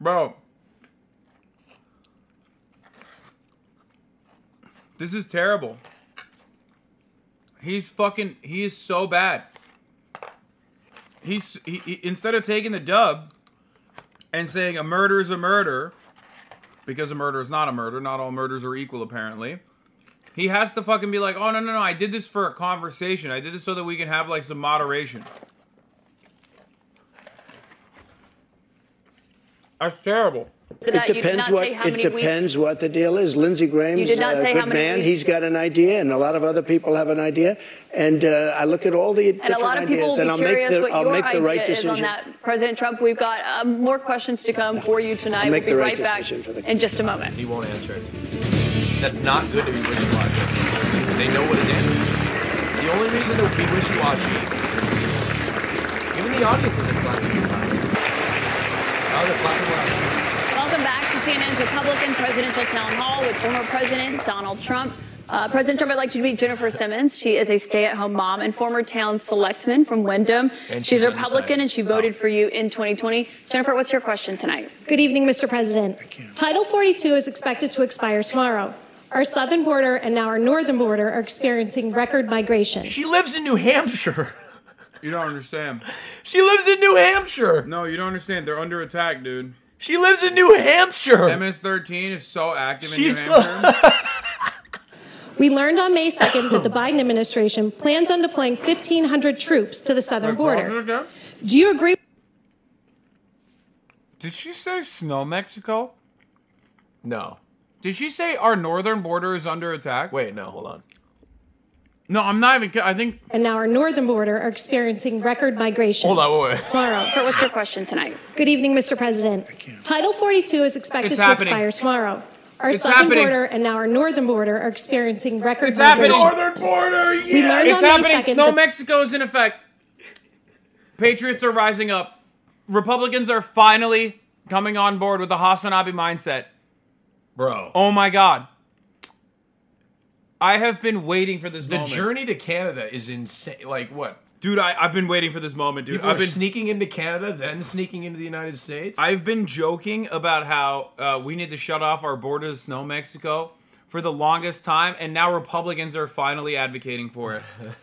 C: Bro. This is terrible. He's fucking he is so bad. he's he, he, instead of taking the dub and saying a murder is a murder because a murder is not a murder. Not all murders are equal, apparently. He has to fucking be like, oh no no no, I did this for a conversation. I did this so that we can have like some moderation. That's terrible.
A: For that,
E: it depends what it depends
A: weeks-
E: what the deal is. Lindsey Graham's
A: You did not
E: a good
A: how many
E: man.
A: weeks-
E: He's got an idea, and a lot of other people have an idea. And uh, I look at all the
A: And
E: different
A: a lot of people
E: ideas,
A: will
E: and
A: be
E: I'll make
A: curious
E: the
A: what
E: I'll
A: your
E: make the
A: idea
E: right
A: is
E: decision.
A: on that. President Trump, we've got um, more questions to come for you tonight.
E: I'll
A: We'll be
E: the
A: right
E: right
A: back
E: for the
A: in just a moment.
D: He won't answer it. That's not good to be wishy-washy. They know what his answer is. The only reason to be wishy-washy, even the audience isn't clapping loud. Oh, they're clapping loud.
A: Welcome back to CNN's Republican Presidential Town Hall with former President Donald Trump. Uh, President Trump, I'd like you to meet Jennifer Simmons. She is a stay-at-home mom and former town selectman from Windham.
L: And
A: she's
L: she's
A: a Republican and she voted for you in 2020. Jennifer, what's your question tonight?
L: Good evening, Mr. President. Title 42 is expected to expire tomorrow. Our southern border and now our northern border are experiencing record migration.
D: She lives in New Hampshire.
C: You don't understand.
D: She lives in New Hampshire.
C: No, you don't understand. They're under attack, dude.
D: She lives in New Hampshire.
C: MS-13 is so active in New Hampshire.
L: We learned on May 2nd that the Biden administration plans on deploying 1,500 troops to the southern border. Do you agree?
C: Did she say snow Mexico?
D: No.
C: Did she say our northern border is under attack?
D: Wait, no, hold on.
C: No, I'm not even. I think.
L: And now our northern border are experiencing record migration.
C: Hold on, wait, wait.
L: Tomorrow.
A: What's your question tonight?
L: Good evening, Mr. President. Title 42 is expected
C: It's
L: to
C: happening.
L: expire tomorrow. Our
C: It's
L: southern
C: happening.
L: border and now our northern border are experiencing record migration.
C: It's happening. Northern
D: border,
L: We learned
C: It's
L: on May
C: happening.
L: 2nd
C: Snow
L: that-
C: Mexico is in effect. Patriots are rising up. Republicans are finally coming on board with the Hasanabi mindset.
D: Bro.
C: Oh my God. I have been waiting for this moment.
D: The
C: moment.
D: journey to Canada is insane. Like what?
C: Dude, I, I've been waiting for this moment, dude.
D: People
C: I've been
D: sneaking into Canada, then sneaking into the United States.
C: I've been joking about how uh, we need to shut off our border to Snow Mexico for the longest time, and now Republicans are finally advocating for it.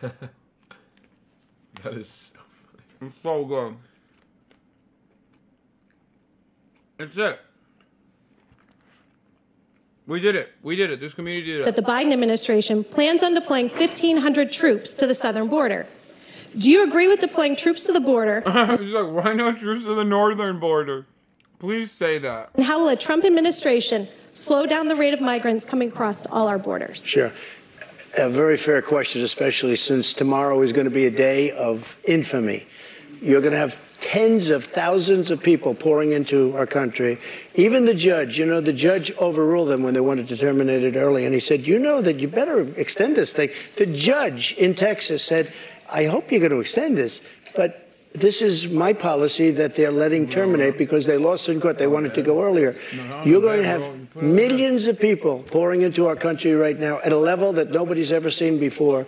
D: that is so
C: It's so good. It's it. We did it. We did it. This community did it.
L: that the Biden administration plans on deploying 1,500 troops to the southern border. Do you agree with deploying troops to the border?
C: He's like, why no troops to the northern border? Please say that.
L: And how will a Trump administration slow down the rate of migrants coming across all our borders?
E: Sure. A very fair question, especially since tomorrow is going to be a day of infamy. You're going to have tens of thousands of people pouring into our country. Even the judge, you know, the judge overruled them when they wanted to terminate it early. And he said, you know that you better extend this thing. The judge in Texas said, I hope you're going to extend this, but this is my policy that they're letting terminate because they lost in court. They wanted to go earlier. You're going to have millions of people pouring into our country right now at a level that nobody's ever seen before.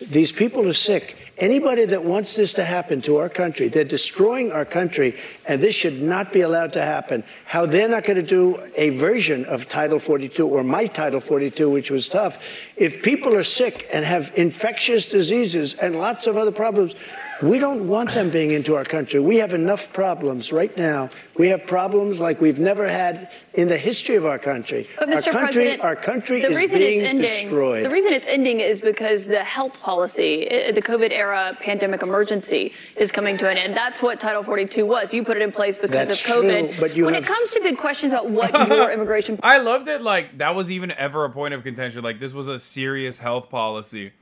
E: These people are sick. Anybody that wants this to happen to our country, they're destroying our country, and this should not be allowed to happen. How they're not going to do a version of Title 42 or my Title 42, which was tough. If people are sick and have infectious diseases and lots of other problems, we don't want them being into our country. We have enough problems right now. We have problems like we've never had in the history of our country.
A: But
E: our country,
A: President,
E: our country
A: the
E: is
A: reason
E: being
A: it's ending,
E: destroyed.
A: The reason it's ending is because the health policy, the COVID era pandemic emergency, is coming to an end. That's what Title 42 was. You put it in place because
C: That's
A: of COVID.
C: true, but you
A: when
C: have-
A: it comes to big questions about what your immigration
C: I love that like that was even ever a point of contention. Like this was a serious health policy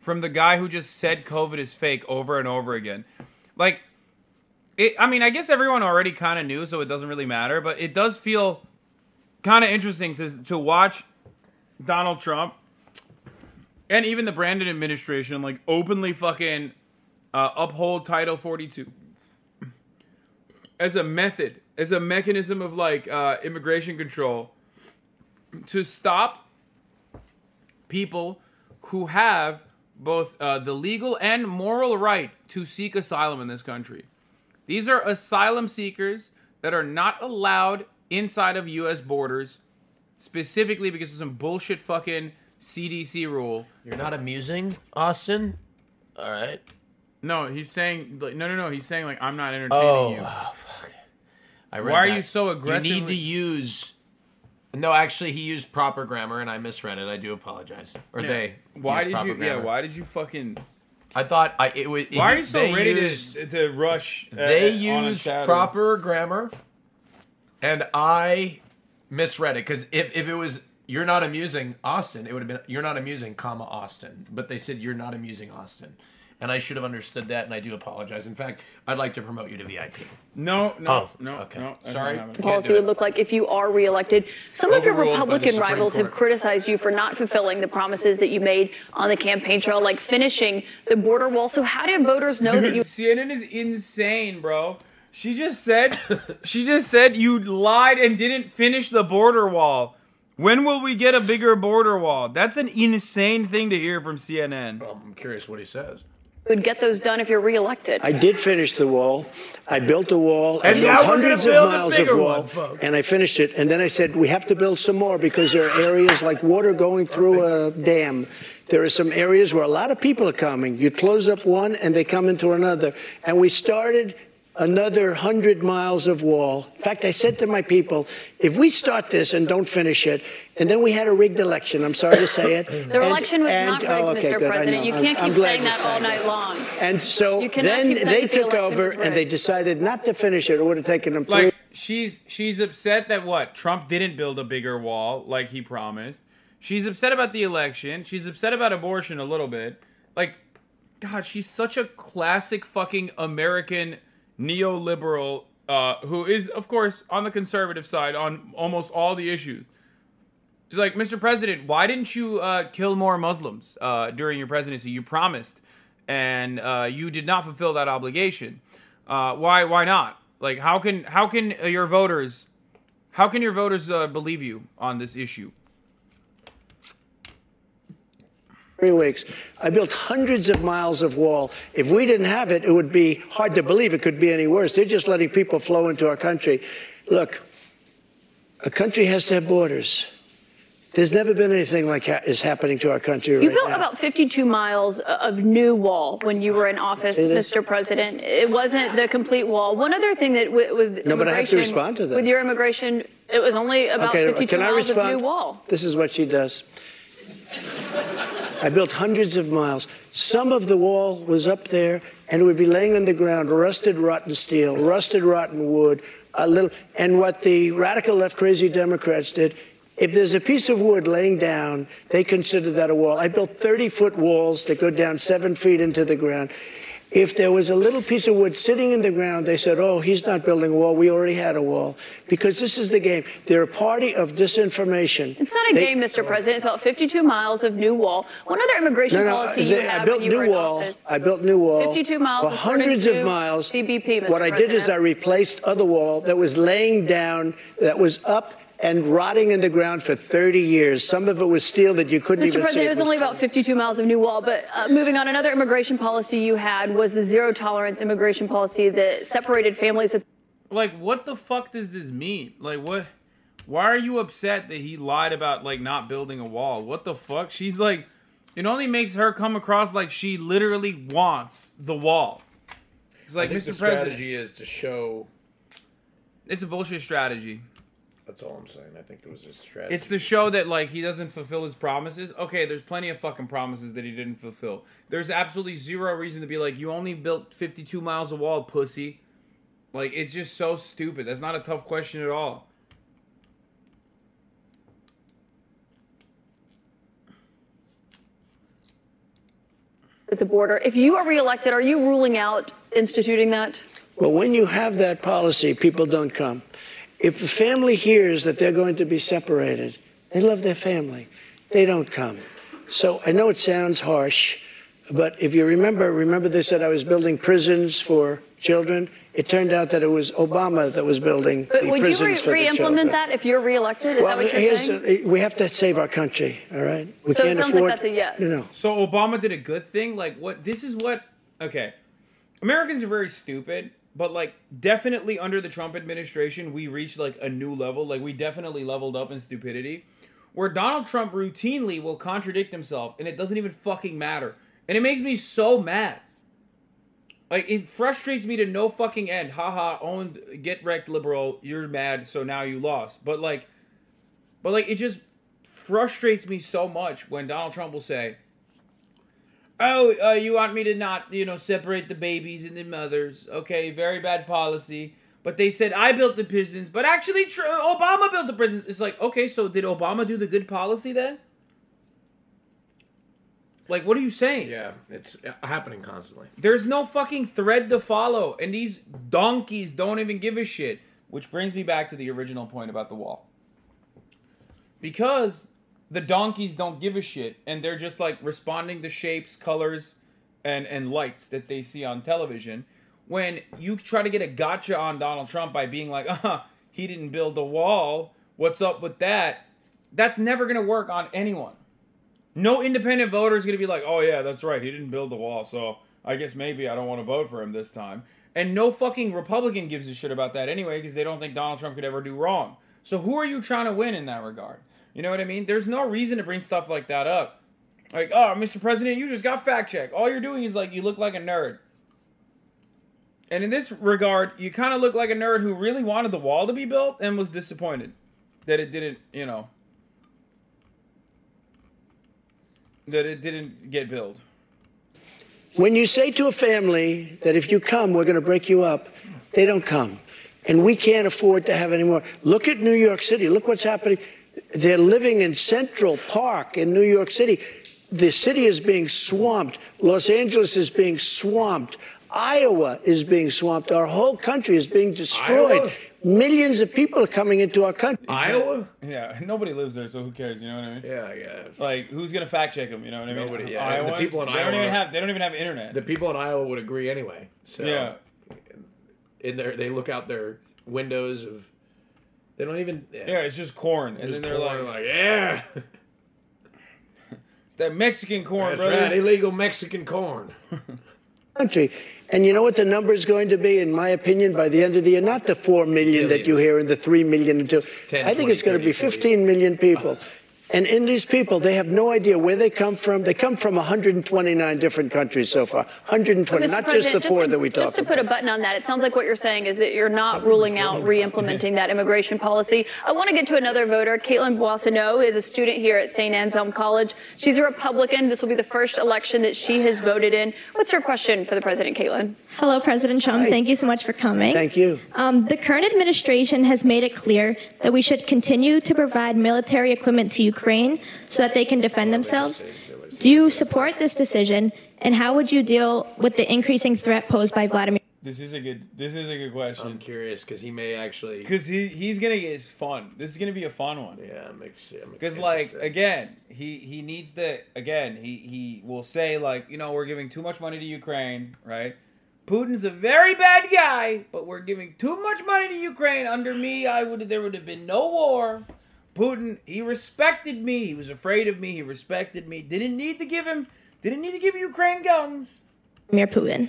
C: from the guy who just said COVID is fake over and over again. Like it I mean, I guess everyone already kind of knew so it doesn't really matter, but it does feel kind of interesting to to watch Donald Trump and even the Brandon administration like openly fucking uh, uphold Title 42 as a method, as a mechanism of like uh, immigration control to stop people who have both uh, the legal and moral right to seek asylum in this country. These are asylum seekers that are not allowed inside of U.S. borders, specifically because of some bullshit fucking CDC rule.
D: You're not amusing, Austin. All right.
C: No, he's saying like, no, no, no. He's saying like I'm not entertaining
D: Oh,
C: you.
D: oh, fuck. I read
C: Why are you so aggressive?
D: You need to use. No, actually, he used proper grammar, and I misread it. I do apologize. Or
C: Yeah.
D: they.
C: Why did you? Yeah. Why did you fucking?
D: I thought I it was.
C: Why are you so ready
D: used-
C: to to rush? uh,
D: They used proper grammar, and I misread it because if, if it was you're not amusing Austin, it would have been you're not amusing, comma Austin. But they said you're not amusing Austin, and I should have understood that, and I do apologize. In fact, I'd like to promote you to VIP.
C: No, no,
D: Oh,
C: no,
D: okay.
C: no.
D: Sorry.
A: policy would look like if you are reelected. Some of your
C: Overruled by the
A: Republican
C: Supreme
A: rivals have criticized you for not fulfilling the promises that you made on the campaign trail, like finishing the border wall. So how do voters know that you?
C: CNN is insane, bro. She just said, she just said you lied and didn't finish the border wall. When will we get a bigger border wall? That's an insane thing to hear from CNN.
D: I'm curious what he says.
A: Would get those done if you're reelected?
E: I did finish the wall. I built a wall.
C: And
E: I
C: now
E: built
C: we're gonna
E: hundreds
C: build
E: of
C: a
E: miles
C: bigger
E: of wall,
C: one, folks.
E: and I finished it. And then I said we have to build some more because there are areas like water going through a dam. There are some areas where a lot of people are coming. You close up one, and they come into another. And we started another hundred miles of wall. In fact, I said to my people, if we start this and don't finish it, and then we had a rigged election. I'm sorry to say it.
A: The election was not rigged,
E: oh, okay,
A: Mr.
E: good,
A: President. You can't
E: I'm
A: keep
E: glad
A: saying that all
E: saying
A: night long.
E: And so then they
A: that the
E: took over and they decided not to finish it. It would have taken them three.
C: Like she's she's upset that what Trump didn't build a bigger wall like he promised. She's upset about the election. She's upset about abortion a little bit. Like, God, she's such a classic fucking American neoliberal uh, who is, of course, on the conservative side on almost all the issues. He's like, Mr. President, why didn't you uh, kill more Muslims uh, during your presidency? You promised, and uh, you did not fulfill that obligation. Uh, why? Why not? Like, how can how can your voters, how can your voters uh, believe you on this issue?
E: Three weeks. I built hundreds of miles of wall. If we didn't have it, it would be hard to believe it could be any worse. They're just letting people flow into our country. Look, a country has to have borders. There's never been anything like ha- is happening to our country
A: You
E: right
A: built
E: now.
A: about 52 miles of new wall when you were in office. Mr. President. It wasn't the complete wall. One other thing that with, with
E: No, but I have to
A: immigration-
E: respond to that.
A: With your immigration, it was only about
E: okay,
A: 52
E: can I
A: miles of new wall.
E: This is what she does. I built hundreds of miles. Some of the wall was up there, and it would be laying on the ground, rusted, rotten steel, rusted, rotten wood, a little. And what the radical left, crazy Democrats did, if there's a piece of wood laying down, they consider that a wall. I built 30-foot walls that go down seven feet into the ground. If there was a little piece of wood sitting in the ground, they said, oh, he's not building a wall. We already had a wall. Because this is the game. They're a party of disinformation.
A: It's not a
E: They-
A: game, Mr. President. It's about 52 miles of new wall. One other immigration
E: No, no,
A: policy you
E: they-
A: had
E: I built
A: when you were
E: new
A: in
E: wall.
A: office.
E: I built new wall.
A: 52 miles
E: For hundreds of miles.
A: CBP, Mr.
E: What I did is I replaced other wall that was laying down, that was up and rotting in the ground for 30 years. Some of it was steel that you couldn't
A: Mr.
E: even see.
A: President, it was only about 52 miles of new wall. But uh, moving on, another immigration policy you had was the zero tolerance immigration policy that separated families of
C: Like, what the fuck does this mean? Like, what? Why are you upset that he lied about like not building a wall? What the fuck? She's like, it only makes her come across like she literally wants the wall. It's like,
H: I think
C: Mr.
H: the
C: President,
H: strategy is to show.
C: it's a bullshit strategy.
H: That's all I'm saying. I think it was a strategy.
C: It's the show that like he doesn't fulfill his promises. Okay, there's plenty of fucking promises that he didn't fulfill. There's absolutely zero reason to be like, you only built 52 miles of wall, pussy. Like it's just so stupid. That's not a tough question at all.
A: at the border. If you are reelected, are you ruling out instituting that?
E: Well, when you have that policy, people don't come. If the family hears that they're going to be separated, they love their family. They don't come. So I know it sounds harsh, but if you remember, remember they said I was building prisons for children. It turned out that it was Obama that was building
A: But
E: the
A: would you
E: prisons
A: re-
E: for the
A: re-implement that if you're reelected? Is
E: well,
A: that what you're
E: here's
A: saying?
E: uh, we have to save our country. All right. We
A: So it
E: can't
A: sounds like that's a yes.
E: No, no.
C: So Obama did a good thing. Like what? This is what. Okay, Americans are very stupid, but like definitely under the Trump administration, we reached like a new level. Like we definitely leveled up in stupidity. Where Donald Trump routinely will contradict himself, and it doesn't even fucking matter, and it makes me so mad. Like it frustrates me to no fucking end. Haha, owned get wrecked liberal, you're mad, so now you lost. But like but like it just frustrates me so much when Donald Trump will say, "Oh, uh, you want me to not, you know, separate the babies and the mothers? Okay, very bad policy." But they said I built the prisons, but actually tr- Obama built the prisons. It's like, okay, so did Obama do the good policy then? Like, what are you saying?
H: Yeah, it's uh, happening constantly.
C: There's no fucking thread to follow, and these donkeys don't even give a shit. Which brings me back to the original point about the wall. Because the donkeys don't give a shit, and they're just like responding to shapes, colors, and and lights that they see on television. When you try to get a gotcha on Donald Trump by being like, "Uh, he didn't build a wall. What's up with that?" That's never gonna work on anyone. No independent voter is going to be like, oh, yeah, that's right. He didn't build the wall. So I guess maybe I don't want to vote for him this time. And no fucking Republican gives a shit about that anyway because they don't think Donald Trump could ever do wrong. So who are you trying to win in that regard? You know what I mean? There's no reason to bring stuff like that up. Like, oh, Mr. President, you just got fact checked. All you're doing is like, you look like a nerd. And in this regard, you kind of look like a nerd who really wanted the wall to be built and was disappointed that it didn't, you know, that it didn't get built.
E: When you say to a family that if you come, we're going to break you up, they don't come. And we can't afford to have any more. Look at New York City. Look what's happening. They're living in Central Park in New York City. The city is being swamped. Los Angeles is being swamped. Iowa is being swamped. Our whole country is being destroyed.
C: Iowa?
E: Millions of people are coming into our country.
C: Iowa? Yeah, nobody lives there, so who cares? You know what I mean?
H: Yeah, yeah.
C: Like, who's gonna fact check them? You know what I mean?
H: Nobody. Yeah, and the people in
C: they
H: Iowa.
C: don't even have. They don't even have internet.
H: The people in Iowa would agree anyway. So
C: Yeah.
H: in there, they look out their windows of. They don't even.
C: Yeah, it's just corn, and
H: Just
C: then they're
H: corn,
C: like,
H: like, yeah,
C: that Mexican corn,
H: that's
C: brother.
H: right, illegal Mexican corn.
E: country. And you know what the number is going to be, in my opinion, by the end of the year? Not the 4 million that you hear and the 3 million and two.
H: 10,
E: I think it's
H: 20,
E: going to be
H: 30,
E: 15 million people. And in these people, they have no idea where they come from. They come from 129 different countries so far. 120,
A: Mr.
E: not just the
A: President,
E: four
A: to,
E: that we
A: just
E: talked
A: to
E: about.
A: put a button on that, it sounds like what you're saying is that you're not ruling out re-implementing that immigration policy. I want to get to another voter. Caitlin Boissonneau is a student here at St. Anselm College. She's a Republican. This will be the first election that she has voted in. What's her question for the president, Caitlin?
M: Hello, President Trump. Thank you so much for coming.
E: Thank you.
M: Um, the current administration has made it clear that we should continue to provide military equipment to Ukraine so that they can defend themselves. Do you support this decision, and how would you deal with the increasing threat posed by Vladimir?
C: This is a good. This is a good question.
H: I'm curious because he may actually.
C: Because he he's gonna get his fun. This is gonna be a fun one.
H: Yeah, makes yeah,
C: Because like again, he he needs to again he he will say like you know we're giving too much money to Ukraine, right? Putin's a very bad guy, but we're giving too much money to Ukraine. Under me, I would there would have been no war. Putin, he respected me. He was afraid of me. He respected me. Didn't need to give him. Didn't need to give Ukraine guns.
M: Mir Putin.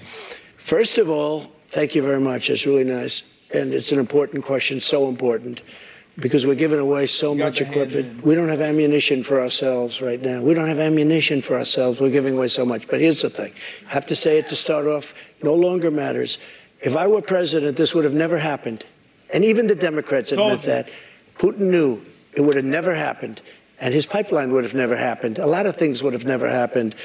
E: First of all, thank you very much. It's really nice. And it's an important question, so important, because we're giving away so
C: got
E: much equipment. We don't have ammunition for ourselves right now. We don't have ammunition for ourselves. We're giving away so much. But here's the thing I have to say it to start off no longer matters. If I were president, this would have never happened. And even the Democrats admit that. Putin knew it would have never happened. And his pipeline would have never happened. A lot of things would have never happened.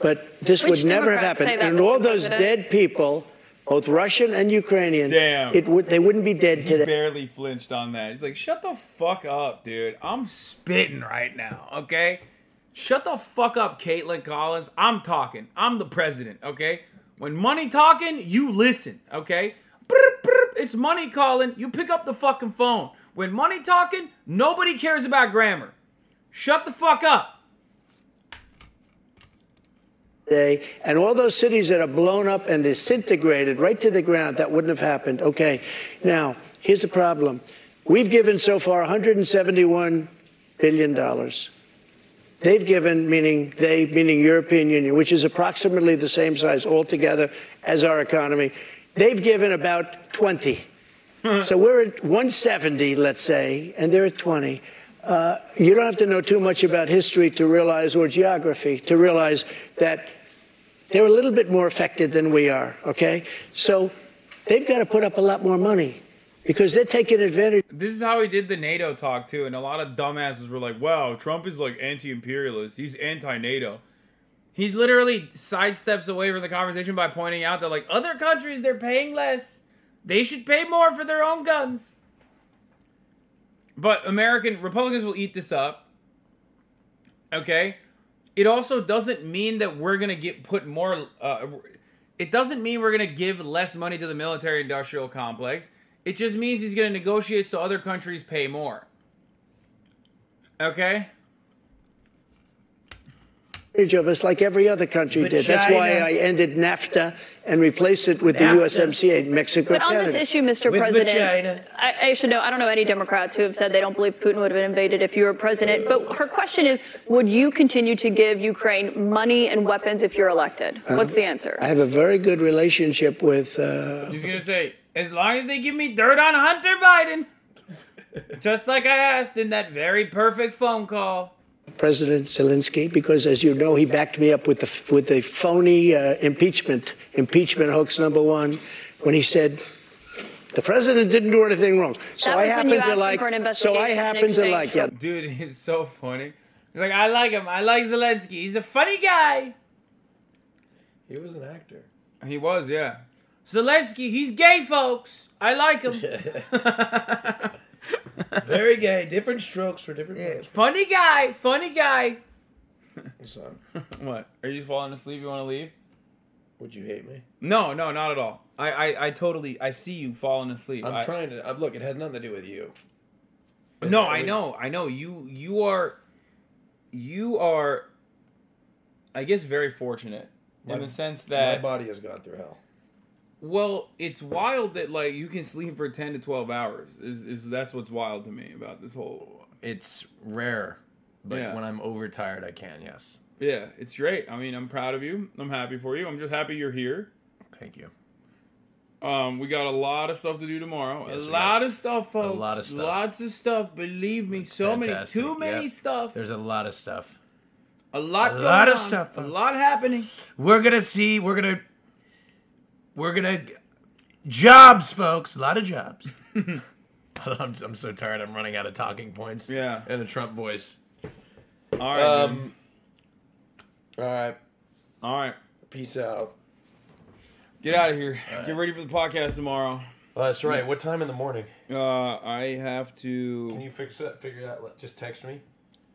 E: But this
A: Which
E: would never
A: Democrats
E: happen.
A: say that,
E: and
A: Mr.
E: all those
A: President?
E: dead people, both Russian and Ukrainian,
C: Damn.
E: it would they wouldn't be dead
C: He
E: today.
C: barely flinched on that. He's like, "Shut the fuck up, dude. I'm spitting right now, okay? Shut the fuck up, Kaitlan Collins. I'm talking. I'm the president, okay? When money talking, you listen, okay? Brr, brr, It's money calling. You pick up the fucking phone. When money talking, nobody cares about grammar. Shut the fuck up.
E: Today, and all those cities that are blown up and disintegrated right to the ground, that wouldn't have happened. Okay, now here's the problem: we've given so far 171 billion dollars. They've given, meaning they, meaning European Union, which is approximately the same size altogether as our economy. They've given about 20. So we're at 170, let's say, and they're at 20. Uh, you don't have to know too much about history to realize, or geography, to realize that They're a little bit more affected than we are, okay? So they've got to put up a lot more money because they're taking advantage.
C: This is how he did the NATO talk too, and a lot of dumbasses were like, "Wow, Trump is like anti-imperialist. He's anti-NATO." He literally sidesteps away from the conversation by pointing out that like other countries they're paying less. They should pay more for their own guns. But American Republicans will eat this up. Okay? It also doesn't mean that we're going to get put more uh, it doesn't mean we're going to give less money to the military industrial complex. It just means he's going to negotiate so other countries pay more. Okay?
E: Of us like every other country did. That's why I ended NAFTA and replaced it with the
A: NAFTA.
E: USMCA, Mexico,
A: But on this issue, Mr. President, I, I should know. I don't know any Democrats who have said they don't believe Putin would have been invaded if you were president. But her question is, would you continue to give Ukraine money and weapons if you're elected? What's the answer?
E: I have a very good relationship with. Uh,
C: He's going to say, as long as they give me dirt on Hunter Biden. Just like I asked in that very perfect phone call.
E: President Zelensky because, as you know, he backed me up with the with the phony uh, impeachment impeachment hoax number one when he said the president didn't do anything wrong. So I happen to like. So I happen to like. Yeah.
C: Dude, he's so funny. He's like, I like him. I like Zelensky. He's a funny guy.
H: He was an actor.
C: He was, yeah. Zelensky, he's gay, folks. I like him.
H: Very gay. Different strokes for different folks.
C: funny guy. Funny guy.
H: Son,
C: what? Are you falling asleep? You want to leave?
H: would you hate me?
C: No, no, not at all. I, I, I totally, I see you falling asleep.
H: I'm
C: I-
H: trying to. Uh, look, it has nothing to do with you.
C: No,
H: It
C: I
H: was-
C: know, I know. You, you are, you are, I guess, very fortunate in the sense that my
H: body has gone through hell.
C: Well, it's wild that like you can sleep for ten to twelve hours. Is is that's what's wild to me about this whole.
D: It's rare, but
C: Yeah.
D: when I'm overtired, I can. Yes.
C: Yeah, it's great. I mean, I'm proud of you. I'm happy for you. I'm just happy you're here.
D: Thank you.
C: Um, we got a lot of stuff to do tomorrow.
D: Yes,
C: a lot
D: got
C: of stuff, folks.
D: A lot of stuff.
C: Lots of stuff. Believe me, so
D: Fantastic.
C: many, too many
D: Yep.
C: stuff.
D: There's a lot of stuff.
C: A lot.
D: A lot of
C: on.
D: stuff,
C: A lot happening.
D: We're gonna see. We're gonna. We're gonna. Jobs, folks. A lot of jobs. I'm, I'm so tired. I'm running out of talking points.
C: Yeah.
D: And a Trump voice.
C: All right.
D: Um,
H: All right.
C: All right.
H: Peace out.
C: Get out of here. Get ready for the podcast tomorrow.
H: Oh, that's right. What time in the morning?
C: Uh, I have to.
H: Can you fix that? Figure it out. Just text me.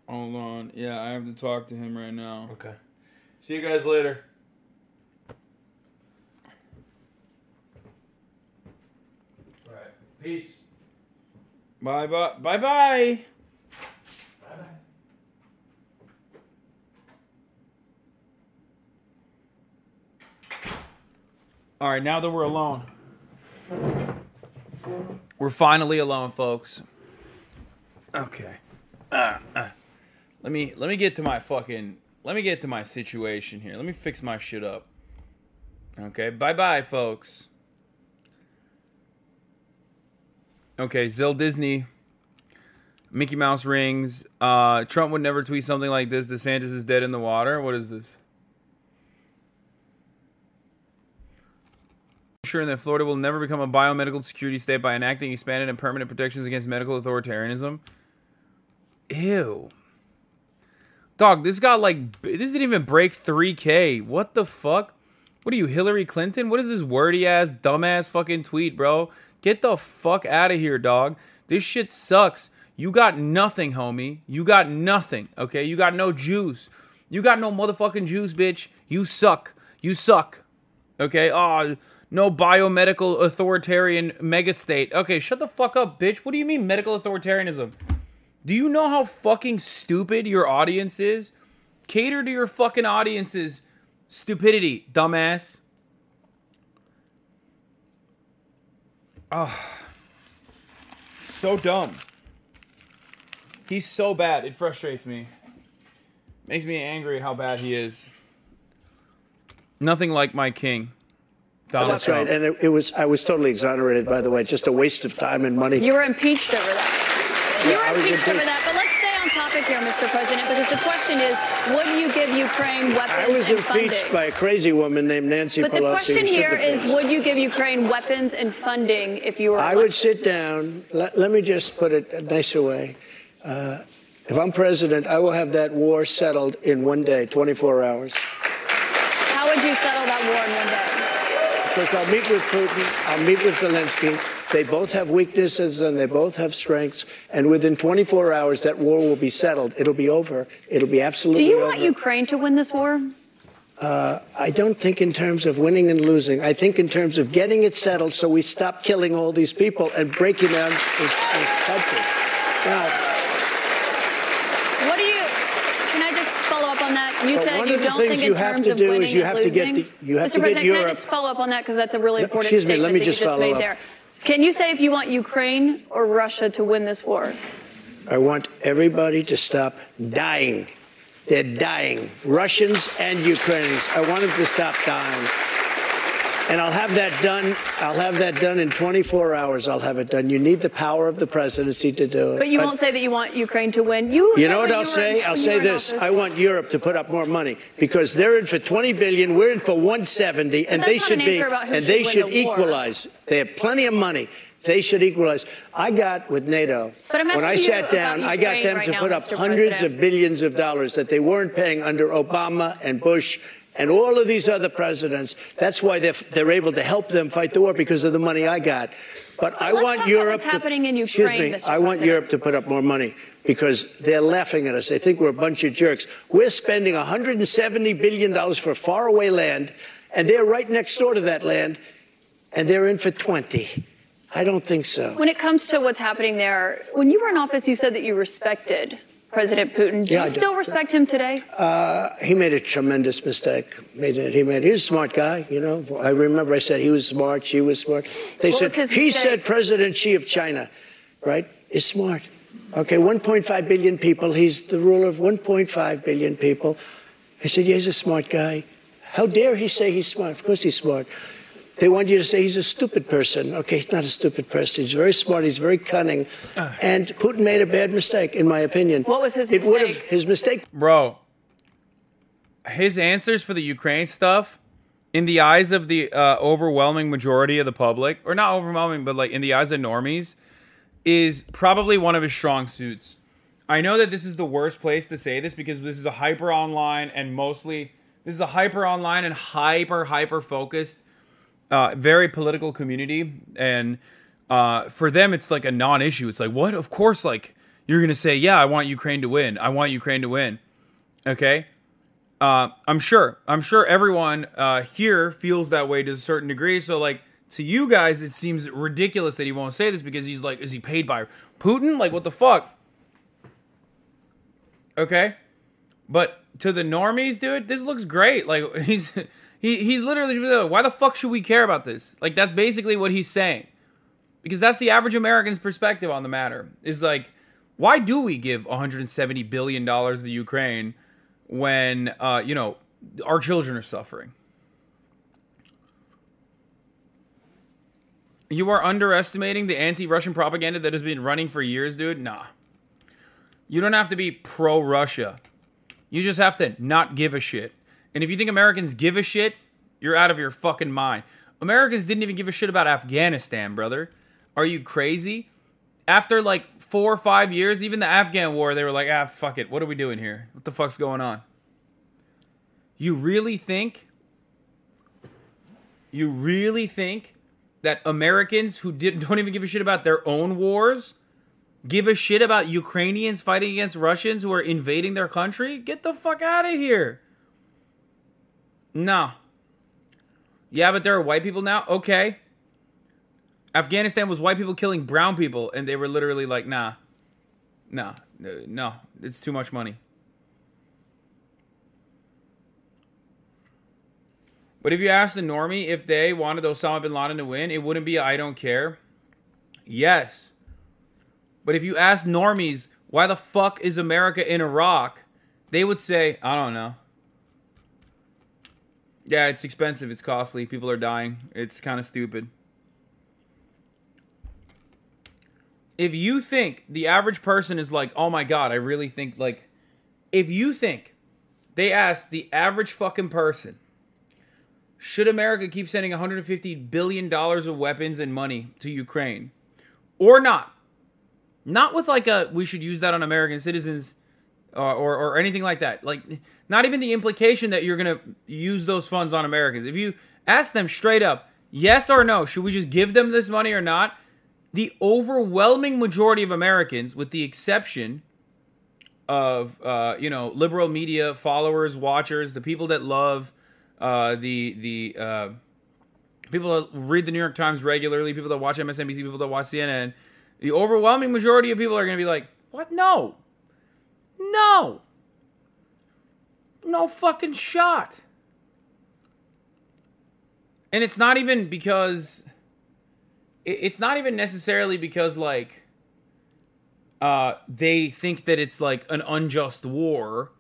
C: Hold on. Yeah, I have to talk to him right now.
H: Okay. See you guys later. All right. Peace.
C: Bye bye. Bye bye. All right, now that we're alone. We're finally alone, folks. Okay. Uh, uh. Let me let me get to my fucking let me get to my situation here. Let me fix my shit up. Okay, bye-bye, folks. Okay, Zill Disney. Mickey Mouse rings. Uh, Trump would never tweet something like this. DeSantis is dead in the water. What is this? Ensuring that Florida will never become a biomedical security state by enacting expanded and permanent protections against medical authoritarianism. Ew. Dog, this got like this didn't even break 3K. What the fuck? What are you, Hillary Clinton? What is this wordy ass, dumbass fucking tweet, bro? Get the fuck out of here, dog. This shit sucks. You got nothing, homie. You got nothing, okay? You got no juice. You got no motherfucking juice, bitch. You suck. You suck. Okay? Oh, no biomedical authoritarian mega state. Okay, shut the fuck up, bitch. What do you mean medical authoritarianism? Do you know how fucking stupid your audience is? Cater to your fucking audience's stupidity, dumbass. Oh, so dumb. He's so bad. It frustrates me. Makes me angry how bad he is. Nothing like my king. Donald
E: That's right. And it, it was I was totally exonerated, by the way. Just a waste of time and money.
A: You were impeached over that. You were impeached over that. But let's stay on topic here, Mr. President, because the question is, would you give Ukraine weapons
E: I was
A: and
E: impeached
A: funding?
E: by a crazy woman named Nancy
A: But
E: Pelosi.
A: the question here is, would you give Ukraine weapons and funding if you were
E: I would sit down. Let, let me just put it a nicer way. Uh, if I'm president, I will have that war settled in one day, 24 hours.
A: How would you settle that war in one day?
E: Because I'll meet with Putin, I'll meet with Zelensky. They both have weaknesses and they both have strengths. And within 24 hours, that war will be settled. It'll be over. It'll be absolutely.
A: Do you
E: over.
A: want Ukraine to win this war?
E: Uh, I don't think in terms of winning and losing. I think in terms of getting it settled so we stop killing all these people and breaking down this, this country. Now,
A: What do you? Can I just follow up on that? You
E: But
A: said you don't think in terms of winning
E: you
A: and
E: have to get
A: losing.
E: the- you have
A: Mr.
E: to get
A: President, can I just follow up on that because that's a really
E: No,
A: important
E: excuse me,
A: statement
E: let me just
A: you just
E: follow
A: made
E: up.
A: there. Can you say if you want Ukraine or Russia to win this war?
E: I want everybody to stop dying. They're dying, Russians and Ukrainians. I want them to stop dying. And I'll have that done. I'll have that done in 24 hours. I'll have it done. You need the power of the presidency to do it.
A: But you won't say that you want Ukraine to win. You.
E: You know what I'll say?
A: in-
E: I'll say this. I want Europe to put up more money because they're in for 20 billion. We're in for 170, and they should
A: an
E: be,
A: answer about who
E: and they should
A: the war.
E: equalize. They have plenty of money. They should equalize. I got with NATO when I sat down. I got them
A: right
E: to
A: now,
E: put up
A: Mr.
E: hundreds
A: President.
E: of billions of dollars that they weren't paying under Obama and Bush. And all of these other presidents, that's why they're, they're able to help them fight the war because of the money I got. But, I
A: let's
E: want
A: talk about
E: Europe.
A: what's
E: to-
A: happening in Ukraine, excuse
E: me,
A: Mr.
E: I want
A: President.
E: Europe to put up more money because they're laughing at us. They think we're a bunch of jerks. We're spending 170 billion dollars for faraway land, and they're right next door to that land, and they're in for 20. I don't think so.
A: When it comes to what's happening there, when you were in office, you said that you respected President Putin. Do
E: Yeah,
A: you still respect him today?
E: Uh, he made a tremendous mistake. Made it. He made. He's a smart guy. You know. I remember I said he was smart. She was smart. They
A: What
E: said he said President Xi of China, right? Is smart. Okay, 1.5 billion people. He's the ruler of 1.5 billion people. I said, yeah, he's a smart guy. How dare he say he's smart? Of course he's smart. They want you to say he's a stupid person. Okay, he's not a stupid person. He's very smart. He's very cunning. And Putin made a bad mistake, in my opinion.
A: What was his
E: It would have
A: mistake?
E: his mistake
C: Bro, his answers for the Ukraine stuff, in the eyes of the uh, overwhelming majority of the public, or not overwhelming, but like in the eyes of normies, is probably one of his strong suits. I know that this is the worst place to say this because this is a hyper online and mostly this is a hyper online and hyper hyper focused, uh, very political community, and uh, for them it's like a non-issue. It's like what? Of course, like you're gonna say, yeah, I want Ukraine to win. I want Ukraine to win. Okay. Uh, I'm sure. I'm sure everyone uh, here feels that way to a certain degree. So, like, to you guys, it seems ridiculous that he won't say this because he's like, is he paid by Putin? Like, what the fuck? Okay, but to the normies, dude, this looks great. Like, he's he he's literally why the fuck should we care about this? Like, that's basically what he's saying because that's the average American's perspective on the matter. Is like, why do we give 170 billion dollars to Ukraine when uh, you know our children are suffering? You are underestimating the anti-Russian propaganda that has been running for years, dude. Nah. You don't have to be pro-Russia. You just have to not give a shit. And if you think Americans give a shit, you're out of your fucking mind. Americans didn't even give a shit about Afghanistan, brother. Are you crazy? After like four or five years, even the Afghan war, they were like, ah, fuck it. What are we doing here? What the fuck's going on? You really think? You really think that Americans who did, don't even give a shit about their own wars give a shit about Ukrainians fighting against Russians who are invading their country? Get the fuck out of here. No. Yeah, but there are white people now? Okay. Afghanistan was white people killing brown people, and they were literally like, nah. Nah. No. It's too much money. But if you ask the normie if they wanted Osama bin Laden to win, it wouldn't be I don't care. Yes. But if you ask normies, why the fuck is America in Iraq? They would say, I don't know. Yeah, it's expensive, it's costly, people are dying. It's kind of stupid. if you think the average person is like, oh my god, I really think like, if you think they asked the average fucking person, should America keep sending 150 billion dollars of weapons and money to Ukraine, or not? Not with like a we should use that on American citizens, or or, or anything like that. Like not even the implication that you're gonna use those funds on Americans. If you ask them straight up, yes or no, should we just give them this money or not? the overwhelming majority of Americans, with the exception of uh, you know liberal media followers, watchers, the people that love uh, the the uh, people that read the New York Times regularly, people that watch MSNBC, people that watch CNN, the overwhelming majority of people are going to be like, "What? No, no, no fucking shot." And it's not even because it's not even necessarily because like uh they think that it's like an unjust war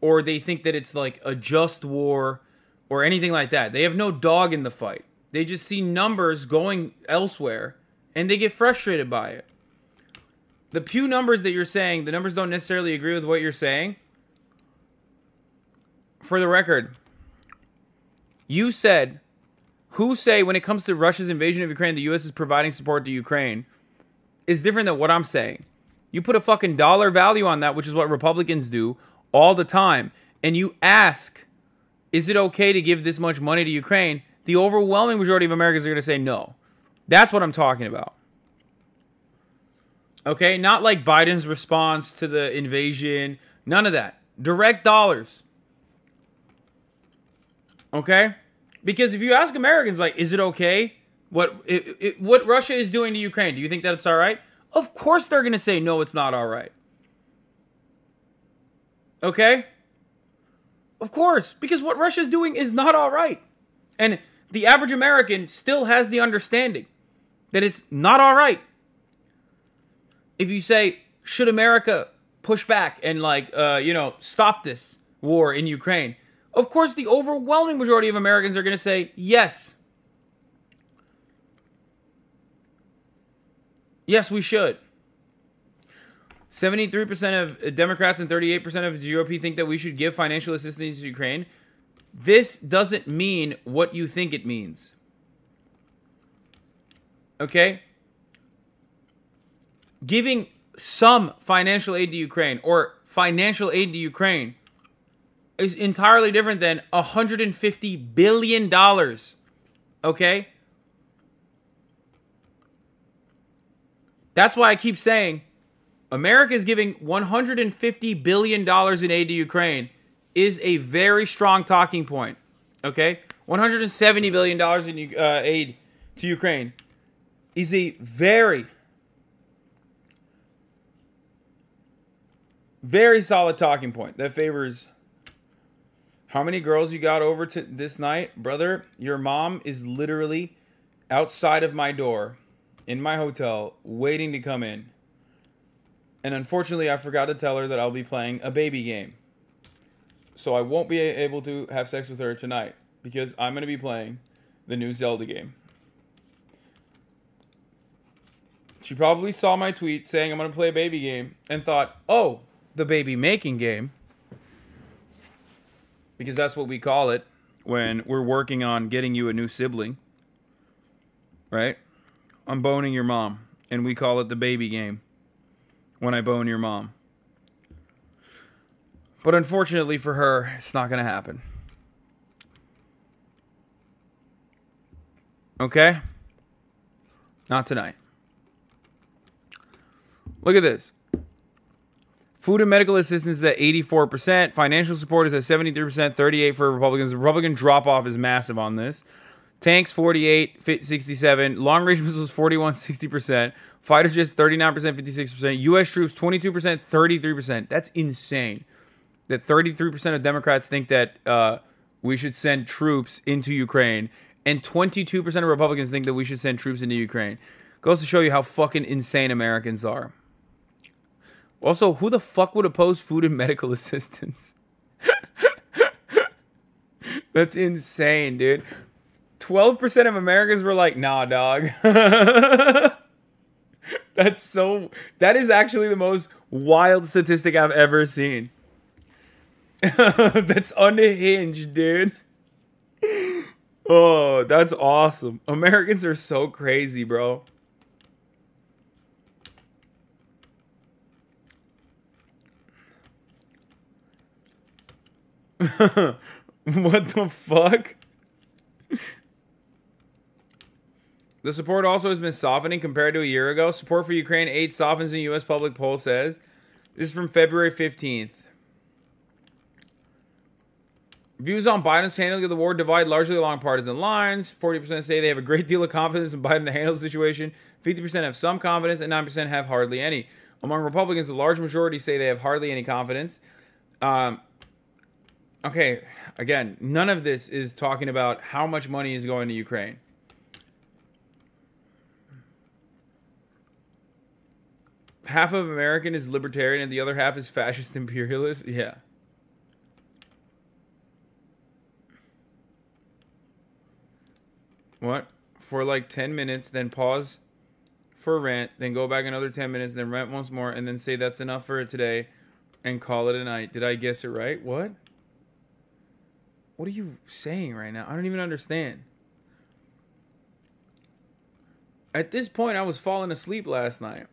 C: or they think that it's like a just war or anything like that. They have no dog in the fight. They just see numbers going elsewhere and they get frustrated by it. The Pew numbers that you're saying, the numbers don't necessarily agree with what you're saying. For the record, you said who say when it comes to Russia's invasion of Ukraine, the U.S. is providing support to Ukraine, is different than what I'm saying. You put a fucking dollar value on that, which is what Republicans do all the time, and you ask, is it okay to give this much money to Ukraine? The overwhelming majority of Americans are going to say no. That's what I'm talking about. Okay, not like Biden's response to the invasion, none of that. Direct dollars. Okay? Because if you ask Americans, like, is it okay what it, it, what Russia is doing to Ukraine? Do you think that it's all right? Of course, they're gonna say no, it's not all right. Okay. Of course, because what Russia is doing is not all right, and the average American still has the understanding that it's not all right. If you say, should America push back and like, uh, you know, stop this war in Ukraine? Of course, the overwhelming majority of Americans are going to say yes. Yes, we should. 73% of Democrats and 38% of GOP think that we should give financial assistance to Ukraine. This doesn't mean what you think it means. Okay? Giving some financial aid to Ukraine or financial aid to Ukraine is entirely different than 150 billion dollars. Okay? That's why I keep saying America is giving 150 billion dollars in aid to Ukraine is a very strong talking point. Okay? 170 billion dollars in uh, aid to Ukraine is a very very solid talking point that favors how many girls you got over to this night, brother? Your mom is literally outside of my door in my hotel waiting to come in. And unfortunately, I forgot to tell her that I'll be playing a baby game. So I won't be able to have sex with her tonight because I'm going to be playing the new Zelda game. She probably saw my tweet saying I'm going to play a baby game and thought, oh, the baby making game because that's what we call it when we're working on getting you a new sibling. Right? I'm boning your mom, and we call it the baby game when I bone your mom. But unfortunately for her, it's not going to happen. Okay? Not tonight. Look at this. Food and medical assistance is at 84%. Financial support is at 73%, 38 for Republicans. The Republican drop off is massive on this. Tanks 48, 67. Long range missiles 41, 60%. Fighter jets 39%, 56%. US troops 22%, 33%. That's insane. That 33% of Democrats think that uh, we should send troops into Ukraine, and 22% of Republicans think that we should send troops into Ukraine. Goes to show you how fucking insane Americans are. Also, who the fuck would oppose food and medical assistance? That's insane, dude. 12% of Americans were like, nah, dog. That's so. That is actually the most wild statistic I've ever seen. that's unhinged, dude. Oh, that's awesome. Americans are so crazy, bro. what the fuck? The support also has been softening compared to a year ago. Support for Ukraine aid softens in U.S. public poll says. This is from February 15th. Views on Biden's handling of the war divide largely along partisan lines. 40% say they have a great deal of confidence in Biden to handle the situation. 50% have some confidence, and 9% have hardly any. Among Republicans, the large majority say they have hardly any confidence. Um, okay, again, none of this is talking about how much money is going to Ukraine. Half of American is libertarian and the other half is fascist imperialist. Yeah. What? For like 10 minutes, then pause for rent, then go back another 10 minutes, then rent once more, and then say that's enough for today and call it a night. Did I guess it right? What? What are you saying right now? I don't even understand. At this point, I was falling asleep last night.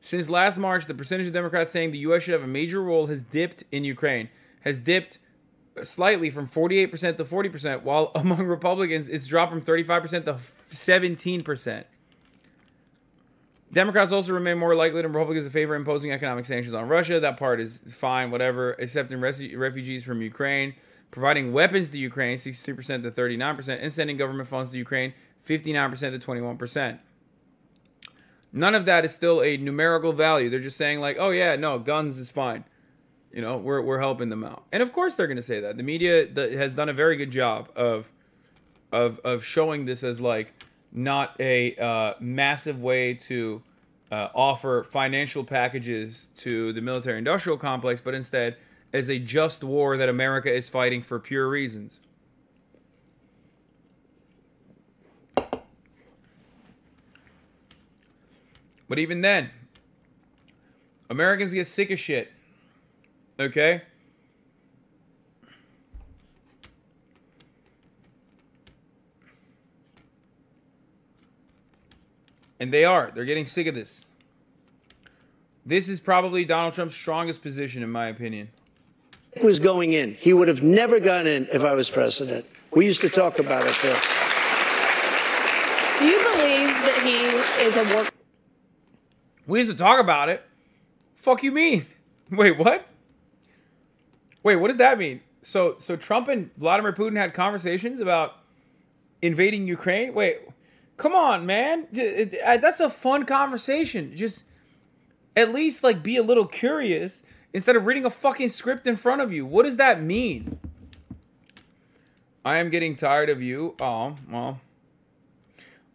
C: Since last March, the percentage of Democrats saying the U.S. should have a major role has dipped in Ukraine, has dipped slightly from 48% to 40%, while among Republicans, it's dropped from 35% to 17%. Democrats also remain more likely than Republicans to favor imposing economic sanctions on Russia. That part is fine, whatever. Accepting res- refugees from Ukraine, providing weapons to Ukraine, 63% to 39%, and sending government funds to Ukraine, 59% to 21%. None of that is still a numerical value. They're just saying, like, oh, yeah, no, guns is fine. You know, we're, we're helping them out. And of course they're going to say that. The media has done a very good job of, of, of showing this as, like, not a uh, massive way to uh, offer financial packages to the military industrial complex, but instead as a just war that America is fighting for pure reasons. But even then, Americans get sick of shit. Okay? And they are. They're getting sick of this. This is probably Donald Trump's strongest position, in my opinion.
E: was going in. He would have never gone in if I was president. We used to talk about it there.
A: Do you believe that he is a war?
C: We used to talk about it. Fuck you mean? Wait, what? Wait, what does that mean? So so Trump and Vladimir Putin had conversations about invading Ukraine? Wait, come on, man. That's a fun conversation. Just at least like be a little curious instead of reading a fucking script in front of you. What does that mean? I am getting tired of you. Oh, well.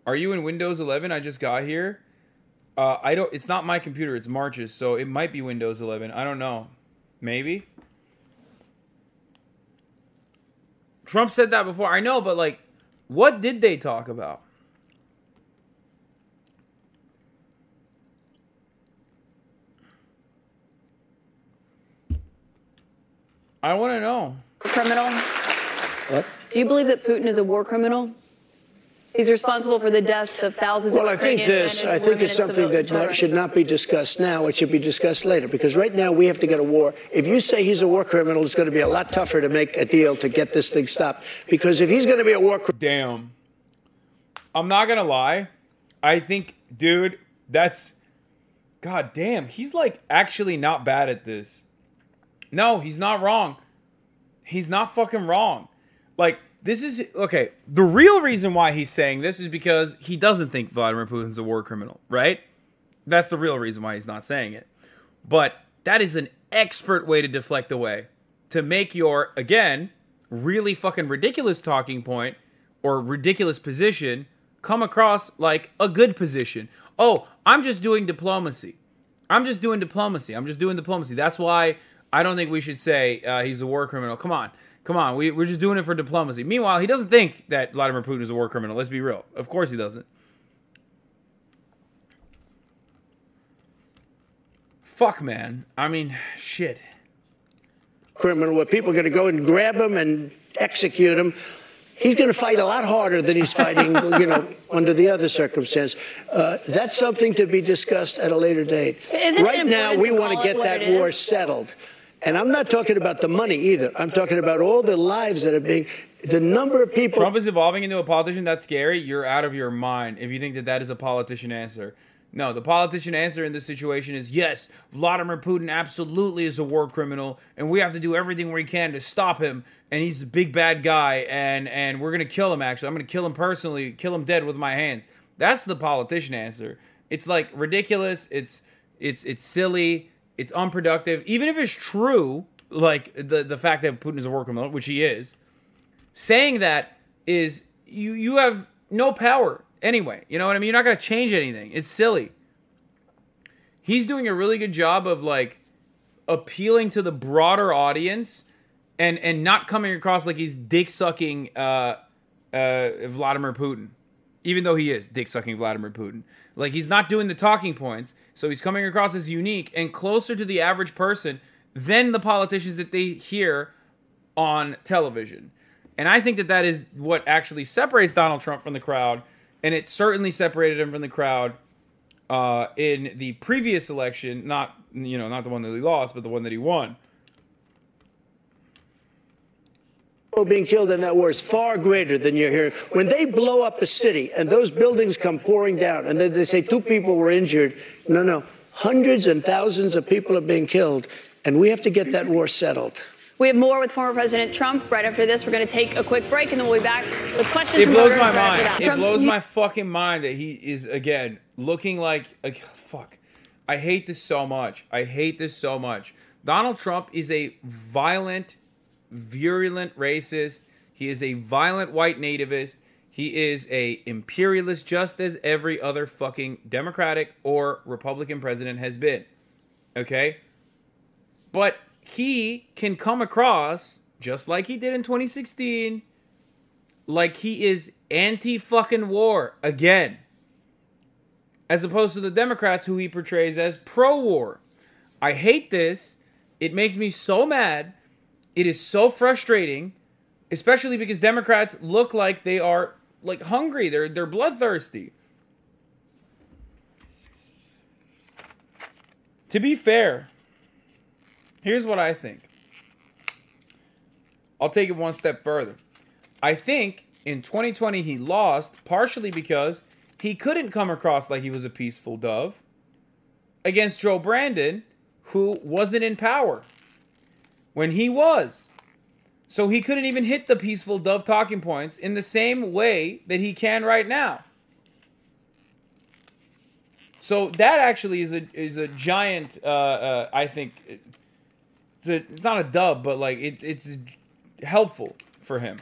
C: Are you in Windows 11? I just got here. Uh, I don't. It's not my computer. It's March's, so it might be Windows 11. I don't know. Maybe. Trump said that before. I know, but like, what did they talk about? I want to know.
A: Criminal?
E: What?
A: Do you believe that Putin is a war criminal? He's responsible for the deaths of thousands
E: Well,
A: of
E: I think this, I think it's something that not, should not be discussed now. It should be discussed later because right now we have to get a war. If you say he's a war criminal, it's going to be a lot tougher to make a deal to get this thing stopped. Because if he's going to be a war criminal.
C: Damn. I'm not going to lie. I think, dude, that's. God damn. He's like actually not bad at this. No, he's not wrong. He's not fucking wrong. Like, this is okay. The real reason why he's saying this is because he doesn't think Vladimir Putin's a war criminal, right? That's the real reason why he's not saying it. But that is an expert way to deflect away to make your again really fucking ridiculous talking point or ridiculous position come across like a good position. Oh, I'm just doing diplomacy. I'm just doing diplomacy. I'm just doing diplomacy. That's why I don't think we should say uh, he's a war criminal. Come on. Come on, we, we're just doing it for diplomacy. Meanwhile, he doesn't think that Vladimir Putin is a war criminal. Let's be real. Of course he doesn't. Fuck, man. I mean, shit.
E: criminal where people are going to go and grab him and execute him. He's going to fight a lot harder than he's fighting, you know, under the other circumstance. Uh, that's something to be discussed at a later date.
A: Isn't
E: right now, we want to get that war
A: is?
E: settled. And I'm not talking about the money either. I'm talking about all the lives that are being, the number of people.
C: Trump is evolving into a politician. That's scary. You're out of your mind if you think that that is a politician answer. No, the politician answer in this situation is yes, Vladimir Putin absolutely is a war criminal, and we have to do everything we can to stop him. And he's a big bad guy, and and we're gonna kill him. Actually, I'm gonna kill him personally, kill him dead with my hands. That's the politician answer. It's like ridiculous. It's it's it's silly. It's unproductive. Even if it's true, like the the fact that Putin is a war criminal, which he is, saying that is you you have no power anyway. You know what I mean? You're not gonna change anything. It's silly. He's doing a really good job of like appealing to the broader audience and and not coming across like he's dick sucking uh, uh, Vladimir Putin, even though he is dick sucking Vladimir Putin. Like he's not doing the talking points, so he's coming across as unique and closer to the average person than the politicians that they hear on television. And I think that that is what actually separates Donald Trump from the crowd, and it certainly separated him from the crowd uh, in the previous election. Not you know not the one that he lost, but the one that he won.
E: people being killed in that war is far greater than you're hearing. When they blow up a city and those buildings come pouring down and then they say two people were injured, no, no, hundreds and thousands of people are being killed, and we have to get that war settled.
A: We have more with former President Trump. Right after this, we're going to take a quick break, and then we'll be back with questions
C: It blows
A: voters
C: my mind. It
A: Trump,
C: blows
A: you-
C: my fucking mind that he is again looking like a fuck. I hate this so much. I hate this so much. Donald Trump is a violent, virulent racist. He is a violent white nativist. He is a imperialist just as every other fucking Democratic or Republican president has been. Okay? But he can come across just like he did in 2016 like he is anti fucking war again. As opposed to the Democrats who he portrays as pro war. I hate this. It makes me so mad. It is so frustrating, especially because Democrats look like they are like hungry. They're they're bloodthirsty. To be fair, here's what I think. I'll take it one step further. I think in 2020 he lost partially because he couldn't come across like he was a peaceful dove against Joe Brandon, who wasn't in power when he was. So he couldn't even hit the peaceful dove talking points in the same way that he can right now. So that actually is a is a giant. Uh, uh, I think it's a, it's not a dub, but like it, it's helpful for him.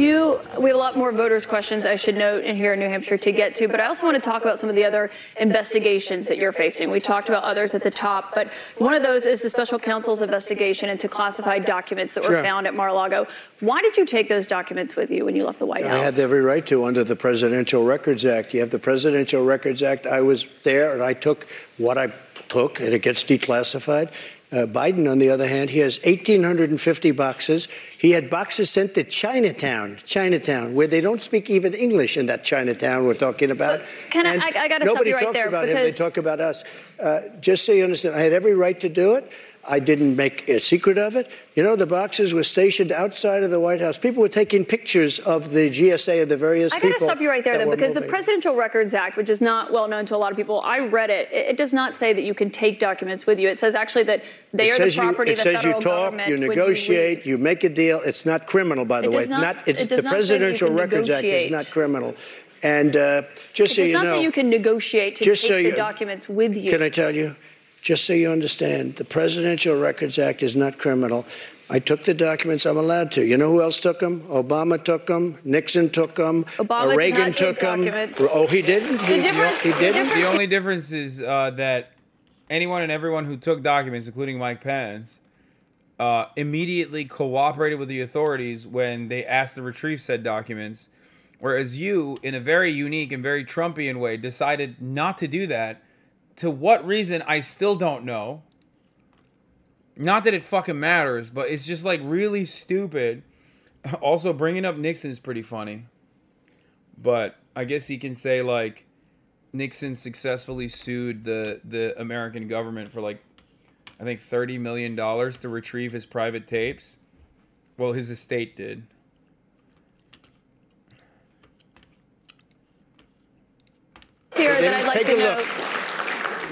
A: You, we have a lot more voters' questions, I should note, in here in New Hampshire to get to, but I also want to talk about some of the other investigations that you're facing. We talked about others at the top, but one of those is the special counsel's investigation into classified documents that were
E: Sure.
A: found at Mar-a-Lago. Why did you take those documents with you when you left the White
E: I
A: House?
E: I had every right to under the Presidential Records Act. You have the Presidential Records Act. I was there and I took what I took, and it gets declassified. Uh, Biden, on the other hand, he has 1,850 boxes. He had boxes sent to Chinatown, Chinatown, where they don't speak even English in that Chinatown we're talking about.
A: Can I-
E: And
A: I- I gotta stop you right there.
E: Nobody talks about him. They talk about us. Uh, just so you understand, I had every right to do it. I didn't make a secret of it. You know, the boxes were stationed outside of the White House. People were taking pictures of the GSA of the various
A: I
E: people.
A: got to stop you right there,
E: that
A: though, because the. Presidential Records Act, which is not well known to a lot of people, I read it. It, it does not say that you can take documents with you. It says actually that they
E: it
A: are the property
E: you,
A: of
E: it
A: the
E: says you
A: federal
E: talk,
A: government.
E: you negotiate,
A: leave.
E: you, make a deal. It's not criminal, by the
A: It
E: way.
A: does not-
E: it's,
A: it does
E: the
A: not
E: Presidential Records Act is not criminal. And uh, just
A: It
E: so you
A: not
E: know,
A: say you can negotiate to
E: just
A: take
E: so
A: the documents with you.
E: Can I tell you? Just so you understand, the Presidential Records Act is not criminal. I took the documents. I'm allowed to. You know who else took them? Obama took them. Nixon took them.
A: Obama did
E: Reagan
A: not take
E: took them.
A: documents.
E: Oh, he didn't.
A: The
E: he,
A: difference-
E: he
A: the
E: didn't.
A: difference-
C: The only difference is uh, that anyone and everyone who took documents, including Mike Pence, uh, immediately cooperated with the authorities when they asked to retrieve said documents. Whereas you, in a very unique and very Trumpian way, decided not to do that. To what reason, I still don't know. Not that it fucking matters, but it's just like really stupid. Also, bringing up Nixon is pretty funny. But I guess he can say, like, Nixon successfully sued the the American government for like I think 30 million dollars to retrieve his private tapes. Well, his estate did.
A: Here that I'd like
E: Take
A: to
E: a
A: note.
E: look.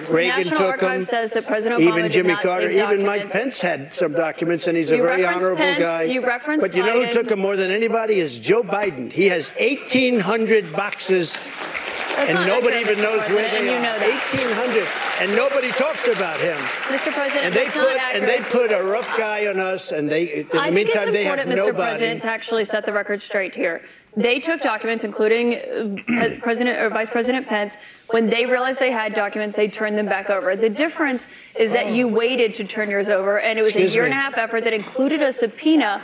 E: Reagan
A: National
E: took them.
A: Says that President Obama
E: even Jimmy Carter, even Mike. Pence had some documents, and he's a
A: You
E: very honorable
A: Pence,
E: guy.
A: you referenced
E: but you know who took them more than anybody is Joe Biden. He has 1,800 boxes,
A: That's
E: and nobody even knows where they
A: and you
E: are.
A: know that.
E: 1,800, and nobody talks about him.
A: Mr. President,
E: And they put and they put a rough guy on us, and they in the
A: I think
E: meantime
A: it's
E: they have
A: important, Mr.
E: nobody.
A: President, to actually set the record straight here. They took documents, including uh, President or Vice President Pence. When they realized they had documents, they turned them back over. The difference is that you waited to turn yours over, and it was
E: Excuse
A: a year
E: me.
A: and a half effort that included a subpoena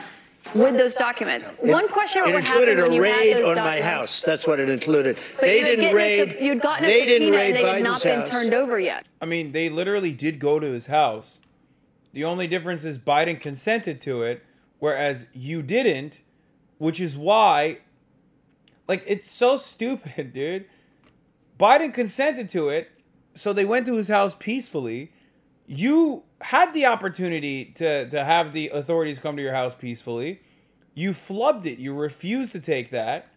A: with those documents. One question about what
E: included
A: happened when you had those
E: on
A: documents.
E: my house. That's what it included.
A: But
E: they
A: you
E: didn't
A: gotten a
E: raid.
A: sub- you'd gotten a
E: they didn't
A: subpoena
E: raid
A: and they had not been
E: house.
A: turned over yet.
C: I mean, they literally did go to his house. The only difference is Biden consented to it, whereas you didn't, which is why, like, it's so stupid, dude. Biden consented to it, so they went to his house peacefully. You had the opportunity to, to have the authorities come to your house peacefully. You flubbed it. You refused to take that.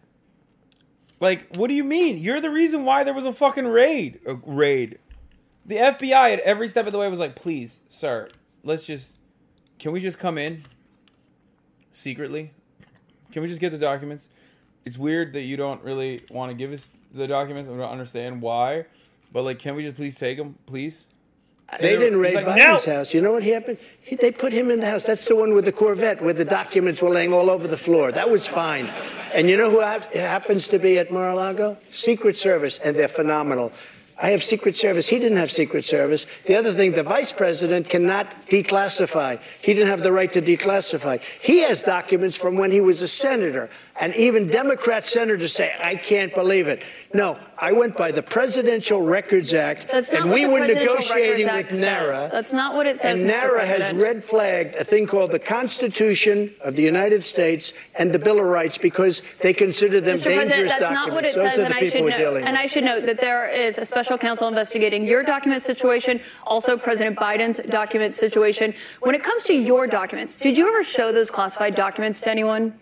C: Like, what do you mean? You're the reason why there was a fucking raid. A raid. The FBI at every step of the way was like, please, sir, let's just, can we just come in secretly? Can we just get the documents? It's weird that you don't really want to give us the documents. I don't understand why, but like, can we just please take them, please?
E: They didn't raid
C: like,
E: Biden's
C: "No!"
E: house. You know what happened? He, they put him in the house. That's the one with the Corvette, where the documents were laying all over the floor. That was fine. And you know who hap- happens to be at Mar-a-Lago? Secret Service, and they're phenomenal. I have Secret Service. He didn't have Secret Service. The other thing, the vice president cannot declassify. He didn't have the right to declassify. He has documents from when he was a senator. And even Democrat senators say, I can't believe it. No, I went by the Presidential Records Act,
A: That's not
E: and we were negotiating
A: Records
E: with NARA.
A: That's not what it says,
E: And NARA has red flagged a thing called the Constitution of the United States and the Bill of Rights because they consider them
A: Mr.
E: dangerous
A: President, that's
E: documents.
A: not what it
E: Those
A: says, and I should
E: we're
A: note,
E: dealing
A: and. I should note that there is a special counsel investigating your document situation, also President Biden's document situation. When it comes to your documents, did you ever show those classified documents to anyone?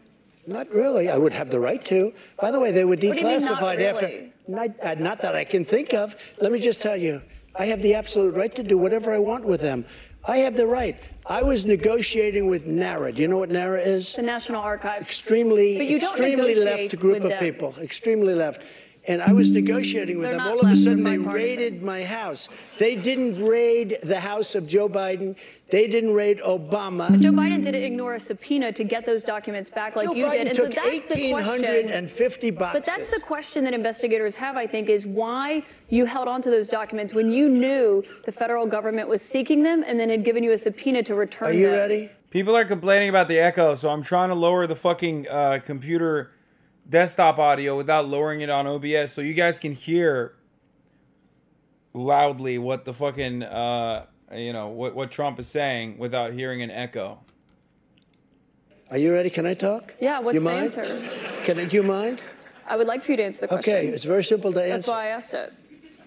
E: Not really. I would have the right to. By the way, they were
A: What do you mean, not
E: declassified after. Not, uh, not that I can think of. Let me just tell you, I have the absolute right to do whatever I want with them. I have the right. I was negotiating with NARA. Do you know what NARA is?
A: The National Archives.
E: Extremely,
A: But you don't
E: extremely left group of
A: them.
E: people. Extremely left. And I was negotiating with
A: They're
E: them. All of a sudden, they raided my house. They didn't raid the house of Joe Biden. They didn't raid Obama.
A: Joe Biden didn't ignore a subpoena to get those documents back like
E: Joe
A: you
E: Biden
A: did. And so
E: took
A: that's the question.
E: boxes.
A: But that's the question that investigators have, I think, is why you held on to those documents when you knew the federal government was seeking them and then had given you a subpoena to return them.
E: Are you
A: them.
E: ready?
C: People are complaining about the echo, so I'm trying to lower the fucking uh, computer desktop audio without lowering it on OBS so you guys can hear loudly what the fucking uh, you know what what Trump is saying without hearing an echo.
E: Are you ready? Can I talk?
A: Yeah, what's
E: You
A: the
E: mind?
A: answer?
E: Can I, do you mind?
A: I would like for you to answer the question.
E: Okay, it's very simple to answer.
A: That's why I asked it.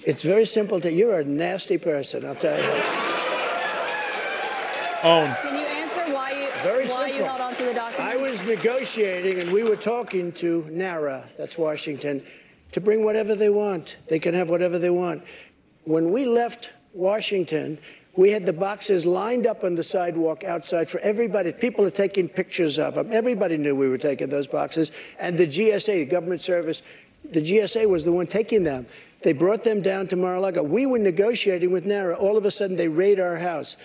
E: It's very simple to. You're a nasty person. I'll tell you.
C: Own.
A: Can you answer why you
E: Very
A: why you held on to the documents?
E: I was negotiating, and we were talking to NARA, that's Washington, to bring whatever they want. They can have whatever they want. When we left Washington, we had the boxes lined up on the sidewalk outside for everybody. People are taking pictures of them. Everybody knew we were taking those boxes. And the GSA, the government service, the GSA was the one taking them. They brought them down to Mar-a-Lago. We were negotiating with NARA. All of a sudden, they raid our house.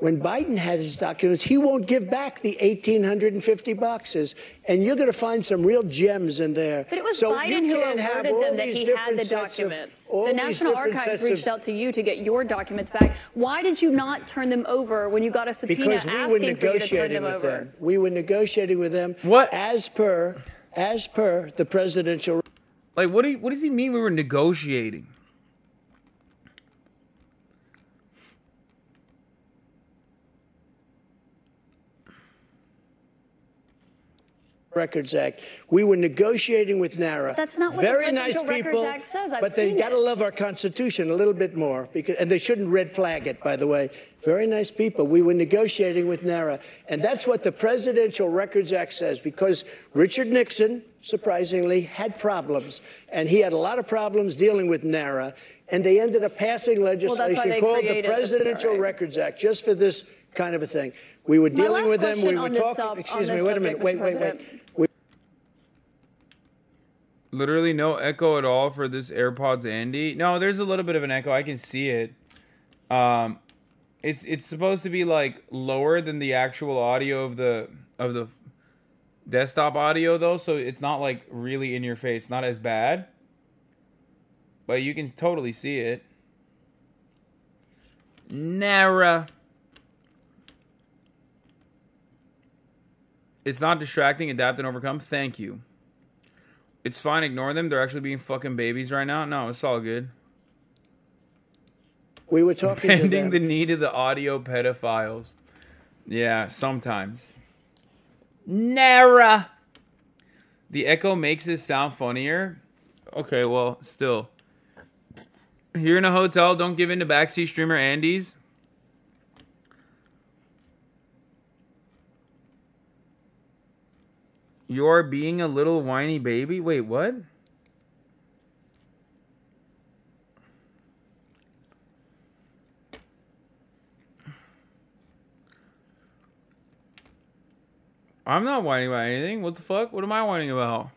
E: When Biden had his documents, he won't give back the 1,850 boxes, and you're going to find some real gems in there.
A: But it was
E: So
A: Biden
E: you
A: who
E: can't have
A: alerted them that he had the
E: sets of-
A: documents. The National Archives
E: sets of-
A: reached out to you to get your documents back. Why did you not turn them over when you got a subpoena
E: because we were
A: asking for you to turn
E: negotiating
A: them
E: with
A: over?
E: them. We were negotiating with them. What? As per, as per the presidential.
C: Like, what do you, what does he mean we were negotiating?
E: Records Act. We were negotiating with NARA.
A: That's not what the
E: Very nice
A: Presidential Records
E: people,
A: Act says. I've
E: but they got to love our Constitution a little bit more, because, and they shouldn't red flag it. By the way, very nice people. We were negotiating with NARA, and that's what the Presidential Records Act says. Because Richard Nixon, surprisingly, had problems, and he had a lot of problems dealing with NARA, and they ended up passing
A: Well,
E: legislation
A: they
E: called the
A: created the
E: Presidential Records Act just for this kind of a thing. We were dealing with them. We were talking.
A: sub-
E: excuse me. Wait a minute. Wait,
A: Mr.
E: wait, wait.
C: Literally no echo at all for this AirPods Andy. No, there's a little bit of an echo. I can see it. Um, it's it's supposed to be like lower than the actual audio of the of the desktop audio though, so it's not like really in your face. Not as bad, but you can totally see it. Nara. It's not distracting. Adapt and overcome. Thank you. It's fine. Ignore them. They're actually being fucking babies right now. No, it's all good.
E: we were talking to them.
C: the need of the audio pedophiles. Yeah, sometimes. Nara. The echo makes it sound funnier. Okay, well, still. You're in a hotel. Don't give in to backseat streamer Andy's. You're being a little whiny baby. Wait, what? I'm not whining about anything. What the fuck? What am I whining about?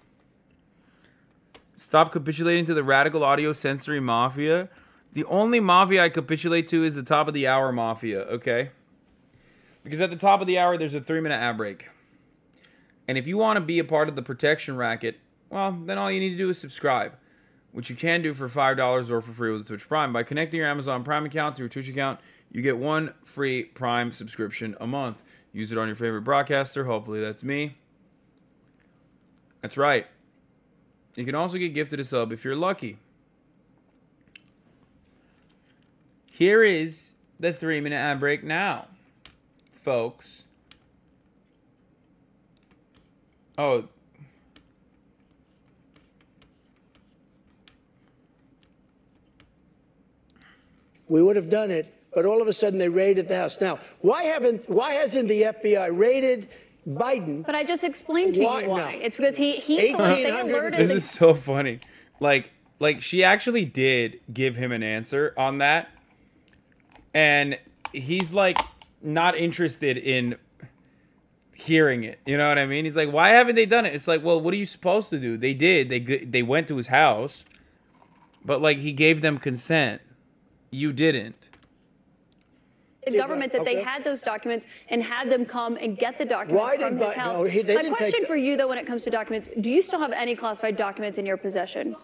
C: Stop capitulating to the radical audio sensory mafia. The only mafia I capitulate to is the top of the hour mafia, okay? Because at the top of the hour, there's a three minute ad break. And if you want to be a part of the protection racket, well, then all you need to do is subscribe, which you can do for $5 or for free with Twitch Prime. By connecting your Amazon Prime account to your Twitch account, you get one free Prime subscription a month. Use it on your favorite broadcaster. Hopefully, that's me. That's right. You can also get gifted a sub if you're lucky. Here is the three minute ad break now, folks. Oh,
E: We would have done it, but all of a sudden they raided the house. Now, why haven't? Why hasn't the FBI raided Biden?
A: But I just explained to
E: Why-
A: you why.
E: no.
A: It's because he he told, they alerted
C: this
A: the
C: is so funny. Like, like she actually did give him an answer on that, and he's like not interested in hearing it. You know what I mean? He's like, why haven't they done it? It's like, well, what are you supposed to do? They did. They they went to his house, but like he gave them consent. You didn't.
A: The government that they had those documents and had them come and get the documents
E: Why
A: from his
E: Biden-
A: house.
E: no, he- they
A: My
E: didn't
A: question
E: the-
A: for you, though, when it comes to documents, do you still have any classified documents in your possession?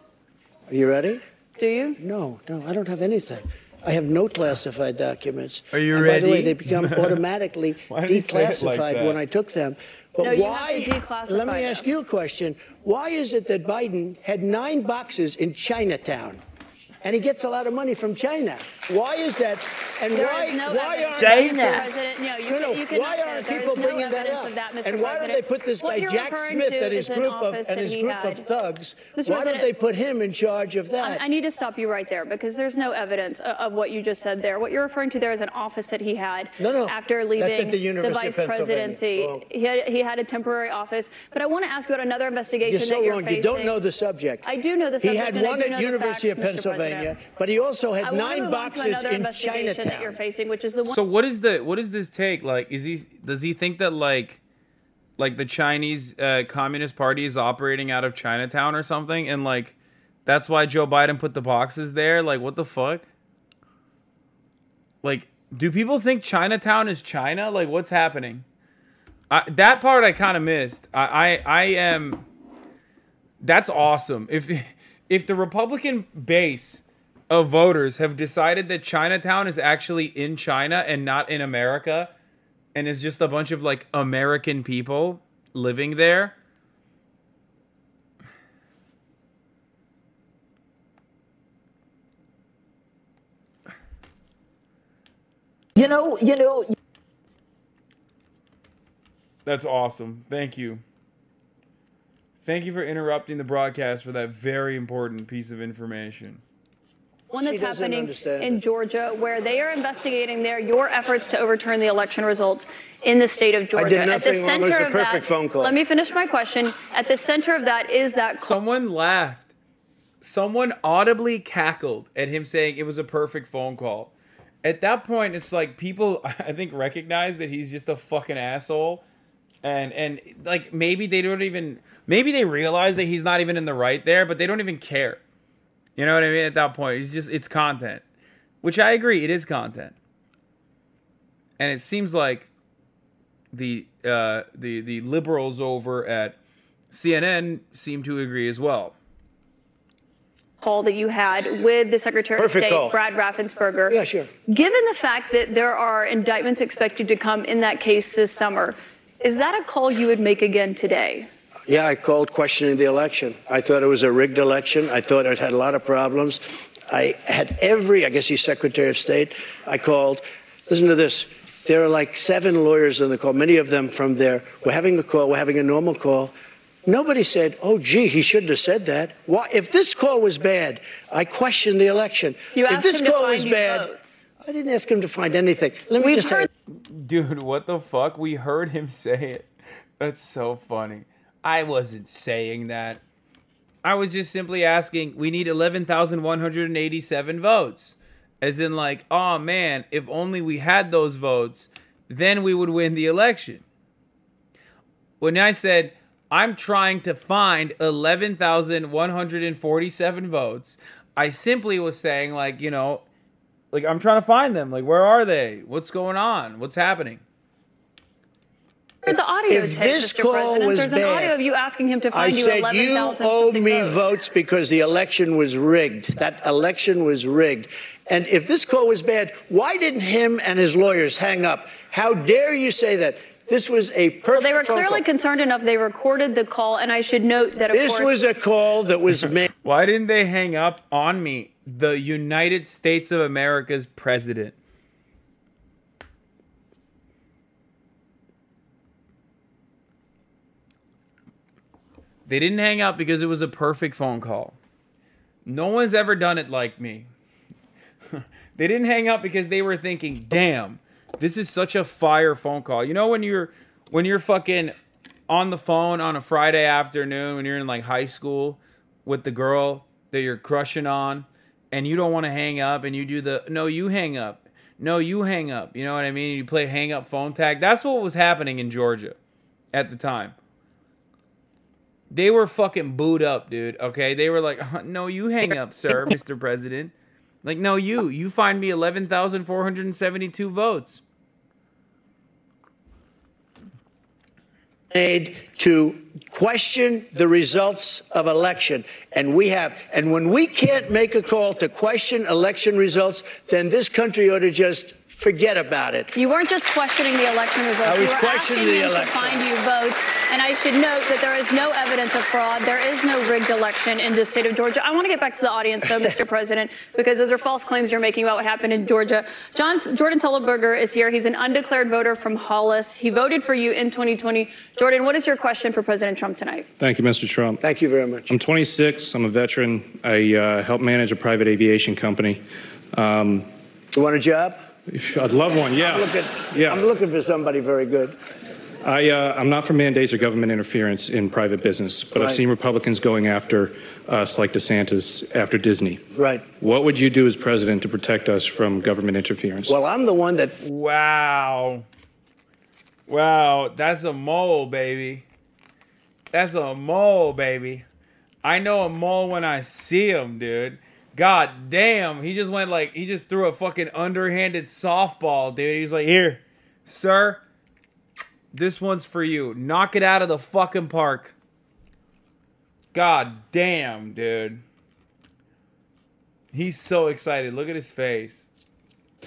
E: Are you ready?
A: Do you?
E: No, no, I don't have anything. I have no classified documents.
C: Are you
E: and By the way, they become automatically
C: Why did he say it like
E: declassified when I took them. But
A: No, you have
E: why?
A: to declassify
E: let me ask
A: them.
E: you a question. Why is it that Biden had nine boxes in Chinatown? And he gets a lot of money from China. Why is that? And
A: There
E: why?
A: no
E: why
A: evidence,
E: aren't
A: Mr. President. No, you,
E: No, no,
A: can, you cannot
E: why aren't
A: that. There
E: people
A: is no
E: bringing that up?
A: that,
E: And why don't they put this
A: What
E: guy Jack Smith and his group of and his group
A: had.
E: of thugs?
A: Mr.
E: Why don't they put him in charge of that?
A: I, I need to stop you right there because there's no evidence of, of what you just said there. What you're referring to there is an office that he had
E: No, no.
A: after leaving
E: at the
A: vice presidency.
E: Wrong.
A: He had, he had a temporary office. But I want to ask you about another investigation
E: You're so
A: that you're
E: wrong.
A: facing.
E: You don't know the subject.
A: I do know the subject. He had
E: one at
A: the
E: University of
A: Mr.
E: Pennsylvania, but he also had
A: I
E: nine
A: move
E: boxes in
A: investigation that
E: Chinatown.
A: you're facing, which is the one.
C: So what is the what does this take? Like, is he does he think that like like the Chinese uh, Communist Party is operating out of Chinatown or something, and like that's why Joe Biden put the boxes there? Like, what the fuck? Like, Do people think Chinatown is China? Like, what's happening? I, that part I kind of missed. I, I I am. That's awesome. If if the Republican base of voters have decided that Chinatown is actually in China and not in America, and is just a bunch of like American people living there.
N: You know, you know.
C: That's awesome. Thank you. Thank you for interrupting the broadcast for that very important piece of information.
A: One that's happening in
E: it.
A: Georgia, where they are investigating there your efforts to overturn the election results in the state of Georgia.
E: I did
A: At the
E: nothing wrong. It was
A: center
E: a
A: of
E: perfect
A: that,
E: phone call.
A: let me finish my question. At the center of that is that
C: Someone laughed. Someone audibly cackled at him saying it was a perfect phone call. At that point, it's like people I think recognize that he's just a fucking asshole. And and like maybe they don't even maybe they realize that he's not even in the right there, but they don't even care. You know what I mean? At that point, it's just it's content. Which I agree, it is content. And it seems like the uh the the liberals over at CNN seem to agree as well.
A: call that you had with the Secretary
C: Perfect
A: of State,
C: call.
A: Brad Raffensperger.
E: Yeah, sure.
A: Given the fact that there are indictments expected to come in that case this summer, is that a call you would make again today?
E: Yeah, I called questioning the election. I thought it was a rigged election. I thought it had a lot of problems. I had every, I guess he's Secretary of State. I called. Listen to this. There are like seven lawyers on the call, many of them from there. We're having a call, we're having a normal call. Nobody said, oh, gee, he shouldn't have said that. Why? If this call was bad, I questioned the election.
A: You
E: if
A: asked
E: this
A: him to
E: call
A: find
E: was bad,
A: votes.
E: I didn't ask him to find anything. Let me
A: We've
E: just tell
A: heard-
C: Dude, what the fuck? We heard him say it. That's so funny. I wasn't saying that. I was just simply asking, we need 11,187 votes. As in, like, oh man, if only we had those votes, then we would win the election. When I said, I'm trying to find 11,147 votes, I simply was saying, like, you know, like, I'm trying to find them. Like, where are they? What's going on? What's happening?
A: Heard the audio
E: If
A: tape,
E: this
A: Mr.
E: call
A: President.
E: was
A: There's an audio of you asking him to
E: I
A: find you
E: said
A: 11,000
E: you owe me
A: votes.
E: votes because the election was rigged. That election was rigged. And if this call was bad, why didn't him and his lawyers hang up? How dare you say that? This was a perfect.
A: Well, they were clearly
E: call.
A: concerned enough. They recorded the call, and I should note that, of
E: This
A: course,
E: was a call that was made.
C: Why didn't they hang up on me? The United States of America's president. They didn't hang up because it was a perfect phone call. No one's ever done it like me. they didn't hang up because they were thinking, "Damn, this is such a fire phone call." You know when you're when you're fucking on the phone on a Friday afternoon when you're in like high school with the girl that you're crushing on and you don't want to hang up and you do the no, you hang up. No, you hang up. You know what I mean? You play hang up phone tag. That's what was happening in Georgia at the time. They were fucking booed up, dude. Okay, they were like, "Uh, "No, you hang up, sir, Mr. President." Like, no, you. You find me eleven thousand four hundred seventy-two votes.
E: made to question the results of election and we have and when we can't make a call to question election results then this country ought to just forget about it
A: You weren't just questioning the election results.
E: I
A: you
E: was
A: were
E: questioning
A: asking
E: the
A: him
E: election.
A: to find you votes. And I should note that there is no evidence of fraud. There is no rigged election in the state of Georgia. I want to get back to the audience, though, Mr. President, because those are false claims you're making about what happened in Georgia. John, Jordan Tullenberger is here. He's an undeclared voter from Hollis. He voted for you in 2020. Jordan, what is your question for President Trump tonight?
O: Thank you, Mr. Trump.
E: Thank you very much.
O: I'm 26. I'm a veteran. I uh, help manage a private aviation company. Um,
E: you want a job?
O: I'd love one. Yeah.
E: I'm looking,
O: Yeah.
E: I'm looking for somebody very good
O: I, uh, I'm not for mandates or government interference in private business, but I've seen Republicans going after us like DeSantis after Disney.
E: right
O: What would you do as president to protect us from government interference?
E: well i'm the one that
C: Wow. Wow, that's a mole, baby. That's a mole, baby. I know a mole when I see him, dude. God damn, he just went like he just threw a fucking underhanded softball, dude. He's like, "Here, sir, this one's for you. Knock it out of the fucking park." God damn, dude. He's so excited. Look at his face.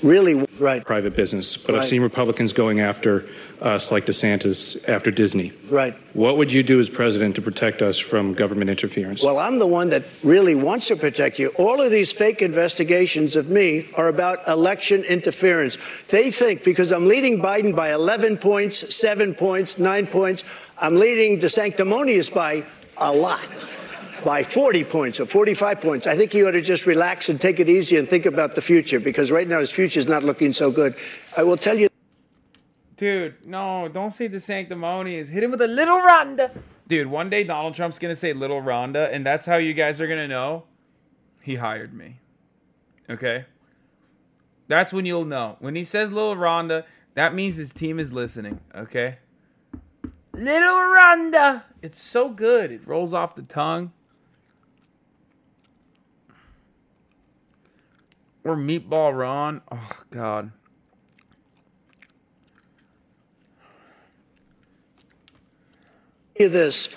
E: Really, right.
O: private business, but I've seen Republicans going after us like DeSantis after Disney.
E: Right.
O: What would you do as president to protect us from government interference?
E: Well, I'm the one that really wants to protect you. All of these fake investigations of me are about election interference. They think because I'm leading Biden by 11 points, 7 points, 9 points, I'm leading DeSanctimonious by a lot. By 40 points or 45 points. I think he ought to just relax and take it easy and think about the future because right now his future is not looking so good. I will tell you.
C: Dude, no, don't say the sanctimonious. Hit him with a little Rhonda. Dude, one day Donald Trump's gonna say little Rhonda, and that's how you guys are gonna know he hired me. Okay? That's when you'll know. When he says little Rhonda, that means his team is listening, okay? Little Rhonda! It's so good. It rolls off the tongue. Or Meatball Ron. Oh, God.
E: you this.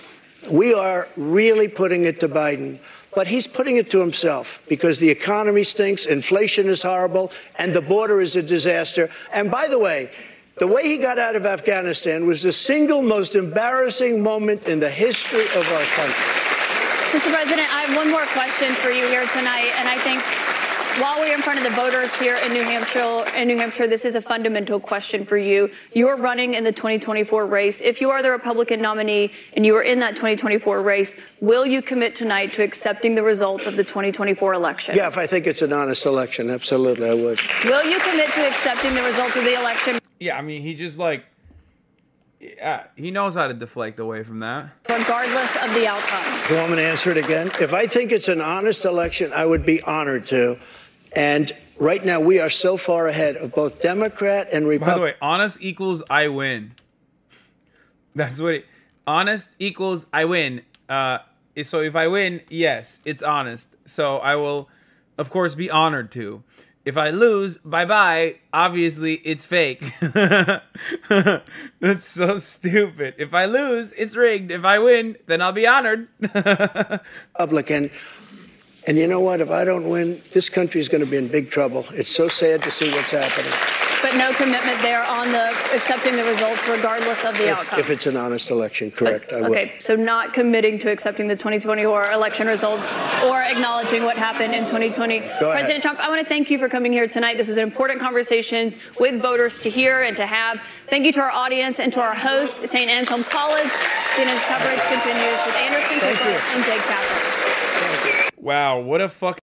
E: We are really putting it to Biden, but he's putting it to himself because the economy stinks, inflation is horrible, and the border is a disaster. And by the way, the way he got out of Afghanistan was the single most embarrassing moment in the history of our country.
A: Mr. President, I have one more question for you here tonight, and I think while we're in front of the voters here in New Hampshire, in New Hampshire, this is a fundamental question for you. You are running in the 2024 race. If you are the Republican nominee and you are in that 2024 race, will you commit tonight to accepting the results of the 2024 election?
E: Yeah, if I think it's an honest election, absolutely, I would.
A: Will you commit to accepting the results of the election,
C: Yeah, I mean, he just like, yeah, he knows how to deflect away from that.
A: regardless of the outcome?
E: You want me to answer it again? If I think it's an honest election, I would be honored to. And right now, we are so far ahead of both Democrat and Republican.
C: By the way, honest equals I win. That's what it. Honest equals I win. Uh, so if I win, yes, it's honest. So I will, of course, be honored to. If I lose, bye bye. Obviously, it's fake. That's so stupid. If I lose, it's rigged. If I win, then I'll be honored.
E: Republican. And you know what? If I don't win, this country is going to be in big trouble. It's so sad to see what's happening.
A: But no commitment there on the accepting the results, regardless of the
E: If,
A: outcome.
E: if it's an honest election, correct, I will.
A: Okay, so not committing to accepting the 2024 election results or acknowledging what happened in 2020.
E: ahead.
A: President Trump, I want to thank you for coming here tonight. This is an important conversation with voters to hear and to have. Thank you to our audience and to our host, St. Anselm College. CNN's coverage continues with Anderson Cooper and Jake Tapper.
C: Wow, what a fucking.